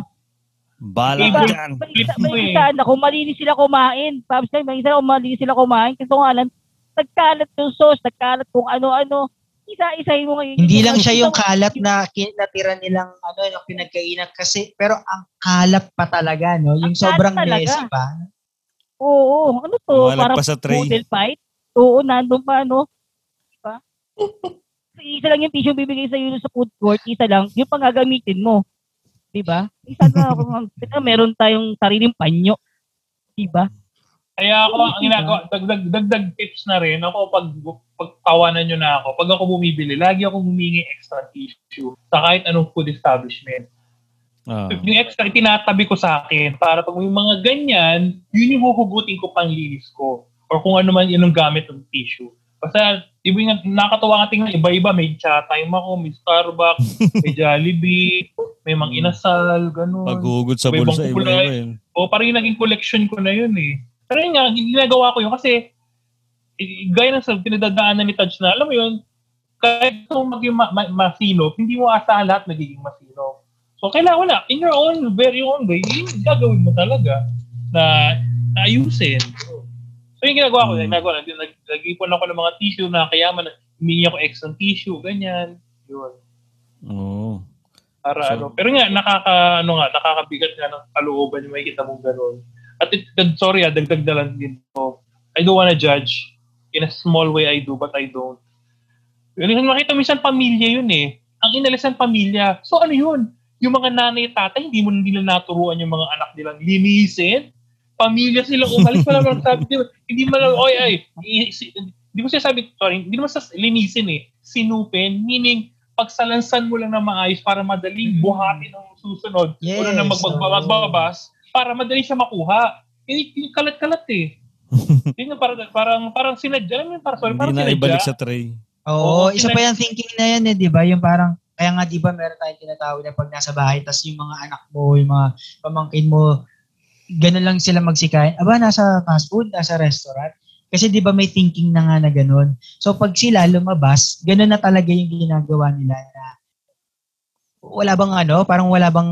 Balag Diba? dyan. May isa, Flip mo may eh. isa na kung malinis sila kumain. Paps na, may isa kung malinis sila kumain. Kasi nga lang, nagkalat yung sauce, nagkalat kung ano-ano. Isa-isahin mo ngayon. Hindi lang siya yung kalat na kin- natira nilang ano, yung pinagkainan kasi pero ang kalat pa talaga no, yung Ang sobrang messy pa. Oo, ano to? Walag Parang pa sa tray. poodle fight? Oo, nandun pa, ano? Diba? *laughs* isa lang yung tissue bibigay sa iyo sa food court, isa lang, yung pang gagamitin mo. Diba? Isa na, kung *laughs* meron tayong sariling panyo. Diba? Kaya ako, ang ginagawa, dagdag, dagdag tips na rin, ako pag pagkawanan nyo na ako, pag ako bumibili, lagi ako humingi extra tissue sa kahit anong food establishment. Ah. Yung extra, tinatabi ko sa akin para pag may mga ganyan, yun yung huhugutin ko pang linis ko. Or kung ano man yung gamit ng tissue. Basta, iba yung nakakatawa nga tingnan, iba-iba, may chatime ako, may Starbucks, *laughs* may Jollibee, may Mang Inasal, ganun. Paghugot sa bulsa, ibang iba kulay. iba yun. O parang yung naging collection ko na yun eh. Pero yun nga, ginagawa ko yun kasi eh, gaya ng sa pinadadaanan ni Taj na, alam mo yun, kahit kung maging ma- ma- masinop, hindi mo asahan lahat magiging masinop. So, kailangan wala. In your own, very own way, yun gagawin mo talaga na naayusin. So, yung ginagawa ko, Hmm. ginagawa, nag, nag, nag-ipon ako ng mga tissue na kayaman, humingi ako extra tissue, ganyan. Yun. Oo. Para So- ano. Pero nga, nakaka, ano nga, nakakabigat nga ng kalooban yung makikita mong ganun. At it, sorry ah, dagdag na lang din to. I don't wanna judge. In a small way I do, but I don't. Yun, makita mo minsan pamilya yun eh. Ang inalisan pamilya. So ano yun? Yung mga nanay at tatay, hindi mo nila naturuan yung mga anak nilang linisin. Pamilya silang umalis. Wala lang sabi. Di, hindi mo lang, oy, ay, hindi ko siya sabi, sorry, hindi naman sa linisin eh. Sinupin, meaning, pagsalansan mo lang na maayos para madaling buhatin ng susunod. Yes, Una na magbabas para madali siya makuha. Eh, yung kalat-kalat eh. *laughs* Yun yung parang, parang, parang sinadya. Alam mo yun, parang, sorry, Hindi parang na sinadya. ibalik sa tray. Oo, Oo, isa pa yung thinking na yan eh, di ba? Yung parang, kaya nga di ba meron tayong tinatawag na pag nasa bahay, tas yung mga anak mo, yung mga pamangkin mo, ganun lang sila magsikain. Aba, nasa fast food, nasa restaurant. Kasi di ba may thinking na nga na ganun. So pag sila lumabas, ganun na talaga yung ginagawa nila na wala bang ano, parang wala bang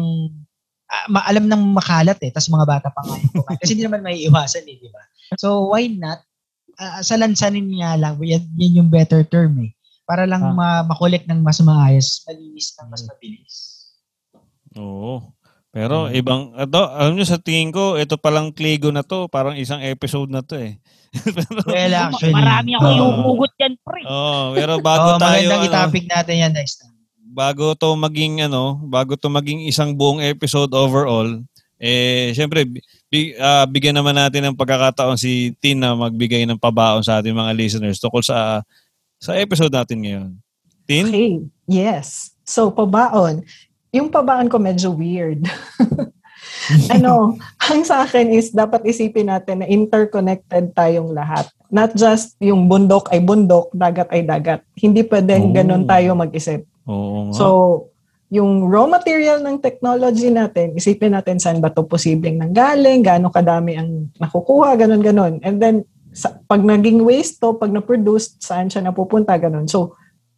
ah, maalam ng makalat eh, tas mga bata pa nga yung kumain. Kasi hindi naman may iwasan eh, di ba? So why not? Uh, salansanin nga lang, yan, yan yung better term eh. Para lang Ah. ma- makolek ng mas maayos, malinis ng mas mabilis. Oo. Pero ibang, ito, alam nyo sa tingin ko, ito palang Kligo na to, parang isang episode na to eh. *laughs* Well, actually. Marami akong Oo. iuugot yan, pre. Oo, pero bago *laughs* oh, tayo, magandang ano, i-topic natin yan next time. Bago to maging ano, bago to maging isang buong episode overall, eh syempre bi- ah, bigyan naman natin ng pagkakataon si Tin na magbigay ng pabaon sa ating mga listeners tungkol sa sa episode natin ngayon. Tin? Okay. Yes. So, pabaon. Yung pabaon ko medyo weird. *laughs* ano, ang sa akin is dapat isipin natin na interconnected tayong lahat. Not just yung bundok ay bundok, dagat ay dagat. Hindi pwedeng Oh. ganun tayo mag-isip. Oo nga. So, yung raw material ng technology natin, isipin natin saan ba ito posibleng nanggaling, gaano kadami ang nakukuha, ganun, ganun. And then, sa, pag naging waste to, pag na-produce, saan siya napupunta, ganun. So,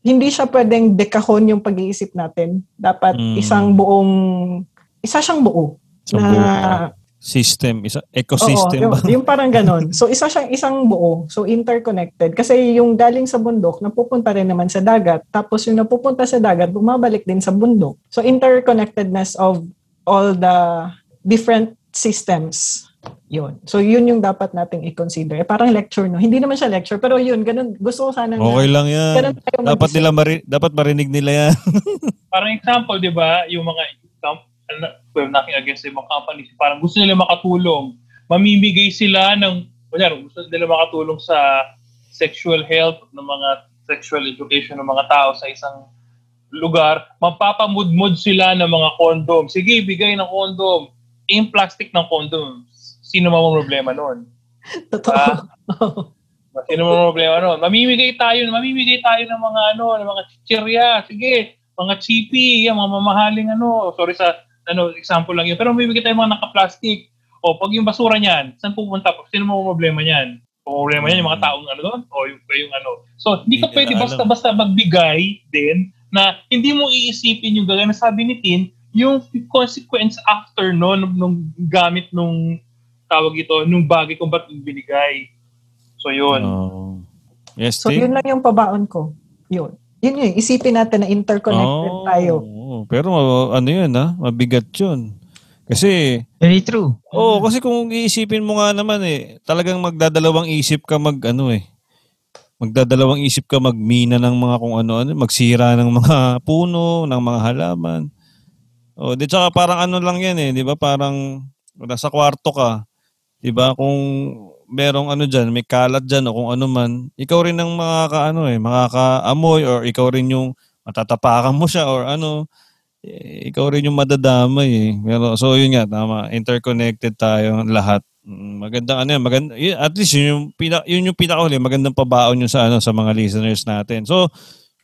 hindi siya pwedeng dekahon yung pag-iisip natin. Dapat Mm. isang buong, isa siyang buo. Sa na, buong system, isa ecosystem Oo, ba? yung, yung parang ganon. So, isa siyang isang buo. So, interconnected. Kasi yung galing sa bundok, napupunta rin naman sa dagat. Tapos yung napupunta sa dagat, bumabalik din sa bundok. So, interconnectedness of all the different systems. Yun. So, yun yung dapat nating i-consider. Eh, parang lecture, no? Hindi naman siya lecture, pero yun, ganun. Gusto ko sana na, Okay lang yan. Dapat nila mari- dapat marinig nila yan. *laughs* Parang example, di ba, yung mga, com- well, nothing against the mga companies, parang gusto nila makatulong. Mamimigay sila ng, kunyari, gusto nila makatulong sa sexual health ng mga sexual education ng mga tao sa isang lugar, mapapamudmod sila ng mga condom. Sige, bigay ng condom. In plastic ng condom. Sino mo problema nun? Totoo. Ah. Sino mo problema nun? Mamimigay tayo, mamimigay tayo ng mga ano, ng mga chichirya. Sige, mga chippy, yan, mga mamahaling ano. Sorry sa ano, example lang yun. Pero mamimigay tayo ng mga naka-plastic. O pag yung basura niyan, saan pupunta? Sino mo problema niyan? Kung problema niyan, yung mga taong ano doon, o yung, yung ano. So, hindi ka pwede basta-basta magbigay din na hindi mo iisipin yung gagawin sabi ni Tin, yung consequence after no, nung, nung gamit nung tawag ito, nung bagay kung ba't binigay. So, yun. Oo. Yes, So, Tin? yun lang yung pabaon ko. Yun. Yun yun. Isipin natin na interconnected Oo. tayo. Pero ano yun ha? Mabigat yun. Kasi Very true. Oo, kasi kung iisipin mo nga naman eh, talagang magdadalawang isip ka mag ano eh. Magdadalawang isip ka magmina ng mga kung ano-ano, magsira ng mga *laughs* puno, ng mga halaman. Oh, di tsaka parang ano lang 'yan eh, 'di ba? Parang nasa kwarto ka. 'Di ba? Kung merong ano diyan, may kalat diyan o kung ano man, ikaw rin ang makakaano eh, makakaamoy or ikaw rin yung matatapakan mo siya or ano, eh, ikaw rin yung madadamay eh. Pero so yun nga tama, interconnected tayo lahat. Mm, Magandang ano yan, maganda, at least yun yung pina, yun yung pinakahuli, magandang pabaon yun sa ano sa mga listeners natin. So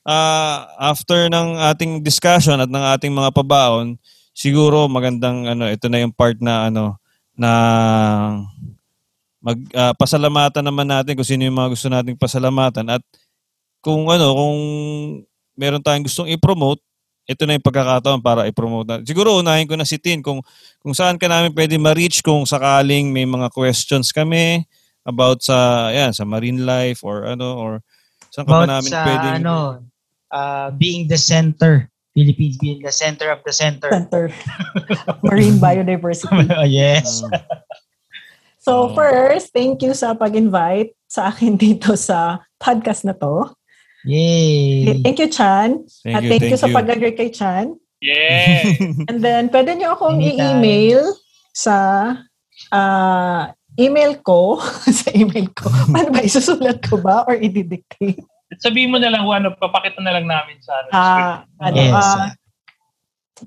ah after ng ating discussion at ng ating mga pabaon, siguro magandang ano, ito na yung part na ano na mag ah, pasalamatan naman natin kung sino yung mga gusto nating pasalamatan at kung ano, kung meron tayong gustong i-promote, ito na yung pagkakataon para i-promote natin. Siguro unahin ko na si Tin kung, kung saan ka namin pwede ma-reach kung sakaling may mga questions kami about sa yan sa marine life or ano or saan ka ba About namin sa pwedeng ano, uh, being the center. Philippines being the center of the center. Center of *laughs* Marine Biodiversity. *laughs* oh, yes. Ah, So Oo. first, thank you sa pag-invite sa akin *laughs* dito sa podcast na to. Yay. Thank you, Chan. thank At you, thank, thank you sa you. pag-agree kay Chan. Yeah! *laughs* And then, pwede nyo akong Anytime. i-email sa ah, email ko. *laughs* sa email ko. *laughs* Paano ba? Isusulat ko ba or i-dictate? Sabihin mo na lang, ano, papakita na lang namin sa ano. Ah, ano, Yes. ah,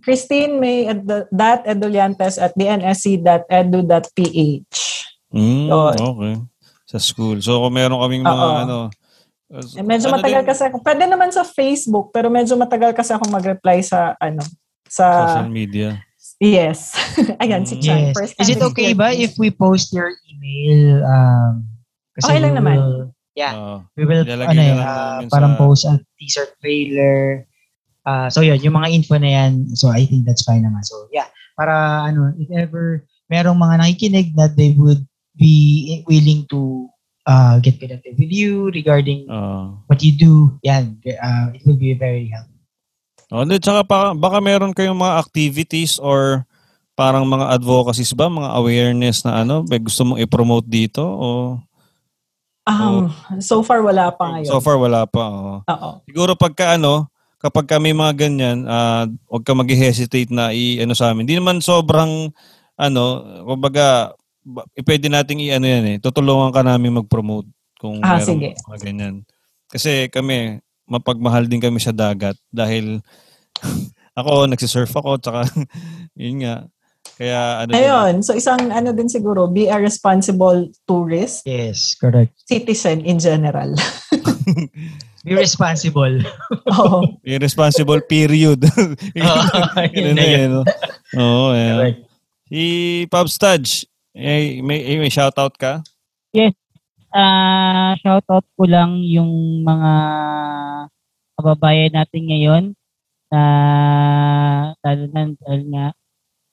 Christine May at that eduliantes at dnsc.edu.ph. Mm, Yun. okay. Sa school. So kung meron kaming mga Oo. ano, Eh, medyo ano matagal din, kasi ako. Pwede naman sa Facebook, pero medyo matagal kasi ako mag-reply sa ano, sa social media. yes. *laughs* Ayan si Chan. Yes. First Is it okay ba if we post your email? Um, kasi Okay lang naman. will- yeah. Oo. we will, ano eh, namin parang sa- post a teaser trailer. Ah, so yun, yung mga info na yan, so I think that's fine naman. So yeah, para ano, if ever merong mga nakikinig that they would be willing to uh, get connected with you regarding Oo. what you do, yan, uh, it will be very helpful. Oh, hindi, tsaka baka, baka meron kayong mga activities or parang mga advocacies ba, mga awareness na ano, ba gusto mong i-promote dito o Um, so far wala pa ngayon. so far wala pa. oo. Oo. Siguro pagka ano, kapag ka may mga ganyan, ah, huwag ka mag-hesitate na i-ano sa amin. Hindi naman sobrang ano, kumbaga ba- eh, pwede nating i-ano yan eh. Tutulungan ka namin mag-promote kung Ah, meron sige. mga ganyan. Kasi kami, mapagmahal din kami sa dagat dahil *laughs* ako, nagsisurf ako, tsaka *laughs* yun nga. Kaya ano din, Ayun, so isang ano din siguro, be a responsible tourist, Yes, correct. citizen in general. *laughs* Be responsible. Oo. irresponsible period. yun Ganun na na yun. yun, no? Oo, eh. Correct. Si Pub Studge, eh, may, eh, may shoutout ka? Ah, shoutout ko lang yung mga kababayan natin ngayon na lalo na dahil nga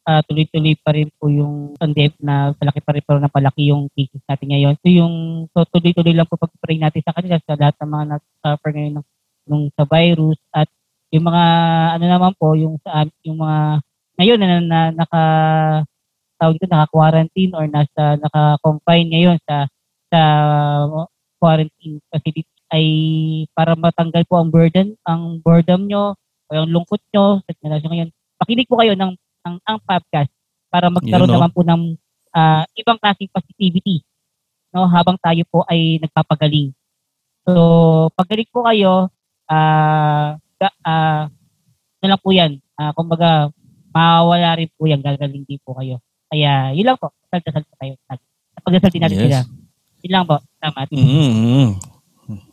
ah, tuloy-tuloy pa rin po yung pandemic na palaki pa rin po na palaki yung cases natin ngayon. So yung so tuloy-tuloy lang po pag-pray natin sa kanila sa lahat ng mga nag-suffer ngayon ng, nung sa virus at yung mga ano naman po yung sa yung mga ngayon na, na, naka tawag dito naka-quarantine or nasa naka-confine ngayon sa sa quarantine facility ay para matanggal po ang burden, ang boredom nyo, o yung lungkot nyo sa generasyon ngayon. Pakinig po kayo ng, ng ang podcast para magkaroon Yun, no? naman po ng ah, ibang klaseng positivity no habang tayo po ay nagpapagaling. So, pagaling po kayo, ah ga- ah, ano lang po yan, ah, kumbaga, mawawala rin po yan, gagaling din po kayo. Kaya, yun lang po, dasal po tayo. Pagdasal din natin Yes. sila. Yun lang po, tama. mm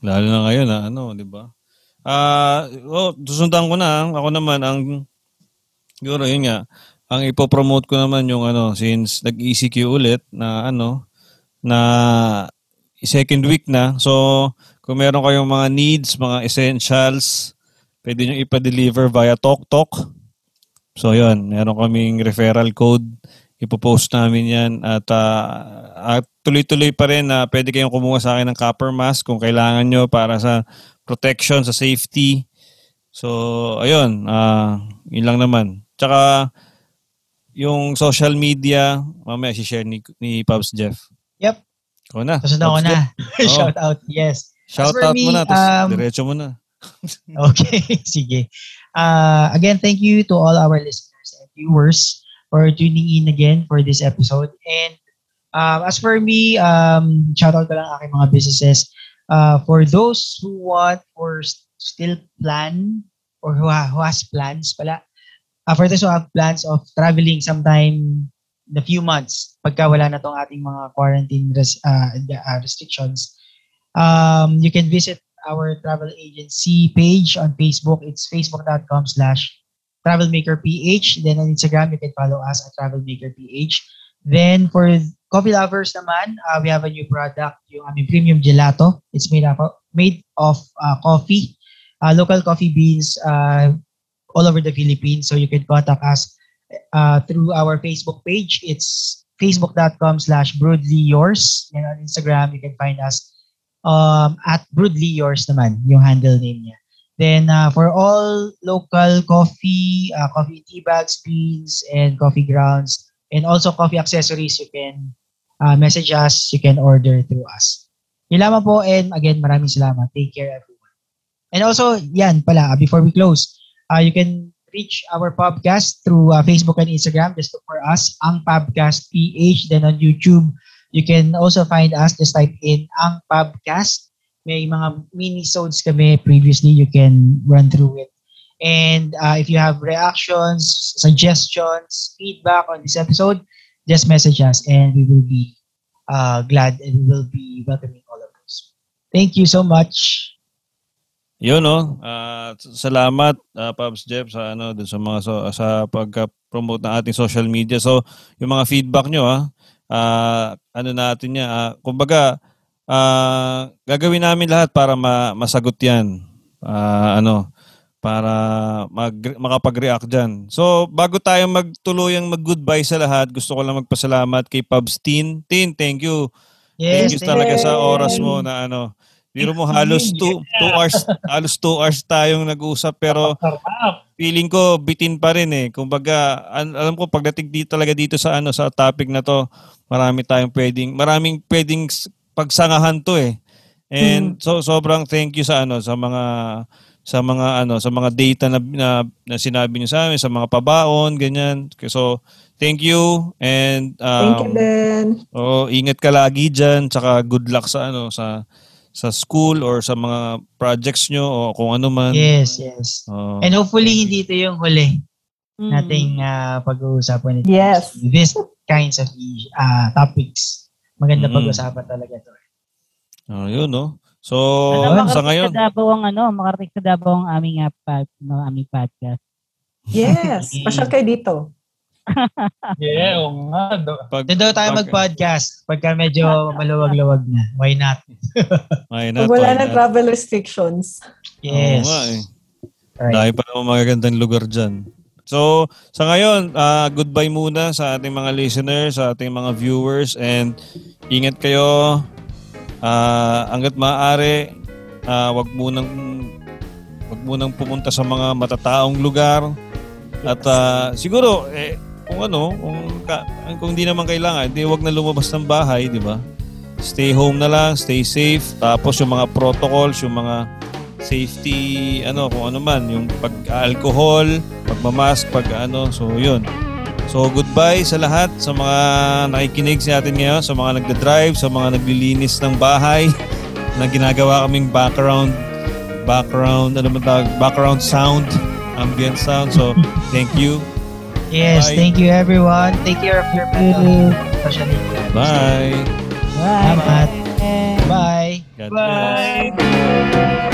Lalo na ngayon, ah, ano, di ba? Ah, oh, susundan ko na. Ako naman, ang, siguro yun nga, ang ipopromote ko naman yung ano, since nag-ECQ ulit na ano, na second week na. So, kung meron kayong mga needs, mga essentials, pwede nyo ipa-deliver via TokTok. So, yun. Meron kaming referral code. Ipopost namin yan. At, ah, at tuloy-tuloy pa rin na pwede kayong kumuha sa akin ng copper mask kung kailangan nyo para sa protection, sa safety. So, ayun. ah yun lang naman. Tsaka, yung social media, mamaya si-share ni, ni Pubs Jeff. Yep. Ikaw na. Susunod ko Pubs na. *laughs* Shout out. Yes. Shout out me, mo na, tapos um, diretso mo na. *laughs* Okay, *laughs* sige. Uh, again, thank you to all our listeners and viewers for tuning in again for this episode. And um, as for me, um, shout out ko lang aking mga businesses. Uh, for those who want or s- still plan or who, ha- who has plans pala, uh, for those who have plans of traveling sometime in a few months, pagka wala na tong ating mga quarantine res- uh, uh, restrictions, um, you can visit our travel agency page on Facebook. It's facebook.com slash travelmakerph. Then on Instagram, you can follow us at travelmakerph. Then for coffee lovers naman, uh, we have a new product, yung aming premium gelato. It's made of, made of uh, coffee, uh, local coffee beans uh, all over the Philippines. So you can contact us uh, through our Facebook page. It's facebook.com slash broadly yours. And on Instagram, you can find us um, at Broadly Yours naman, yung handle name niya. Then uh, for all local coffee, uh, coffee tea bags, beans, and coffee grounds, and also coffee accessories, you can uh, message us, you can order through us. Yun lamang po, and again, maraming salamat. Take care, everyone. And also, yan pala, uh, before we close, uh, you can reach our podcast through uh, Facebook and Instagram. Just look for us, Ang Podcast PH. Then on YouTube, you can also find us. Just type in Ang Podcast. May mga mini-sodes kami previously. You can run through it. And uh, if you have reactions, suggestions, feedback on this episode, just message us and we will be uh, glad and we will be welcoming all of those. Thank you so much. Yun no. Uh, salamat uh, Pabs Jeff sa ano dun sa mga so, sa pagka-promote ng ating social media. So, yung mga feedback nyo ah, uh, ano natin niya, uh, kumbaga uh, gagawin namin lahat para ma- masagot 'yan. Uh, ano, para mag makapag-react diyan. So, bago tayo magtuluyang mag-goodbye sa lahat, gusto ko lang magpasalamat kay Pabs Tin. Tin, thank you. Yes, thank you talaga sa oras mo na ano Biro mo halos 2 2 hours halos 2 hours tayong nag-usap pero feeling ko bitin pa rin eh. Kumbaga alam ko pagdating dito talaga dito sa ano sa topic na to, marami tayong pwedeng maraming pwedeng pagsangahan to eh. And hmm. so sobrang thank you sa ano sa mga sa mga ano sa mga data na, na, na sinabi niyo sa amin sa mga pabaon ganyan. So thank you and um, Thank you din. Oh, ingat ka lagi diyan tsaka good luck sa ano sa sa school or sa mga projects nyo o kung ano man. Yes, yes. Uh, And hopefully hindi ito yung huli mm. nating uh, pag-uusapan nito. Yes. This kinds of uh, topics. Maganda mm. pag-usapan talaga to. Oh, yun no. So, ano, sa ngayon. Sa Davao ang ano, makarating sa Davao ang aming, uh, pad, no, aming podcast. Yes, *laughs* pasyal kayo dito *laughs* yeah, oo nga. Pag, Doon daw tayo pag, mag-podcast pagka medyo maluwag-luwag na. Why not? *laughs* why not? Pag wala na travel restrictions. Yes. Oo nga eh. Right. Dahil pa naman magagandang lugar dyan. So, sa ngayon, uh, goodbye muna sa ating mga listeners, sa ating mga viewers, and ingat kayo. Uh, hanggat maaari, uh, wag munang wag munang pumunta sa mga matataong lugar. At uh, siguro, eh, kung ano, kung, ka, kung di naman kailangan, di wag na lumabas ng bahay, di ba? Stay home na lang, stay safe. Tapos yung mga protocols, yung mga safety, ano, kung ano man, yung pag-alcohol, pagmamask, pag ano, so yun. So goodbye sa lahat, sa mga nakikinig sa atin ngayon, sa mga nagda-drive, sa mga naglilinis ng bahay, *laughs* na ginagawa kaming background, background, ano ba tawag, background sound, ambient sound. So *laughs* thank you. Yes, Bye. thank you everyone. Take care of your mental especially. Bye. Bye. Bye. Bye. God Bye. Bless.